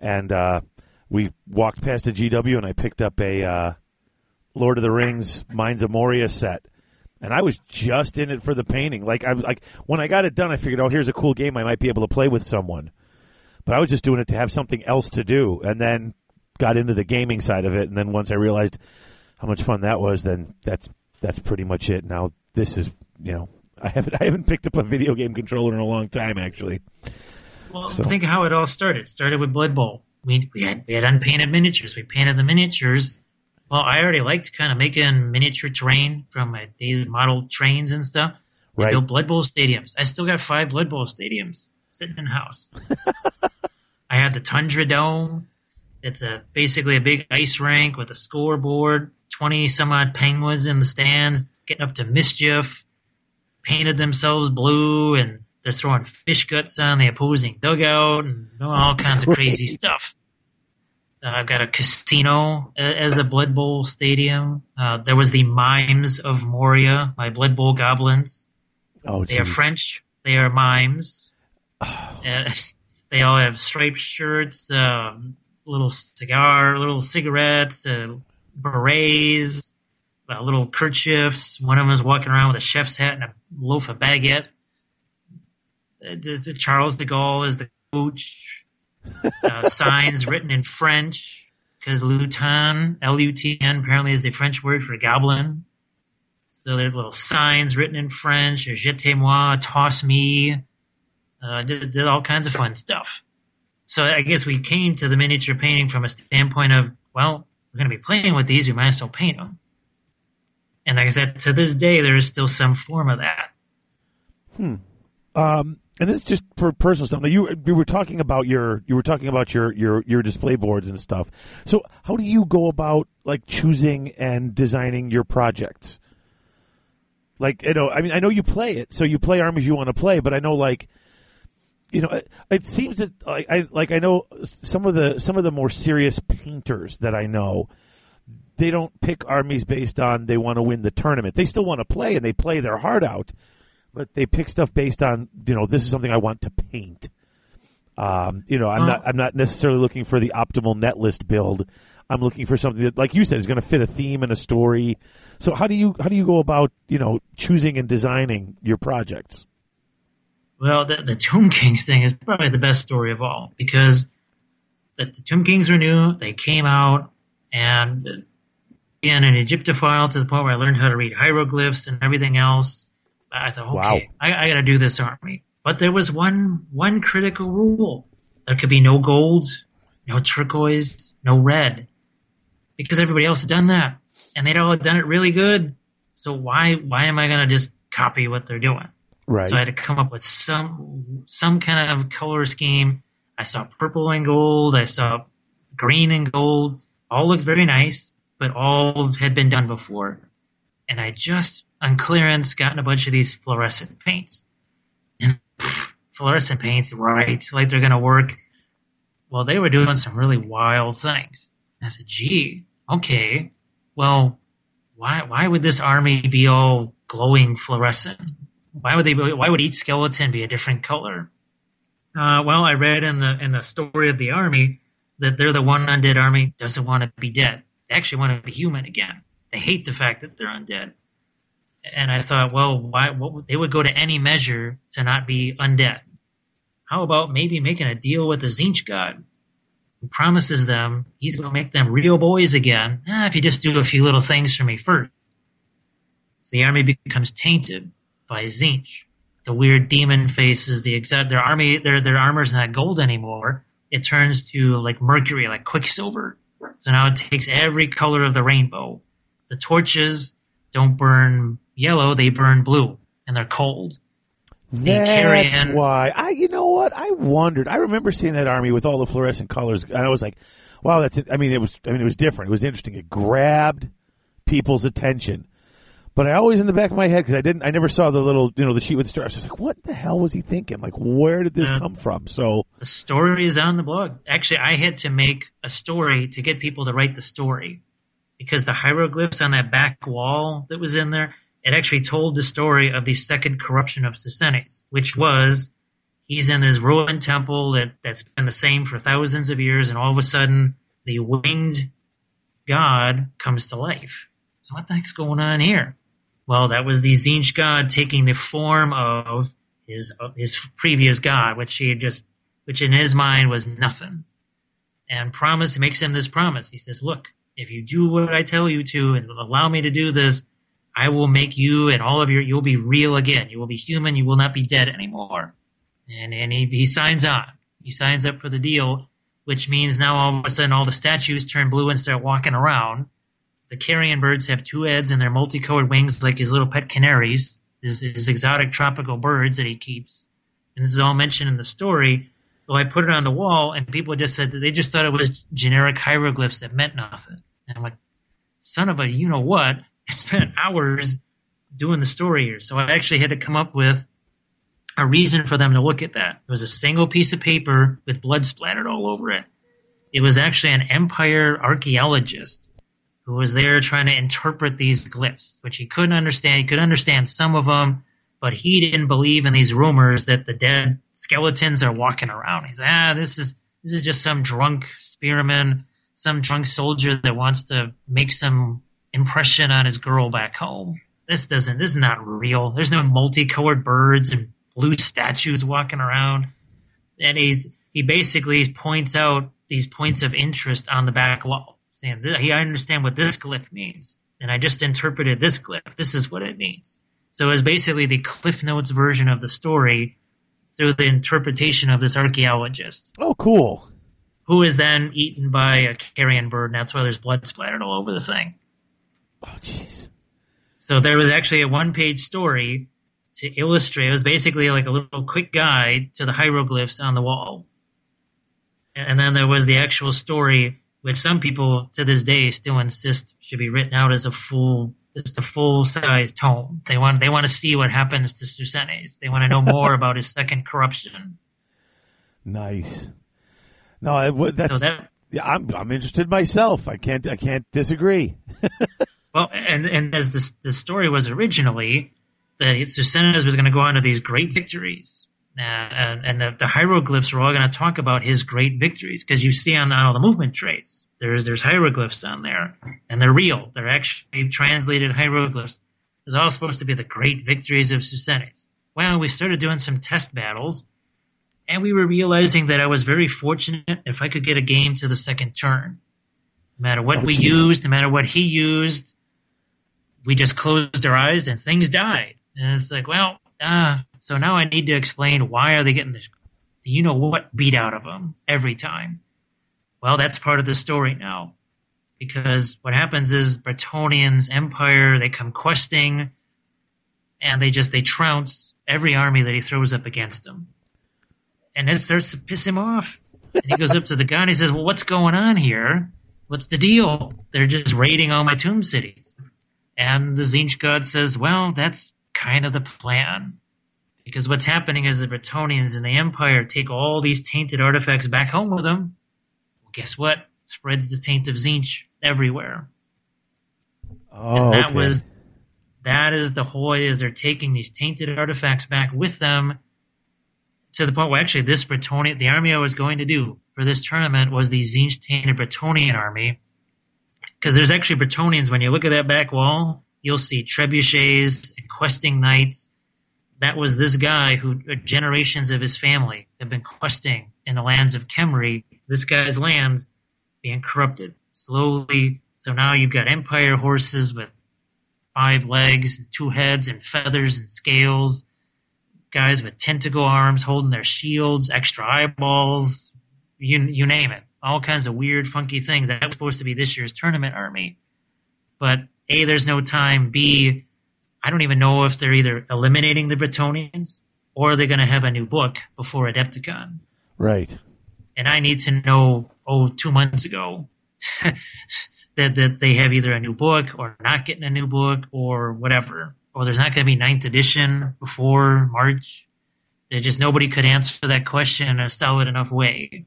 And uh, we walked past a GW, and I picked up a uh, Lord of the Rings Mines of Moria set. And I was just in it for the painting. Like I like when I got it done, I figured, oh, here's a cool game I might be able to play with someone. But I was just doing it to have something else to do, and then got into the gaming side of it. And then once I realized how much fun that was, then that's that's pretty much it. Now this is you know I haven't I haven't picked up a video game controller in a long time actually. Well, So- think of how it all started. It started with Blood Bowl. We we had we had unpainted miniatures. We painted the miniatures. Well, I already liked kind of making miniature terrain from uh, my daily model trains and stuff. We Right. built Blood Bowl stadiums. I still got five Blood Bowl stadiums sitting in the house. I had the Tundra Dome. It's a basically a big ice rink with a scoreboard, twenty some odd penguins in the stands, getting up to mischief. Painted themselves blue, and they're throwing fish guts on the opposing dugout, and all kinds of crazy stuff. Uh, I've got a casino as a Blood Bowl stadium. Uh, there was the Mimes of Moria, my Blood Bowl goblins. Oh, They are. French. They are mimes. Uh, they all have striped shirts, uh, little cigar, little cigarettes, uh, berets, uh, little kerchiefs. One of them is walking around with a chef's hat and a loaf of baguette. Uh, the, the Charles de Gaulle is the coach. Uh, signs written in French because lutin, L-U-T-N, apparently is the French word for goblin. So there are little signs written in French, "Jetez moi," "Toss me." Uh, did, did all kinds of fun stuff. So I guess we came to the miniature painting from a standpoint of, well, we're going to be playing with these, we might as well paint them. And like I said, to this day, there is still some form of that. Hmm. Um, and this is just for personal stuff. Now you you were talking about your you were talking about your your your display boards and stuff. So how do you go about like choosing and designing your projects? Like you know, I mean, I know you play it, so you play armies you want to play, but I know like you know, it, it seems that like I like I know some of the some of the more serious painters that I know. They don't pick armies based on they want to win the tournament. They still want to play and they play their heart out, but they pick stuff based on you know this is something I want to paint. Um, you know, I'm Oh. not I'm not necessarily looking for the optimal net list build. I'm looking for something that, like you said, is going to fit a theme and a story. So how do you how do you go about you know choosing and designing your projects? Well, the, the Tomb Kings thing is probably the best story of all because the, the Tomb Kings were new. They came out and being an Egyptophile to the point where I learned how to read hieroglyphs and everything else. I thought, Wow. okay, I, I got to do this army. But there was one one critical rule: there could be no gold, no turquoise, no red, because everybody else had done that, and they'd all done it really good. So why why am I going to just copy what they're doing? Right. So I had to come up with some some kind of color scheme. I saw purple and gold. I saw green and gold. All looked very nice, but all had been done before. And I just on clearance gotten a bunch of these fluorescent paints. And pff, fluorescent paints, right? Like they're gonna work. Well, they were doing some really wild things. And I said, "Gee, okay. Well, why why would this army be all glowing fluorescent? Why would they? Why would each skeleton be a different color? Uh, well, I read in the in the story of the army that they're the one undead army doesn't want to be dead. They actually want to be human again. They hate the fact that they're undead. And I thought, well, why? What, they would go to any measure to not be undead. How about maybe making a deal with the Tzeentch god, who promises them he's going to make them real boys again? Ah, if you just do a few little things for me first. So the army becomes tainted by Tzeentch. The weird demon faces, the exact their army, their their armor's not gold anymore. It turns to like mercury, like quicksilver. So now it takes every color of the rainbow. The torches don't burn yellow; they burn blue, and they're cold. That's carrion- why I. You know what? I wondered. I remember seeing that army with all the fluorescent colors, and I was like, "Wow, that's." It. I mean, it was. I mean, it was different. It was interesting. It grabbed people's attention. But I always in the back of my head because I didn't. I never saw the little, you know, the sheet with the stars. I was like, "What the hell was he thinking? Like, where did this come from?" So, The story is on the blog. Actually, I had to make a story to get people to write the story because the hieroglyphs on that back wall that was in there, it actually told the story of the second corruption of Psusennes, which was he's in this ruined temple that, that's been the same for thousands of years, and all of a sudden the winged god comes to life. So what the heck's going on here? Well, that was the Tzeentch god taking the form of his of his previous god, which he had just, which in his mind was nothing. And promise makes him this promise. He says, "Look, if you do what I tell you to and allow me to do this, I will make you and all of your you'll be real again. You will be human. You will not be dead anymore." And and he he signs on. He signs up for the deal, which means now all of a sudden all the statues turn blue and start walking around. The carrion birds have two heads and they're multicolored wings like his little pet canaries, his, his exotic tropical birds that he keeps. And this is all mentioned in the story. Well, I put it on the wall and people just said that they just thought it was generic hieroglyphs that meant nothing. And I'm like, son of a you know what? I spent hours doing the story here. So I actually had to come up with a reason for them to look at that. It was a single piece of paper with blood splattered all over it. It was actually an empire archaeologist who was there trying to interpret these glyphs, which he couldn't understand. He could understand some of them, but he didn't believe in these rumors that the dead skeletons are walking around. He's ah, this is this is just some drunk spearman, some drunk soldier that wants to make some impression on his girl back home. This doesn't. This is not real. There's no multicolored birds and blue statues walking around. And he's he basically points out these points of interest on the back wall, saying "Th- he I understand what this glyph means. and I just interpreted this glyph. This is what it means. So it was basically the Cliff Notes version of the story through the interpretation of this archaeologist, Oh, cool. who is then eaten by a carrion bird, and that's why there's blood splattered all over the thing. Oh, jeez. So there was actually a one page story to illustrate. It was basically like a little quick guide to the hieroglyphs on the wall. And then there was the actual story, which some people to this day still insist should be written out as a full, just a full size tome. They want, they want to see what happens to Psusennes. They want to know more about his second corruption. Nice. No, I, that's So that, yeah. I'm I'm interested myself. I can't I can't disagree. Well, and and as the the story was originally, that Psusennes was going to go on to these great victories, and and the, the hieroglyphs were all going to talk about his great victories because you see on, on all the movement trays there's there's hieroglyphs on there, and they're real. They're actually translated hieroglyphs. It's all supposed to be the great victories of Psusennes. Well, we started doing some test battles, and we were realizing that I was very fortunate if I could get a game to the second turn. No matter what Oh, we jeez. used, no matter what he used, we just closed our eyes and things died. And it's like, well, ah, so now I need to explain why are they getting this, you know what, beat out of them every time. Well, that's part of the story now. Because what happens is Bretonnians, Empire, they come questing, and they just, they trounce every army that he throws up against them. And it starts to piss him off. And he goes up to the guy and he says, well, what's going on here? What's the deal? They're just raiding all my tomb cities. And the Tzeentch god says, well, that's kind of the plan. Because what's happening is the Bretonnians and the Empire take all these tainted artifacts back home with them. Well, guess what? Spreads the taint of Tzeentch everywhere. Oh, and that okay. was, that is the whole idea is they're taking these tainted artifacts back with them to the point where actually this Bretonnian, the army I was going to do for this tournament was the Tzeentch tainted Bretonnian army. Because there's actually Bretonnians, when you look at that back wall, you'll see trebuchets and questing knights. That was this guy who, uh, generations of his family have been questing in the lands of Khemri, this guy's land being corrupted slowly. So now you've got empire horses with five legs, and two heads, and feathers and scales. Guys with tentacle arms holding their shields, extra eyeballs, you you name it. All kinds of weird, funky things. That was supposed to be this year's tournament army. But A, there's no time. B, I don't even know if they're either eliminating the Bretonnians or they're going to have a new book before Adepticon. right. And I need to know, oh, two months ago, that, that they have either a new book or not getting a new book or whatever. Or there's not going to be ninth edition before March. There just nobody could answer that question in a solid enough way.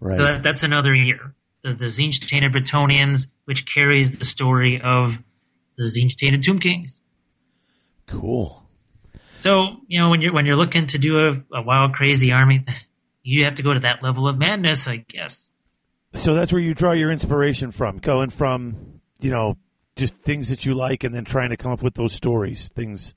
Right. So that, that's another year. The, the Tzeentch Bretonnians, which carries the story of the Tzeentch Tomb Kings. Cool. So, you know, when you're, when you're looking to do a, a wild, crazy army, you have to go to that level of madness, I guess. So that's where you draw your inspiration from, going from you know just things that you like, and then trying to come up with those stories, things.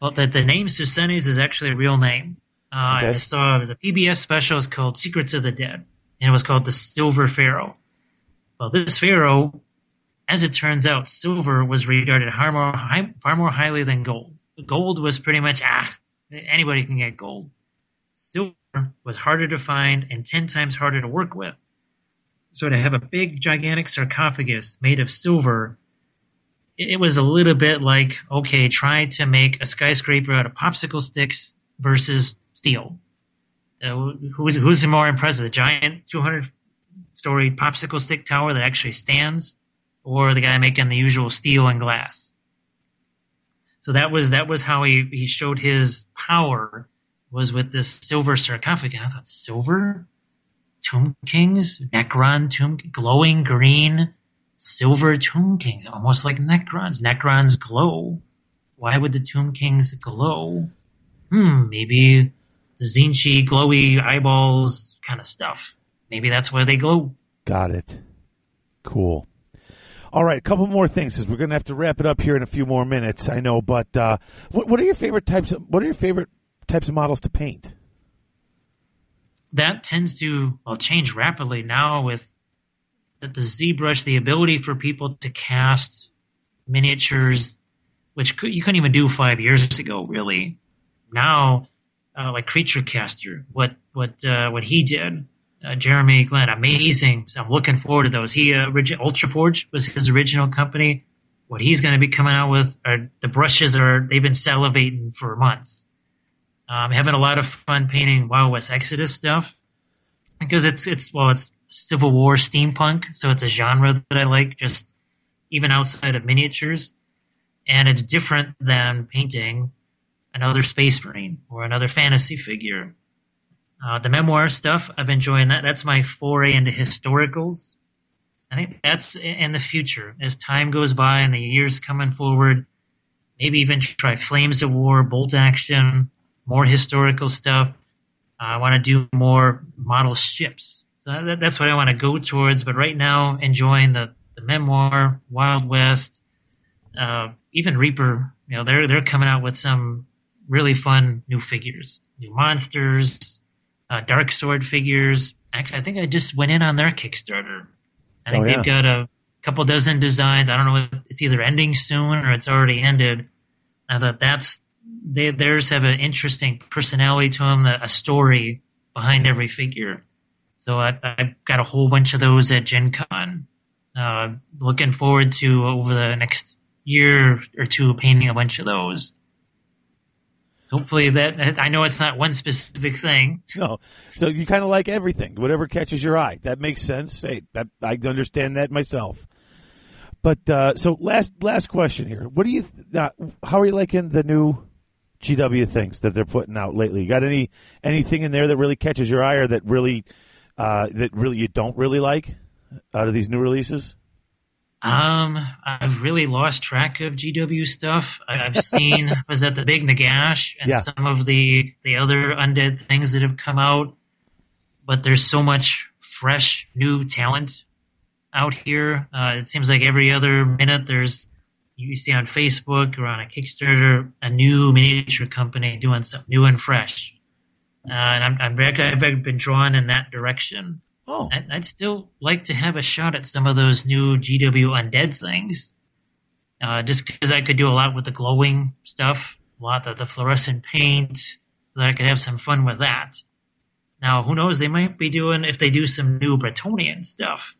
Well, the, the name Psusennes is actually a real name. Uh, Okay. I saw it was a PBS special. It's called Secrets of the Dead, and it was called the Silver Pharaoh. Well, this pharaoh, as it turns out, silver was regarded far more, high, far more highly than gold. Gold was pretty much ah, anybody can get gold. Silver was harder to find and ten times harder to work with. So to have a big, gigantic sarcophagus made of silver it it was a little bit like okay, try to make a skyscraper out of popsicle sticks versus steel. Uh, who, who's more impressive, the giant 200 story popsicle stick tower that actually stands, or the guy making the usual steel and glass? So that was that was how he, he showed his power was with this silver sarcophagus. I thought silver, Tomb Kings, Necron Tomb, glowing green silver Tomb Kings, almost like Necrons. Necrons glow. Why would the Tomb Kings glow? Hmm, maybe the Zinchi glowy eyeballs kind of stuff. Maybe that's why they glow. Got it. Cool. All right, a couple more things because we're going to have to wrap it up here in a few more minutes. I know, but uh, what, what are your favorite types? Of, what are your favorite types of models to paint? That tends to well change rapidly now with that the ZBrush, the ability for people to cast miniatures, which could, you couldn't even do five years ago, really. Now, uh, like Creature Caster, what what uh, what he did, uh, Jeremy Glenn, amazing. So I'm looking forward to those. He uh, origi- Ultraforge was his original company. What he's going to be coming out with are the brushes are they've been salivating for months. Um, I'm having a lot of fun painting Wild West Exodus stuff because it's it's well it's Civil War steampunk, so it's a genre that I like just even outside of miniatures, and it's different than painting another Space Marine or another fantasy figure. Uh, the memoir stuff, I've been enjoying that. That's my foray into historicals. I think that's in the future as time goes by and the years coming forward. Maybe even try Flames of War, Bolt Action, more historical stuff. I want to do more model ships. So that, that's what I want to go towards. But right now, enjoying the, the memoir, Wild West, uh, even Reaper. You know, they're they're coming out with some really fun new figures, new monsters, uh, Dark Sword figures. Actually, I think I just went in on their Kickstarter. I think Oh, yeah. they've got a couple dozen designs. I don't know if it's either ending soon or it's already ended. I thought that's they theirs have an interesting personality to them, a story behind every figure. So I, I've got a whole bunch of those at Gen Con. Uh, looking forward to over the next year or two painting a bunch of those. Hopefully that I know it's not one specific thing. No, so you kind of like everything, whatever catches your eye. That makes sense. Hey, that I understand that myself. But uh, so last last question here. What do you? Uh, how are you liking the new GW things that they're putting out lately? You got any anything in there that really catches your eye, or that really uh, that really you don't really like out of these new releases? Um, I've really lost track of GW stuff. I, I've seen was that the Big Nagash and Yeah. some of the the other undead things that have come out, but there's so much fresh new talent out here. Uh, it seems like every other minute there's you see on Facebook or on a Kickstarter a new miniature company doing something new and fresh. Uh, and I'm, I'm I've been drawn in that direction. Oh, I'd, I'd still like to have a shot at some of those new GW undead things. Uh, just because I could do a lot with the glowing stuff, a lot of the fluorescent paint, that I could have some fun with that. Now, who knows? They might be doing if they do some new Bretonnian stuff.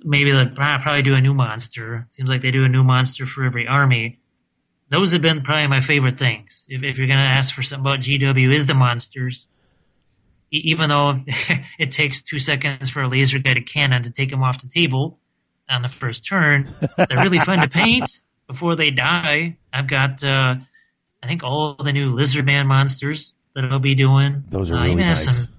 Maybe they'll probably do a new monster. Seems like they do a new monster for every army. Those have been probably my favorite things. If, if you're gonna ask for something about GW, is the monsters even though it takes two seconds for a laser guided cannon to take them off the table on the first turn, they're really fun to paint before they die. I've got, uh, I think all the new Lizardman monsters that I'll be doing. those are Uh, really nice. some-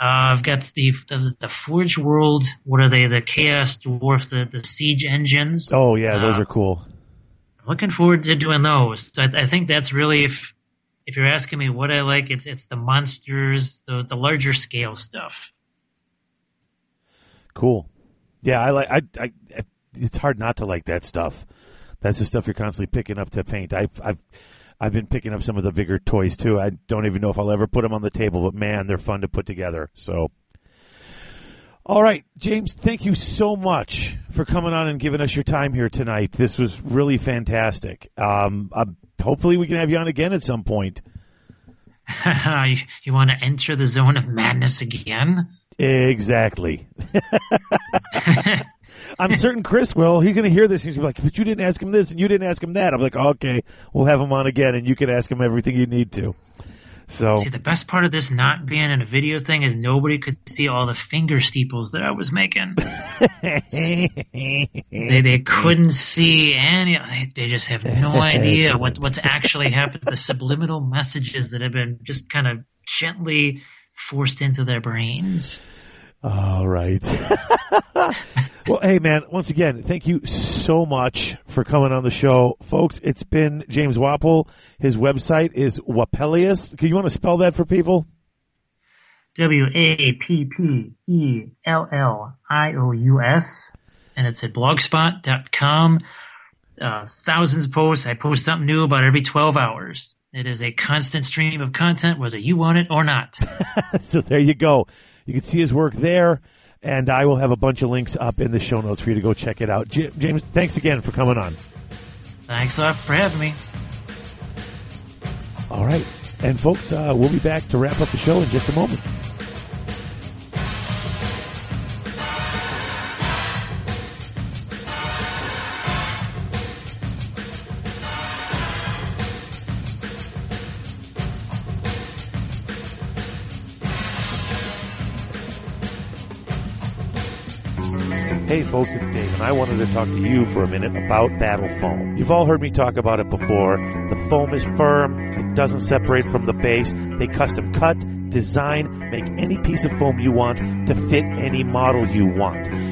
uh, I've got the, the the Forge World. What are they? The Chaos Dwarf, the the Siege engines. Oh yeah, those Uh, are cool. looking forward to doing those. So I, I think that's really if if you're asking me what I like, it's it's the monsters, the the larger scale stuff. Cool. Yeah, I like. I, I. It's hard not to like that stuff. That's the stuff you're constantly picking up to paint. I've. I've. I've been picking up some of the bigger toys too. I don't even know if I'll ever put them on the table, but man, they're fun to put together. So, all right, James, thank you so much for coming on and giving us your time here tonight. This was really fantastic. Um, uh, hopefully, we can have you on again at some point. you, you want to enter the zone of madness again? Exactly. I'm certain Chris will. He's going to hear this. He's going to be like, but you didn't ask him this and you didn't ask him that. I'm like, okay, we'll have him on again and you can ask him everything you need to. So, See, the best part of this not being in a video thing is nobody could see all the finger steeples that I was making. they they couldn't see any. They, they just have no idea what what's actually happened. The subliminal messages that have been just kind of gently forced into their brains. all right. well, hey, man, once again, thank you so much for coming on the show. Folks, it's been James Wappel. His website is Wappellious. Can you want to spell that for people? W A P P E L L I O U S, and it's at blogspot.com. Uh, thousands of posts. I post something new about every 12 hours. It is a constant stream of content, whether you want it or not. so there you go. You can see his work there. And I will have a bunch of links up in the show notes for you to go check it out. J- James, thanks again for coming on. Thanks a lot for having me. All right. And folks, uh, we'll be back to wrap up the show in just a moment. Hey folks, it's Dave, and I wanted to talk to you for a minute about Battle Foam. You've all heard me talk about it before. The foam is firm, it doesn't separate from the base. They custom cut, design, make any piece of foam you want to fit any model you want.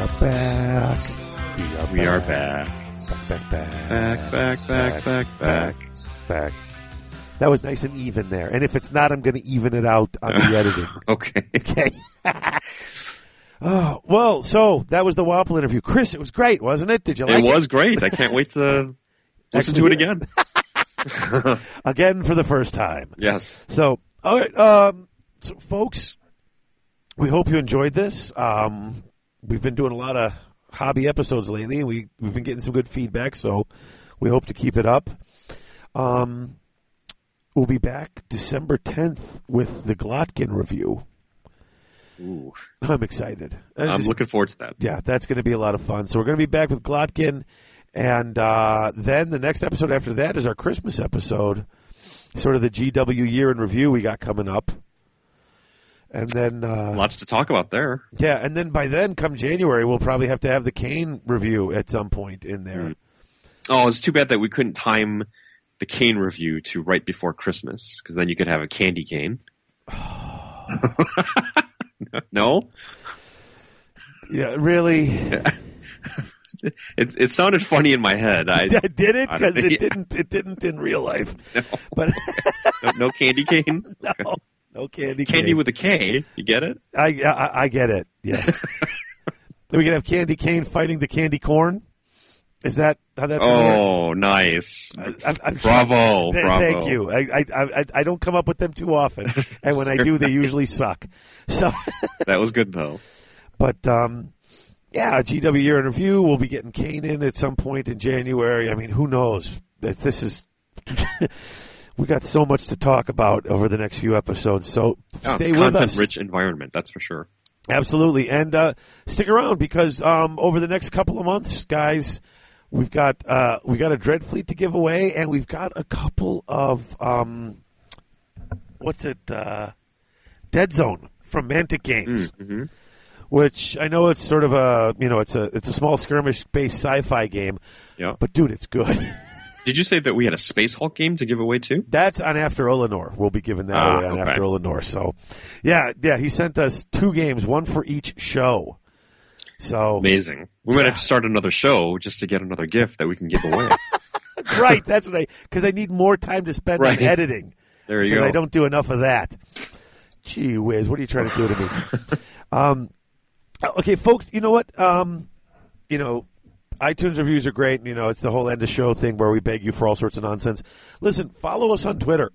Are back. We are We are back. back, back, Back, back, back, back, back. back. That was nice and even there. And if it's not, I'm going to even it out on the editing. Okay. Okay. oh well, so that was the Wappel interview. Chris, it was great, wasn't it? Did you like It was great. I can't wait to listen to it again. again for the first time? Yes. So, all right, um, so folks, we hope you enjoyed this. Um, we've been doing a lot of hobby episodes lately. We we've been getting some good feedback, so we hope to keep it up. Um, we'll be back December tenth with the Glottkin review. Ooh. I'm excited. I I'm just- looking forward to that. yeah, that's going to be a lot of fun. So we're going to be back with Glottkin, and uh, then the next episode after that is our Christmas episode, sort of the GW year in review we got coming up, and then uh, Lots to talk about there. yeah, and then by then, come January, we'll probably have to have the Khaine review at some point in there. Mm. Oh, it's too bad that we couldn't time the Khaine review to right before Christmas, because then you could have a candy cane. no, Yeah, really. it it sounded funny in my head. I Did it? Because it think- didn't. It didn't in real life. No. But no, no candy cane. no, no candy. Candy cane. with a K. You get it? I, I I get it. Yes. then we can have Candy Cane fighting the Candy Corn. Is that how that's? Oh, nice. I'm, I'm Bravo, Th- bravo. Thank you. I, I I I don't come up with them too often, and when I do, they usually suck. So, That was good though. but um, yeah, GW year in review. We'll be getting Khaine in at some point in January. I mean, who knows? If This is. We got so much to talk about over the next few episodes. So Oh, stay it's with content us. rich environment, that's for sure. Absolutely, and uh, stick around because um, over the next couple of months, guys, we've got uh, we got a Dreadfleet to give away, and we've got a couple of um, what's it, uh, Dead Zone from Mantic Games, Mm-hmm. which I know it's sort of a you know it's a it's a small skirmish based sci-fi game, Yeah. but dude, it's good. Did you say that we had a Space Hulk game to give away too? That's on After Eleanor. We'll be giving that Ah, away on okay. After Eleanor. So, yeah, yeah, he sent us two games, one for each show. So Amazing. We might have to start another show just to get another gift that we can give away. right. That's what I because I need more time to spend Right. on editing there you because go. I don't do enough of that. Gee whiz, what are you trying to do to me? um, okay, folks, you know what? Um, you know, iTunes reviews are great. and, You know, it's the whole end of show thing where we beg you for all sorts of nonsense. Listen, follow us on Twitter.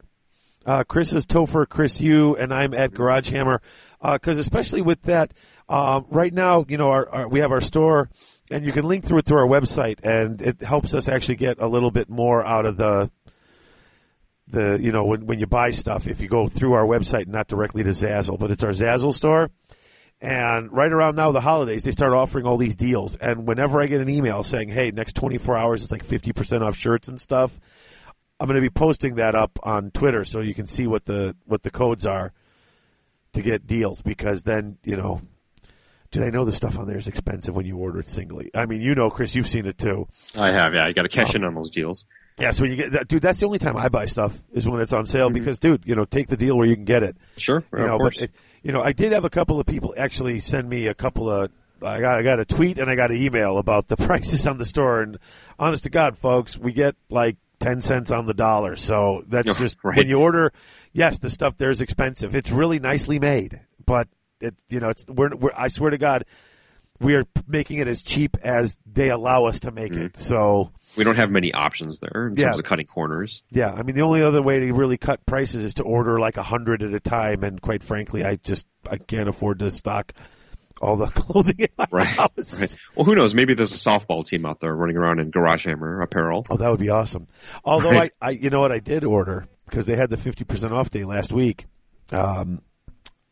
Uh, Chris is Topher, Chris U, and I'm at Garage Hammer. Because especially with that, um, right now, you know, our, our, we have our store, and you can link through it through our website, and it helps us actually get a little bit more out of the the you know when when you buy stuff. If you go through our website, not directly to Zazzle, but it's our Zazzle store. And right around now, the holidays, they start offering all these deals. And whenever I get an email saying, "Hey, next 24 hours, it's like 50% off shirts and stuff," I'm going to be posting that up on Twitter so you can see what the what the codes are to get deals. Because then you know, Dude, I know the stuff on there is expensive when you order it singly. I mean, you know, Chris, you've seen it too. I have, yeah. You got to cash um, in on those deals. Yeah, so when you get that, dude, that's the only time I buy stuff is when it's on sale mm-hmm. because, dude, you know, take the deal where you can get it. Sure, You of know, course. but it, you know, I did have a couple of people actually send me a couple of. I got I got a tweet and I got an email about the prices on the store, and honest to God, folks, we get like ten cents on the dollar. So that's Yeah, just right. when you order. Yes, the stuff there is expensive. It's really nicely made, but it you know it's we're, we're I swear to God, we are making it as cheap as they allow us to make it. Mm-hmm. So we don't have many options there in Yeah. terms of cutting corners. yeah, I mean the only other way to really cut prices is to order like a hundred at a time, and quite frankly, I just I can't afford to stock all the clothing in my Right. house. Right. Well, who knows? Maybe there's a softball team out there running around in Garage Hammer apparel. Oh, that would be awesome. Although Right. I, I, you know what, I did order because they had the fifty percent off day last week. Um,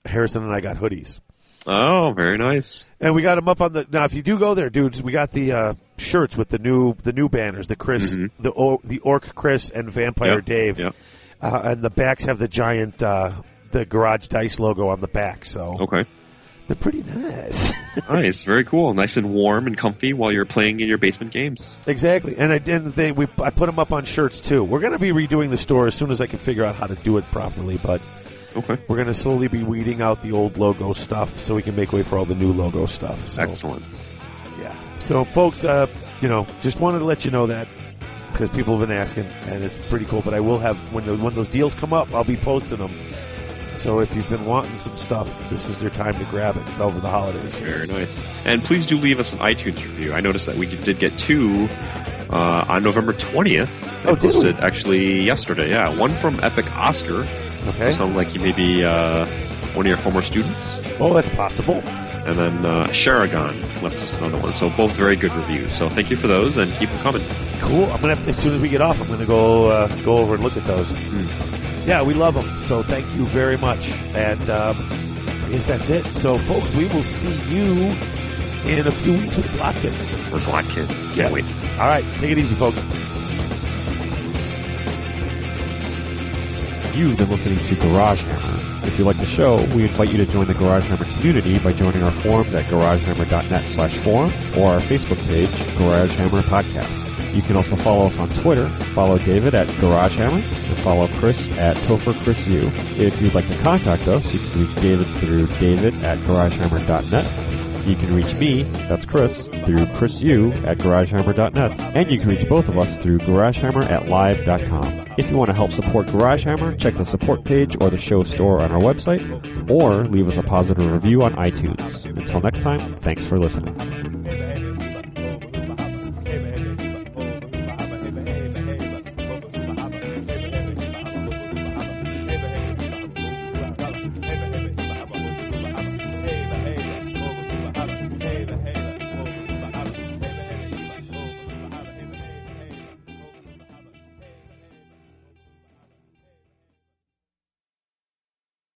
Harrison and I got hoodies, Oh, very nice. and we got them up on the. Now, if you do go there, dudes, we got the uh, shirts with the new the new banners, the Chris, Mhm. the o, the Orc Chris and Vampire Yep, Dave, yep. Uh, and the backs have the giant uh, the Garage Dice logo on the back. So Okay. they're pretty nice. Nice. Very cool. Nice and warm and comfy while you're playing in your basement games. Exactly, and I and they we I put them up on shirts too. We're going to be redoing the store as soon as I can figure out how to do it properly, but Okay. we're going to slowly be weeding out the old logo stuff so we can make way for all the new logo stuff. So, Excellent. Yeah. So, folks, uh, you know, just wanted to let you know that because people have been asking, and it's pretty cool. But I will have when the, when those deals come up, I'll be posting them. So if you've been wanting some stuff, this is your time to grab it over the holidays. Very nice. And please do leave us an iTunes review. I noticed that we did get two uh, on November 20th. They Oh, we? posted actually yesterday. Yeah, one from Epic Oscar. Okay. Sounds like he may be uh, one of your former students. Oh, that's possible. And then uh, Sharagon left us another one. So both very good reviews. So thank you for those and keep them coming. Cool. I'm gonna have, as soon as we get off, I'm gonna go uh, go over and look at those. Yeah, we love them. So thank you very much. And um, I guess that's it. So, folks, we will see you in a few weeks with. For Black Kid. Can't Yeah. wait. All right, take it easy, folks. You've been listening to Garage Hammer. If you like the show, we invite you to join the Garage Hammer community by joining our forums at garagehammer.net slash forum or our Facebook page, Garage Hammer Podcast. You can also follow us on Twitter. Follow David at Garage Hammer and follow Chris at Topher Chris U. If you'd like to contact us, you can reach David through david at garagehammer.net. You can reach me, that's Chris, through chrisu at garagehammer.net. And you can reach both of us through garagehammer at live.com. If you want to help support GarageHammer, check the support page or the show store on our website, or leave us a positive review on iTunes. Until next time, thanks for listening.